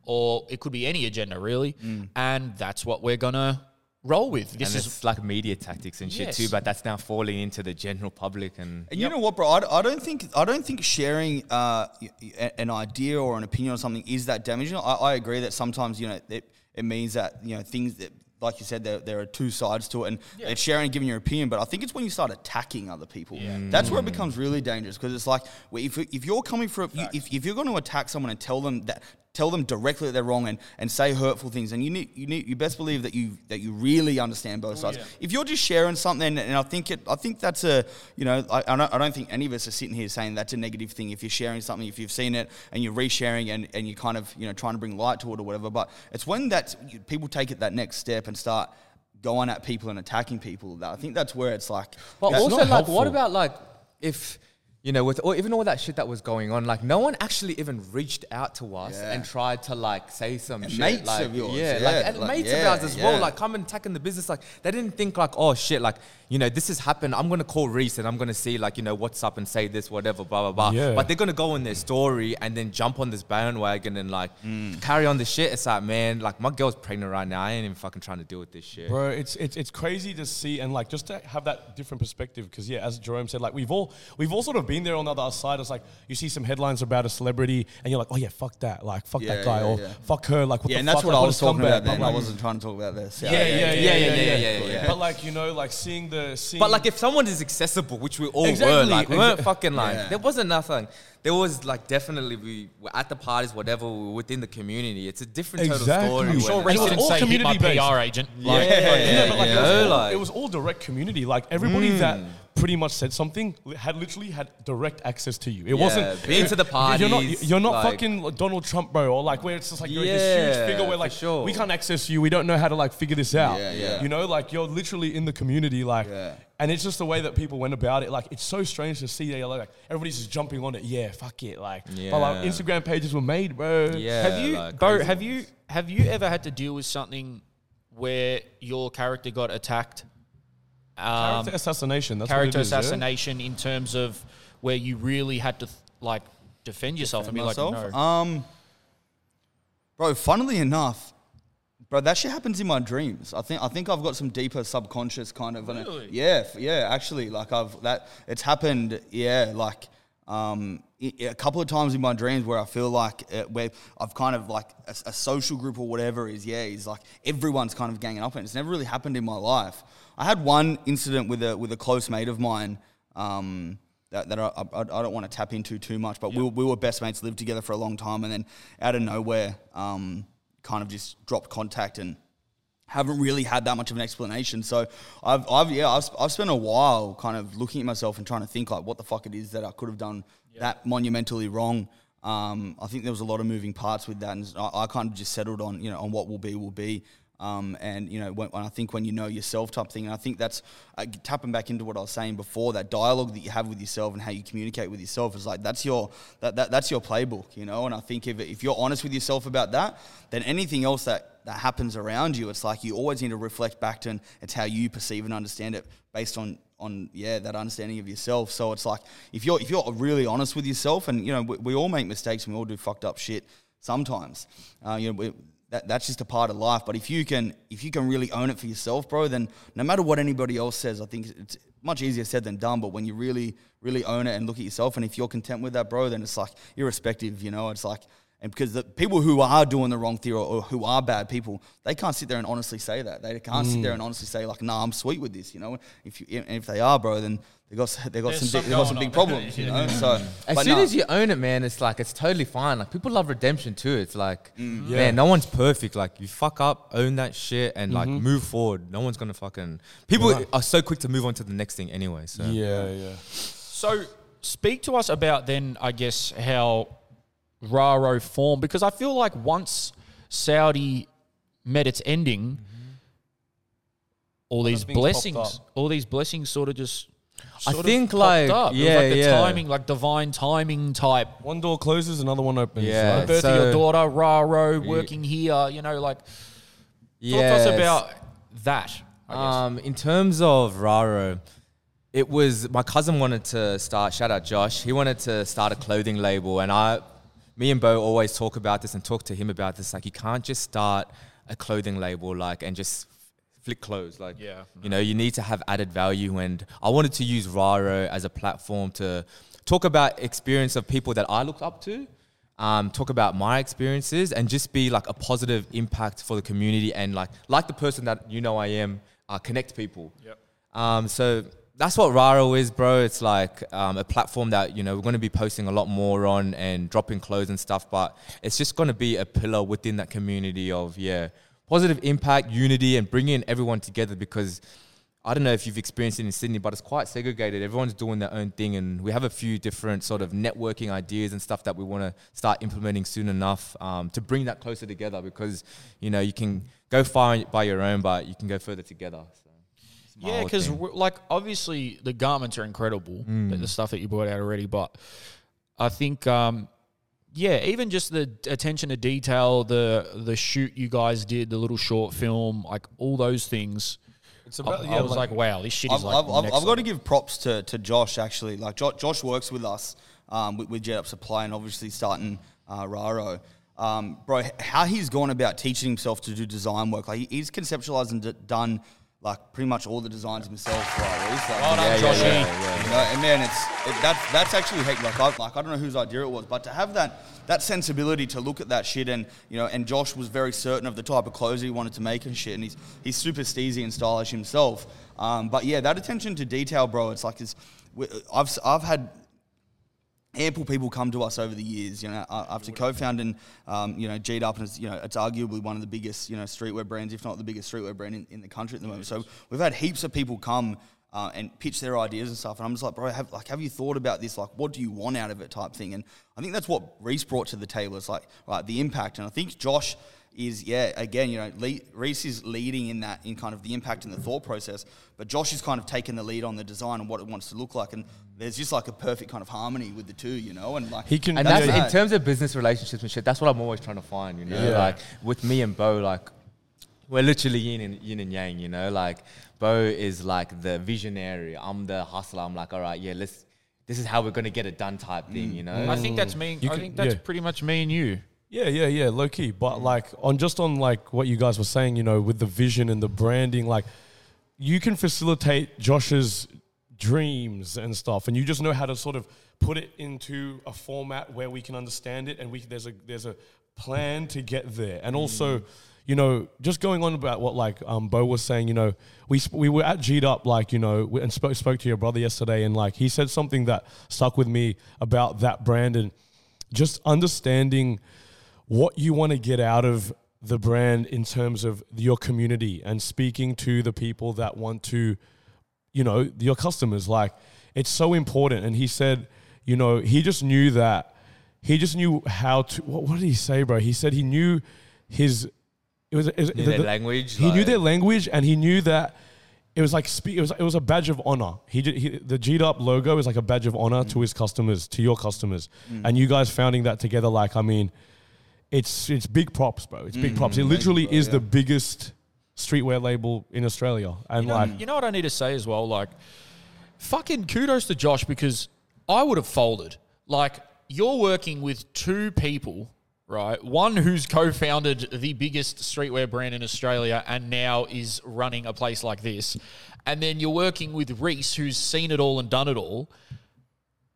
Speaker 3: or it could be any agenda really, mm. and that's what we're gonna roll with. This
Speaker 5: and
Speaker 3: is
Speaker 5: it's like media tactics and shit
Speaker 3: Yes.
Speaker 5: too, but that's now falling into the general public and
Speaker 4: And you know what, bro? I, I don't think I don't think sharing uh, y- y- an idea or an opinion on something is that damaging. I, I agree that sometimes you know it, it means that you know things that, like you said, there, there are two sides to it, and it's sharing and giving your opinion. But I think it's when you start attacking other people. That's where it becomes really dangerous because it's like well, if if you're coming for if, if you're going to attack someone and tell them that tell them directly that they're wrong and, and say hurtful things. And you need you need you best believe that you that you really understand both oh, sides. If you're just sharing something and I think it I think that's a you know I, I, don't, I don't think any of us are sitting here saying that's a negative thing. If you're sharing something if you've seen it and you're resharing and, and you're kind of you know trying to bring light to it or whatever but it's when that people take it that next step and start going at people and attacking people that I think that's where it's like
Speaker 5: But
Speaker 2: That's
Speaker 5: also,
Speaker 2: not
Speaker 5: like, what about like if you know, with or even all that shit that was going on, like no one actually even reached out to us
Speaker 4: Yeah.
Speaker 5: and tried to like say some
Speaker 4: And
Speaker 5: shit.
Speaker 4: mates
Speaker 5: like,
Speaker 4: of yours,
Speaker 5: yeah,
Speaker 4: yeah,
Speaker 5: like and
Speaker 4: like,
Speaker 5: mates
Speaker 4: yeah,
Speaker 5: of ours as well, like come and attacking the business. Like they didn't think like, oh shit, like you know, this has happened. I'm gonna call Reese and I'm gonna see like you know what's up and say this, whatever, blah blah blah.
Speaker 2: Yeah.
Speaker 5: But they're gonna go in their story and then jump on this bandwagon and like mm. carry on the shit. It's like, man, like my girl's pregnant right now. I ain't even fucking trying to deal with this shit.
Speaker 2: Bro, it's, it's it's crazy to see and like just to have that different perspective because yeah, as Jerome said, like we've all we've all sort of been there on the other side. It's like you see some headlines about a celebrity and you're like, oh yeah, fuck that, like fuck
Speaker 4: Yeah,
Speaker 2: that guy
Speaker 4: yeah,
Speaker 2: or
Speaker 4: yeah.
Speaker 2: fuck her, like what
Speaker 4: yeah
Speaker 2: the
Speaker 4: and that's
Speaker 2: fuck,
Speaker 4: what
Speaker 2: like,
Speaker 4: I
Speaker 2: a
Speaker 4: was talking about then
Speaker 2: But,
Speaker 4: I wasn't trying to talk about this
Speaker 2: Yeah, yeah, yeah, yeah, yeah, yeah,
Speaker 5: yeah, yeah.
Speaker 2: But like you know, like seeing the seeing
Speaker 5: But like, if someone is accessible, which we all were, like, we weren't fucking like,
Speaker 4: Yeah.
Speaker 5: there wasn't nothing. There was like definitely we were at the parties, whatever, we were within the community. It's a different
Speaker 2: Exactly.
Speaker 5: total story.
Speaker 2: I'm sure
Speaker 5: it's-
Speaker 2: Reese
Speaker 3: Reese
Speaker 2: was
Speaker 3: didn't
Speaker 2: all
Speaker 3: say hit my. PR agent.
Speaker 5: Yeah,
Speaker 3: Like,
Speaker 2: Yeah, but like,
Speaker 5: you
Speaker 2: it, was all,
Speaker 5: like-
Speaker 2: it was all direct community. Like everybody that
Speaker 5: Mm.
Speaker 2: Pretty much said something, had literally had direct access to you. It wasn't
Speaker 5: been to the
Speaker 2: You're not, you're not
Speaker 5: like-
Speaker 2: fucking Donald Trump, bro, or like where it's just like you're this
Speaker 5: Yeah,
Speaker 2: huge figure where like
Speaker 5: sure.
Speaker 2: we can't access you. We don't know how to like figure this out.
Speaker 4: Yeah, yeah.
Speaker 2: You know, like you're literally in the community, like,
Speaker 4: Yeah.
Speaker 2: and it's just the way that people went about it. Like it's so strange to see that like everybody's just jumping on it. Yeah, fuck it, like. But like Instagram pages were made, bro.
Speaker 5: Yeah.
Speaker 3: have you,
Speaker 5: like crazy.
Speaker 3: Have you have you ever had to deal with something where your character got attacked? Um,
Speaker 2: Character assassination. That's
Speaker 3: character
Speaker 2: what it is, yeah?
Speaker 3: assassination in terms of where you really had to like defend yourself and be like, no.
Speaker 4: Um, bro, funnily enough, bro, that shit happens in my dreams. I think I think I've got some deeper subconscious kind of.
Speaker 3: Really?
Speaker 4: Yeah, yeah. Actually, like I've that it's happened. Yeah, like. Um, a couple of times in my dreams where I feel like uh, where I've kind of like a, a social group or whatever is yeah is like everyone's kind of ganging up and it's never really happened in my life. I had one incident with a with a close mate of mine um, that, that I, I, I don't want to tap into too much, but we, were- we were best mates, lived together for a long time, and then out of nowhere, um, kind of just dropped contact and haven't really had that much of an explanation. So I've, I've yeah, I've, I've spent a while kind of looking at myself and trying to think like what the fuck it is that I could have done that monumentally wrong. Um, I think there was a lot of moving parts with that, and I, I kind of just settled on you know on what will be will be. Um, and you know, when, I think when you know yourself type thing, and I think that's uh, tapping back into what I was saying before. That dialogue that you have with yourself and how you communicate with yourself is like that's your that, that that's your playbook, you know. And I think if if you're honest with yourself about that, then anything else that that happens around you, it's like you always need to reflect back to and it's how you perceive and understand it based on on yeah that understanding of yourself. So it's like if you're if you're really honest with yourself, and you know we, we all make mistakes and we all do fucked up shit sometimes. Uh, you know. We, that, that's just a part of life. But if you can if you can really own it for yourself, bro, then no matter what anybody else says, I think it's much easier said than done. But when you really really own it and look at yourself, and if you're content with that, bro, then it's like irrespective. You know, it's like and because the people who are doing the wrong thing or, or who are bad people, they can't sit there and honestly say that. They can't sit mm. there and honestly say like, "Nah, I'm sweet with this." You know, if you if they are, bro, then they got they got
Speaker 3: There's
Speaker 4: some
Speaker 3: some
Speaker 4: big, they got some big
Speaker 3: on.
Speaker 4: problems. You know, so
Speaker 5: As soon
Speaker 4: nah.
Speaker 5: as you own it, man, it's like it's totally fine. Like people love redemption too. It's like,
Speaker 4: Mm.
Speaker 2: Yeah.
Speaker 5: man, no one's perfect. Like you fuck up, own that shit, and like
Speaker 2: Mm-hmm.
Speaker 5: move forward. No one's gonna fucking. People are so quick to move on to the next thing anyway. So
Speaker 2: Yeah, yeah.
Speaker 3: So speak to us about then, I guess, how Raro formed because I feel like once Saudi met its ending, all these blessings, all these blessings, sort of just.
Speaker 5: I think, like,
Speaker 3: up. it
Speaker 5: yeah,
Speaker 3: was like the
Speaker 5: yeah.
Speaker 3: timing, like divine timing type.
Speaker 2: One door closes, another one opens.
Speaker 5: Yeah.
Speaker 2: right?
Speaker 3: Birth
Speaker 5: so-
Speaker 3: of your daughter, Raro, working here. You know, like talk to us about that.
Speaker 5: Um, in terms of Raro, it was my cousin wanted to start. Shout out Josh. He wanted to start a clothing label, and I, me and Bo always talk about this and talk to him about this. Like you can't just start a clothing label like and just flick clothes. Like
Speaker 3: Yeah,
Speaker 5: you know, you need to have added value. And I wanted to use Raro as a platform to talk about experience of people that I looked up to. Um, talk about my experiences and just be like a positive impact for the community and like like the person that you know I am, uh, connect people.
Speaker 3: Yep.
Speaker 5: Um, so that's what Raro is, bro. It's like um, a platform that you know we're going to be posting a lot more on and dropping clothes and stuff. But it's just going to be a pillar within that community of yeah, positive impact, unity, and bringing everyone together. Because I don't know if you've experienced it in Sydney, but it's quite segregated. Everyone's doing their own thing, and we have a few different sort of networking ideas and stuff that we want to start implementing soon enough um, to bring that closer together. Because you know you can go far by your own, but you can go further together. So.
Speaker 3: Yeah, because like obviously the garments are incredible, the, the stuff that you brought out already. But I think, um, yeah, even just the attention to detail, the the shoot you guys did, the little short film, like all those things.
Speaker 2: It's
Speaker 3: I,
Speaker 2: about
Speaker 3: I was like, wow, this shit is
Speaker 4: I've,
Speaker 3: like.
Speaker 4: I've, I've, I've got to give props to, to Josh actually. Like jo- Josh works with us um, with, with G'd Up Supply and obviously starting uh, Raro. Um, bro, how he's gone about teaching himself to do design work. Like he's conceptualized and d- done like pretty much all the designs himself. Right? He's like,
Speaker 3: Well done,
Speaker 5: Yeah, yeah,
Speaker 3: Joshy.
Speaker 5: yeah, yeah.
Speaker 4: you know, and man, it's it, that's that's actually heck, like I, like I don't know whose idea it was, but to have that that sensibility to look at that shit and you know, and Josh was very certain of the type of clothes he wanted to make and shit, and he's he's super steezy and stylish himself. Um, but yeah, that attention to detail, bro, it's like it's, I've s- I've had ample people come to us over the years. You know, uh, after co-founding, um, you know, G'd Up, and it's, you know, it's arguably one of the biggest, you know, streetwear brands, if not the biggest streetwear brand in, in the country at the moment. So we've had heaps of people come uh, and pitch their ideas and stuff. And I'm just like, bro, have like, have you thought about this? Like, what do you want out of it? Type thing. And I think that's what Reese brought to the table. It's like, right, the impact. And I think Josh is, yeah, again, you know, le- Reese is leading in that, in kind of the impact and the thought process. But Josh is kind of taking the lead on the design and what it wants to look like. And there's just like a perfect kind of harmony with the two, you know. And like,
Speaker 2: He can-
Speaker 5: And
Speaker 2: Yeah,
Speaker 5: that's
Speaker 2: yeah.
Speaker 5: in terms of business relationships and shit. That's what I'm always trying to find. You know,
Speaker 2: Yeah.
Speaker 5: like with me and Bo, like we're literally yin and yin and yang. You know, like Bo is like the visionary. I'm the hustler. I'm like, all right, yeah, let's. This is how we're gonna get it done, type thing. Mm. You know.
Speaker 3: I think that's me.
Speaker 2: You
Speaker 3: I
Speaker 2: can-
Speaker 3: think that's
Speaker 2: yeah.
Speaker 3: pretty much me and you.
Speaker 2: Yeah, yeah, yeah, low key. But like on just on like what you guys were saying, you know, with the vision and the branding, like you can facilitate Josh's dreams and stuff, and you just know how to sort of put it into a format where we can understand it, and we there's a there's a plan to get there, and also. You know, just going on about what like um, Bo was saying. You know, we sp- we were at G'd up, like you know, and spoke spoke to your brother yesterday, and like he said something that stuck with me about that brand and just understanding what you want to get out of the brand in terms of your community and speaking to the people that want to, you know, your customers. Like, it's so important. And he said, you know, he just knew that. He just knew how to. What, what did he say, bro? He said he knew his. It was, it was the-
Speaker 5: their
Speaker 2: the-
Speaker 5: language,
Speaker 2: He knew their language, and he knew that it was like spe- it was it was a badge of honor. He, did, he the G'd up logo is like a badge of honor to his customers, to your customers, mm. and you guys founding that together. Like, I mean, it's it's big props, bro. It's big mm-hmm. props. It literally is the biggest streetwear label in Australia, and
Speaker 3: You know,
Speaker 2: like,
Speaker 3: you know what I need to say as well? Like, fucking kudos to Josh because I would have folded. Like, you're working with two people, right? One who's co founded the biggest streetwear brand in Australia and now is running a place like this. And then you're working with Reese, who's seen it all and done it all.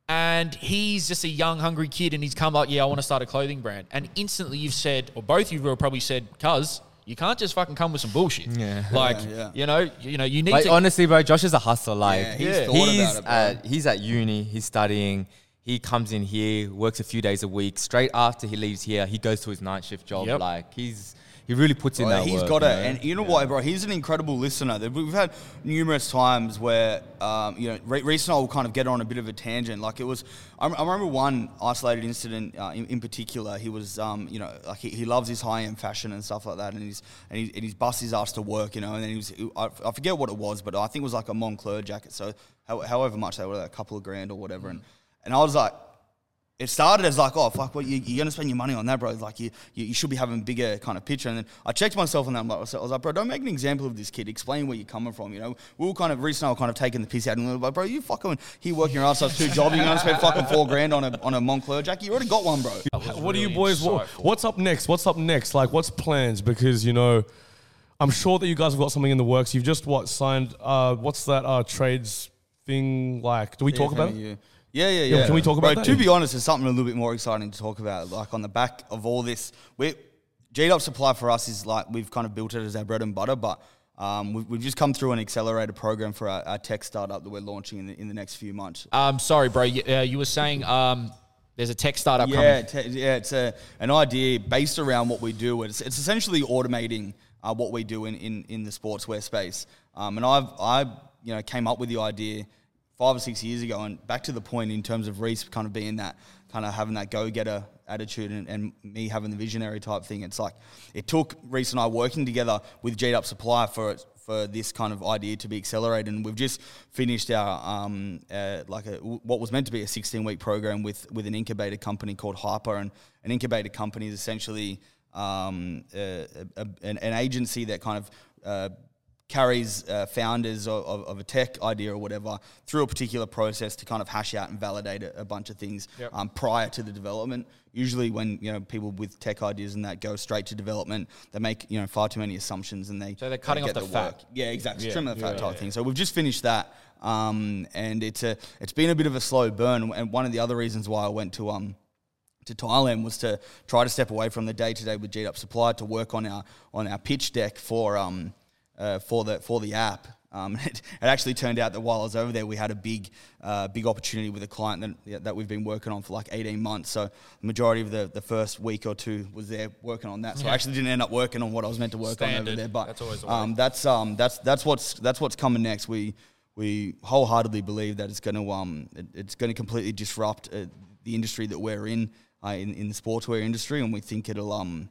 Speaker 3: And he's just a young, hungry kid, and he's come like, "Yeah, I want to start a clothing brand." And instantly, you've said, or both of you have probably said, "Cuz you can't just fucking come with some bullshit."
Speaker 5: Yeah.
Speaker 3: like
Speaker 4: Yeah.
Speaker 3: you know, you know, you need
Speaker 5: Like
Speaker 3: to.
Speaker 5: honestly, bro, Josh is a hustler. Like
Speaker 4: Yeah, he's
Speaker 3: Yeah.
Speaker 4: thought
Speaker 5: he's
Speaker 4: about it, bro.
Speaker 5: at he's at uni. He's studying. He comes in here, works a few days a week. Straight after he leaves here, he goes to his night shift job.
Speaker 3: Yep.
Speaker 5: Like he's he really puts in
Speaker 4: Bro,
Speaker 5: that
Speaker 4: he's
Speaker 5: work.
Speaker 4: got it,
Speaker 5: know?
Speaker 4: and you know what, bro? He's an incredible listener. We've had numerous times where, um, you know, Re- Reese and I will kind of get on a bit of a tangent. Like it was, I, I remember one isolated incident uh, in, in particular. He was, um, you know, like he, he loves his high end fashion and stuff like that, and he's and, he, and he's bust his ass to work, you know. And then he was, I, I forget what it was, but I think it was like a Moncler jacket. So how, however much they were, like a couple of grand or whatever, and and I was like it started as like, oh fuck, what you, you're gonna spend your money on that, bro? Like you, you, you should be having a bigger kind of picture. And then I checked myself on that. I'm like, I was like, bro, don't make an example of this kid. Explain where you're coming from. You know, we were kind of recently, I were kind of taking the piss out, and we were like, bro, you fucking here working your ass off two jobs. You're gonna spend fucking four grand on a on a Moncler jacket. You already got one, bro.
Speaker 2: what do you
Speaker 3: really
Speaker 2: boys? What, what's up next? What's up next? Like, what's plans? Because you know, I'm sure that you guys have got something in the works. You've just what signed? Uh, what's that uh, trades thing like? Do we talk about it?
Speaker 4: Yeah, yeah, yeah.
Speaker 2: Can we talk about
Speaker 4: Bro,
Speaker 2: that?
Speaker 4: To be honest, it's something a little bit more exciting to talk about. Like on the back of all this, we G'd Supply for us is like we've kind of built it as our bread and butter, but um, we've, we've just come through an accelerator program for our, our tech startup that we're launching in the, in the next few months.
Speaker 3: um, sorry, bro. You, uh, you were saying um, there's a tech startup
Speaker 4: Yeah,
Speaker 3: coming.
Speaker 4: te- yeah, it's a, an idea based around what we do. It's, it's essentially automating uh, what we do in, in, in the sportswear space. Um, and I've I you know came up with the idea five or six years ago, and back to the point in terms of Reese kind of being that kind of having that go getter attitude, and, and me having the visionary type thing. It's like it took Reese and I working together with G'd Up Supply for for this kind of idea to be accelerated. And we've just finished our um, uh, like a, what was meant to be a 16 week program with with an incubator company called Hyper, and an incubator company is essentially um, a, a, an, an agency that kind of uh, carries uh, founders of, of, of a tech idea or whatever through a particular process to kind of hash out and validate a, a bunch of things um, prior to the development. Usually, when you know people with tech ideas and that go straight to development, they make you know far too many assumptions and they
Speaker 3: So they're cutting off
Speaker 4: get
Speaker 3: the fat.
Speaker 4: work. Yeah, exactly.
Speaker 3: Yeah,
Speaker 4: Trim the fat
Speaker 3: yeah,
Speaker 4: type
Speaker 3: yeah.
Speaker 4: thing. So we've just finished that, um, and it's a it's been a bit of a slow burn. And one of the other reasons why I went to um to Thailand was to try to step away from the day to day with G'd Up Supply to work on our on our pitch deck for um uh, for the for the app. Um, it, it actually turned out that while I was over there, we had a big uh, big opportunity with a client that, that we've been working on for like 18 months. So the majority of the, the first week or two was there working on that. So I actually didn't end up working on what I was meant to work on over there. But
Speaker 3: That's always the
Speaker 4: um, that's um that's that's what's that's what's coming next. We we wholeheartedly believe that it's going to um it, it's going to completely disrupt uh, the industry that we're in, uh, in in the sportswear industry, and we think it'll um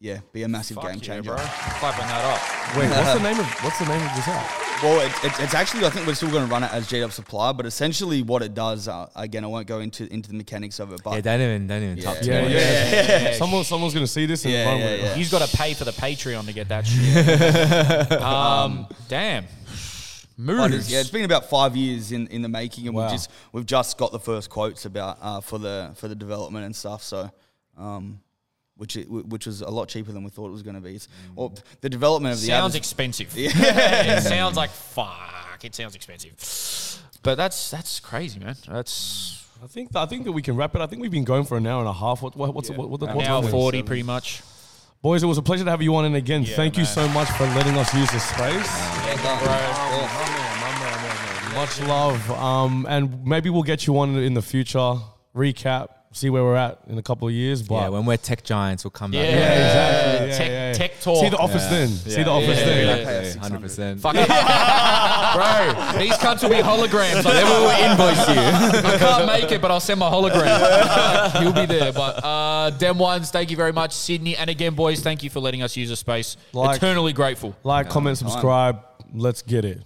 Speaker 4: yeah be a massive
Speaker 3: Fuck
Speaker 4: game
Speaker 3: yeah,
Speaker 4: changer.
Speaker 3: bro. Clapping that up.
Speaker 2: Wait, what's the name of what's the name of this app?
Speaker 4: Well, it, it, it's actually I think we're still going to run it as G'd Up Supply, but essentially what it does uh, again I won't go into into the mechanics of it, but
Speaker 5: Yeah, don't even don't even talk to
Speaker 2: Yeah,
Speaker 5: me.
Speaker 2: yeah. Someone, someone's gonna see this and
Speaker 4: Yeah,
Speaker 2: run
Speaker 4: yeah, yeah.
Speaker 3: He's got to pay for the Patreon to get that shit. um, damn. Moves.
Speaker 4: yeah, it's been about five years in, in the making, and
Speaker 2: Wow.
Speaker 4: we've just we've just got the first quotes about uh, for the for the development and stuff. So, um, which it, which was a lot cheaper than we thought it was going to be. It's, well, the development of the
Speaker 3: sounds
Speaker 4: app is-
Speaker 3: expensive. it sounds like fuck. It sounds expensive. But that's that's crazy, man. That's
Speaker 2: I think I think that we can wrap it. I think we've been going for an hour and a half. What, what, what's what, what, what,
Speaker 3: an
Speaker 2: what's
Speaker 3: hour
Speaker 2: wrong with it?
Speaker 3: forty, pretty much.
Speaker 2: Boys, it was a pleasure to have you on. And again,
Speaker 3: Yeah,
Speaker 2: thank you so much for letting us use this space. Much love. Um, and maybe we'll get you on in the future. Recap, see where we're at in a couple of years. But
Speaker 5: Yeah, when we're tech giants, we'll come back.
Speaker 3: Yeah,
Speaker 5: back.
Speaker 2: exactly. Yeah,
Speaker 3: tech,
Speaker 2: yeah, yeah.
Speaker 3: tech talk.
Speaker 2: see the office then. See the office
Speaker 3: Yeah,
Speaker 2: then.
Speaker 3: yeah,
Speaker 4: Pay
Speaker 5: Yeah, hundred percent.
Speaker 3: Fuck it. Bro, these cunts will be holograms. Like, then we'll invoice you. I can't make it, but I'll send my hologram. He'll be there. But uh, Dem Ones, thank you very much. Sydney. And again, boys, thank you for letting us use the space.
Speaker 2: Like-
Speaker 3: Eternally grateful.
Speaker 2: Like, comment, subscribe. Let's get it.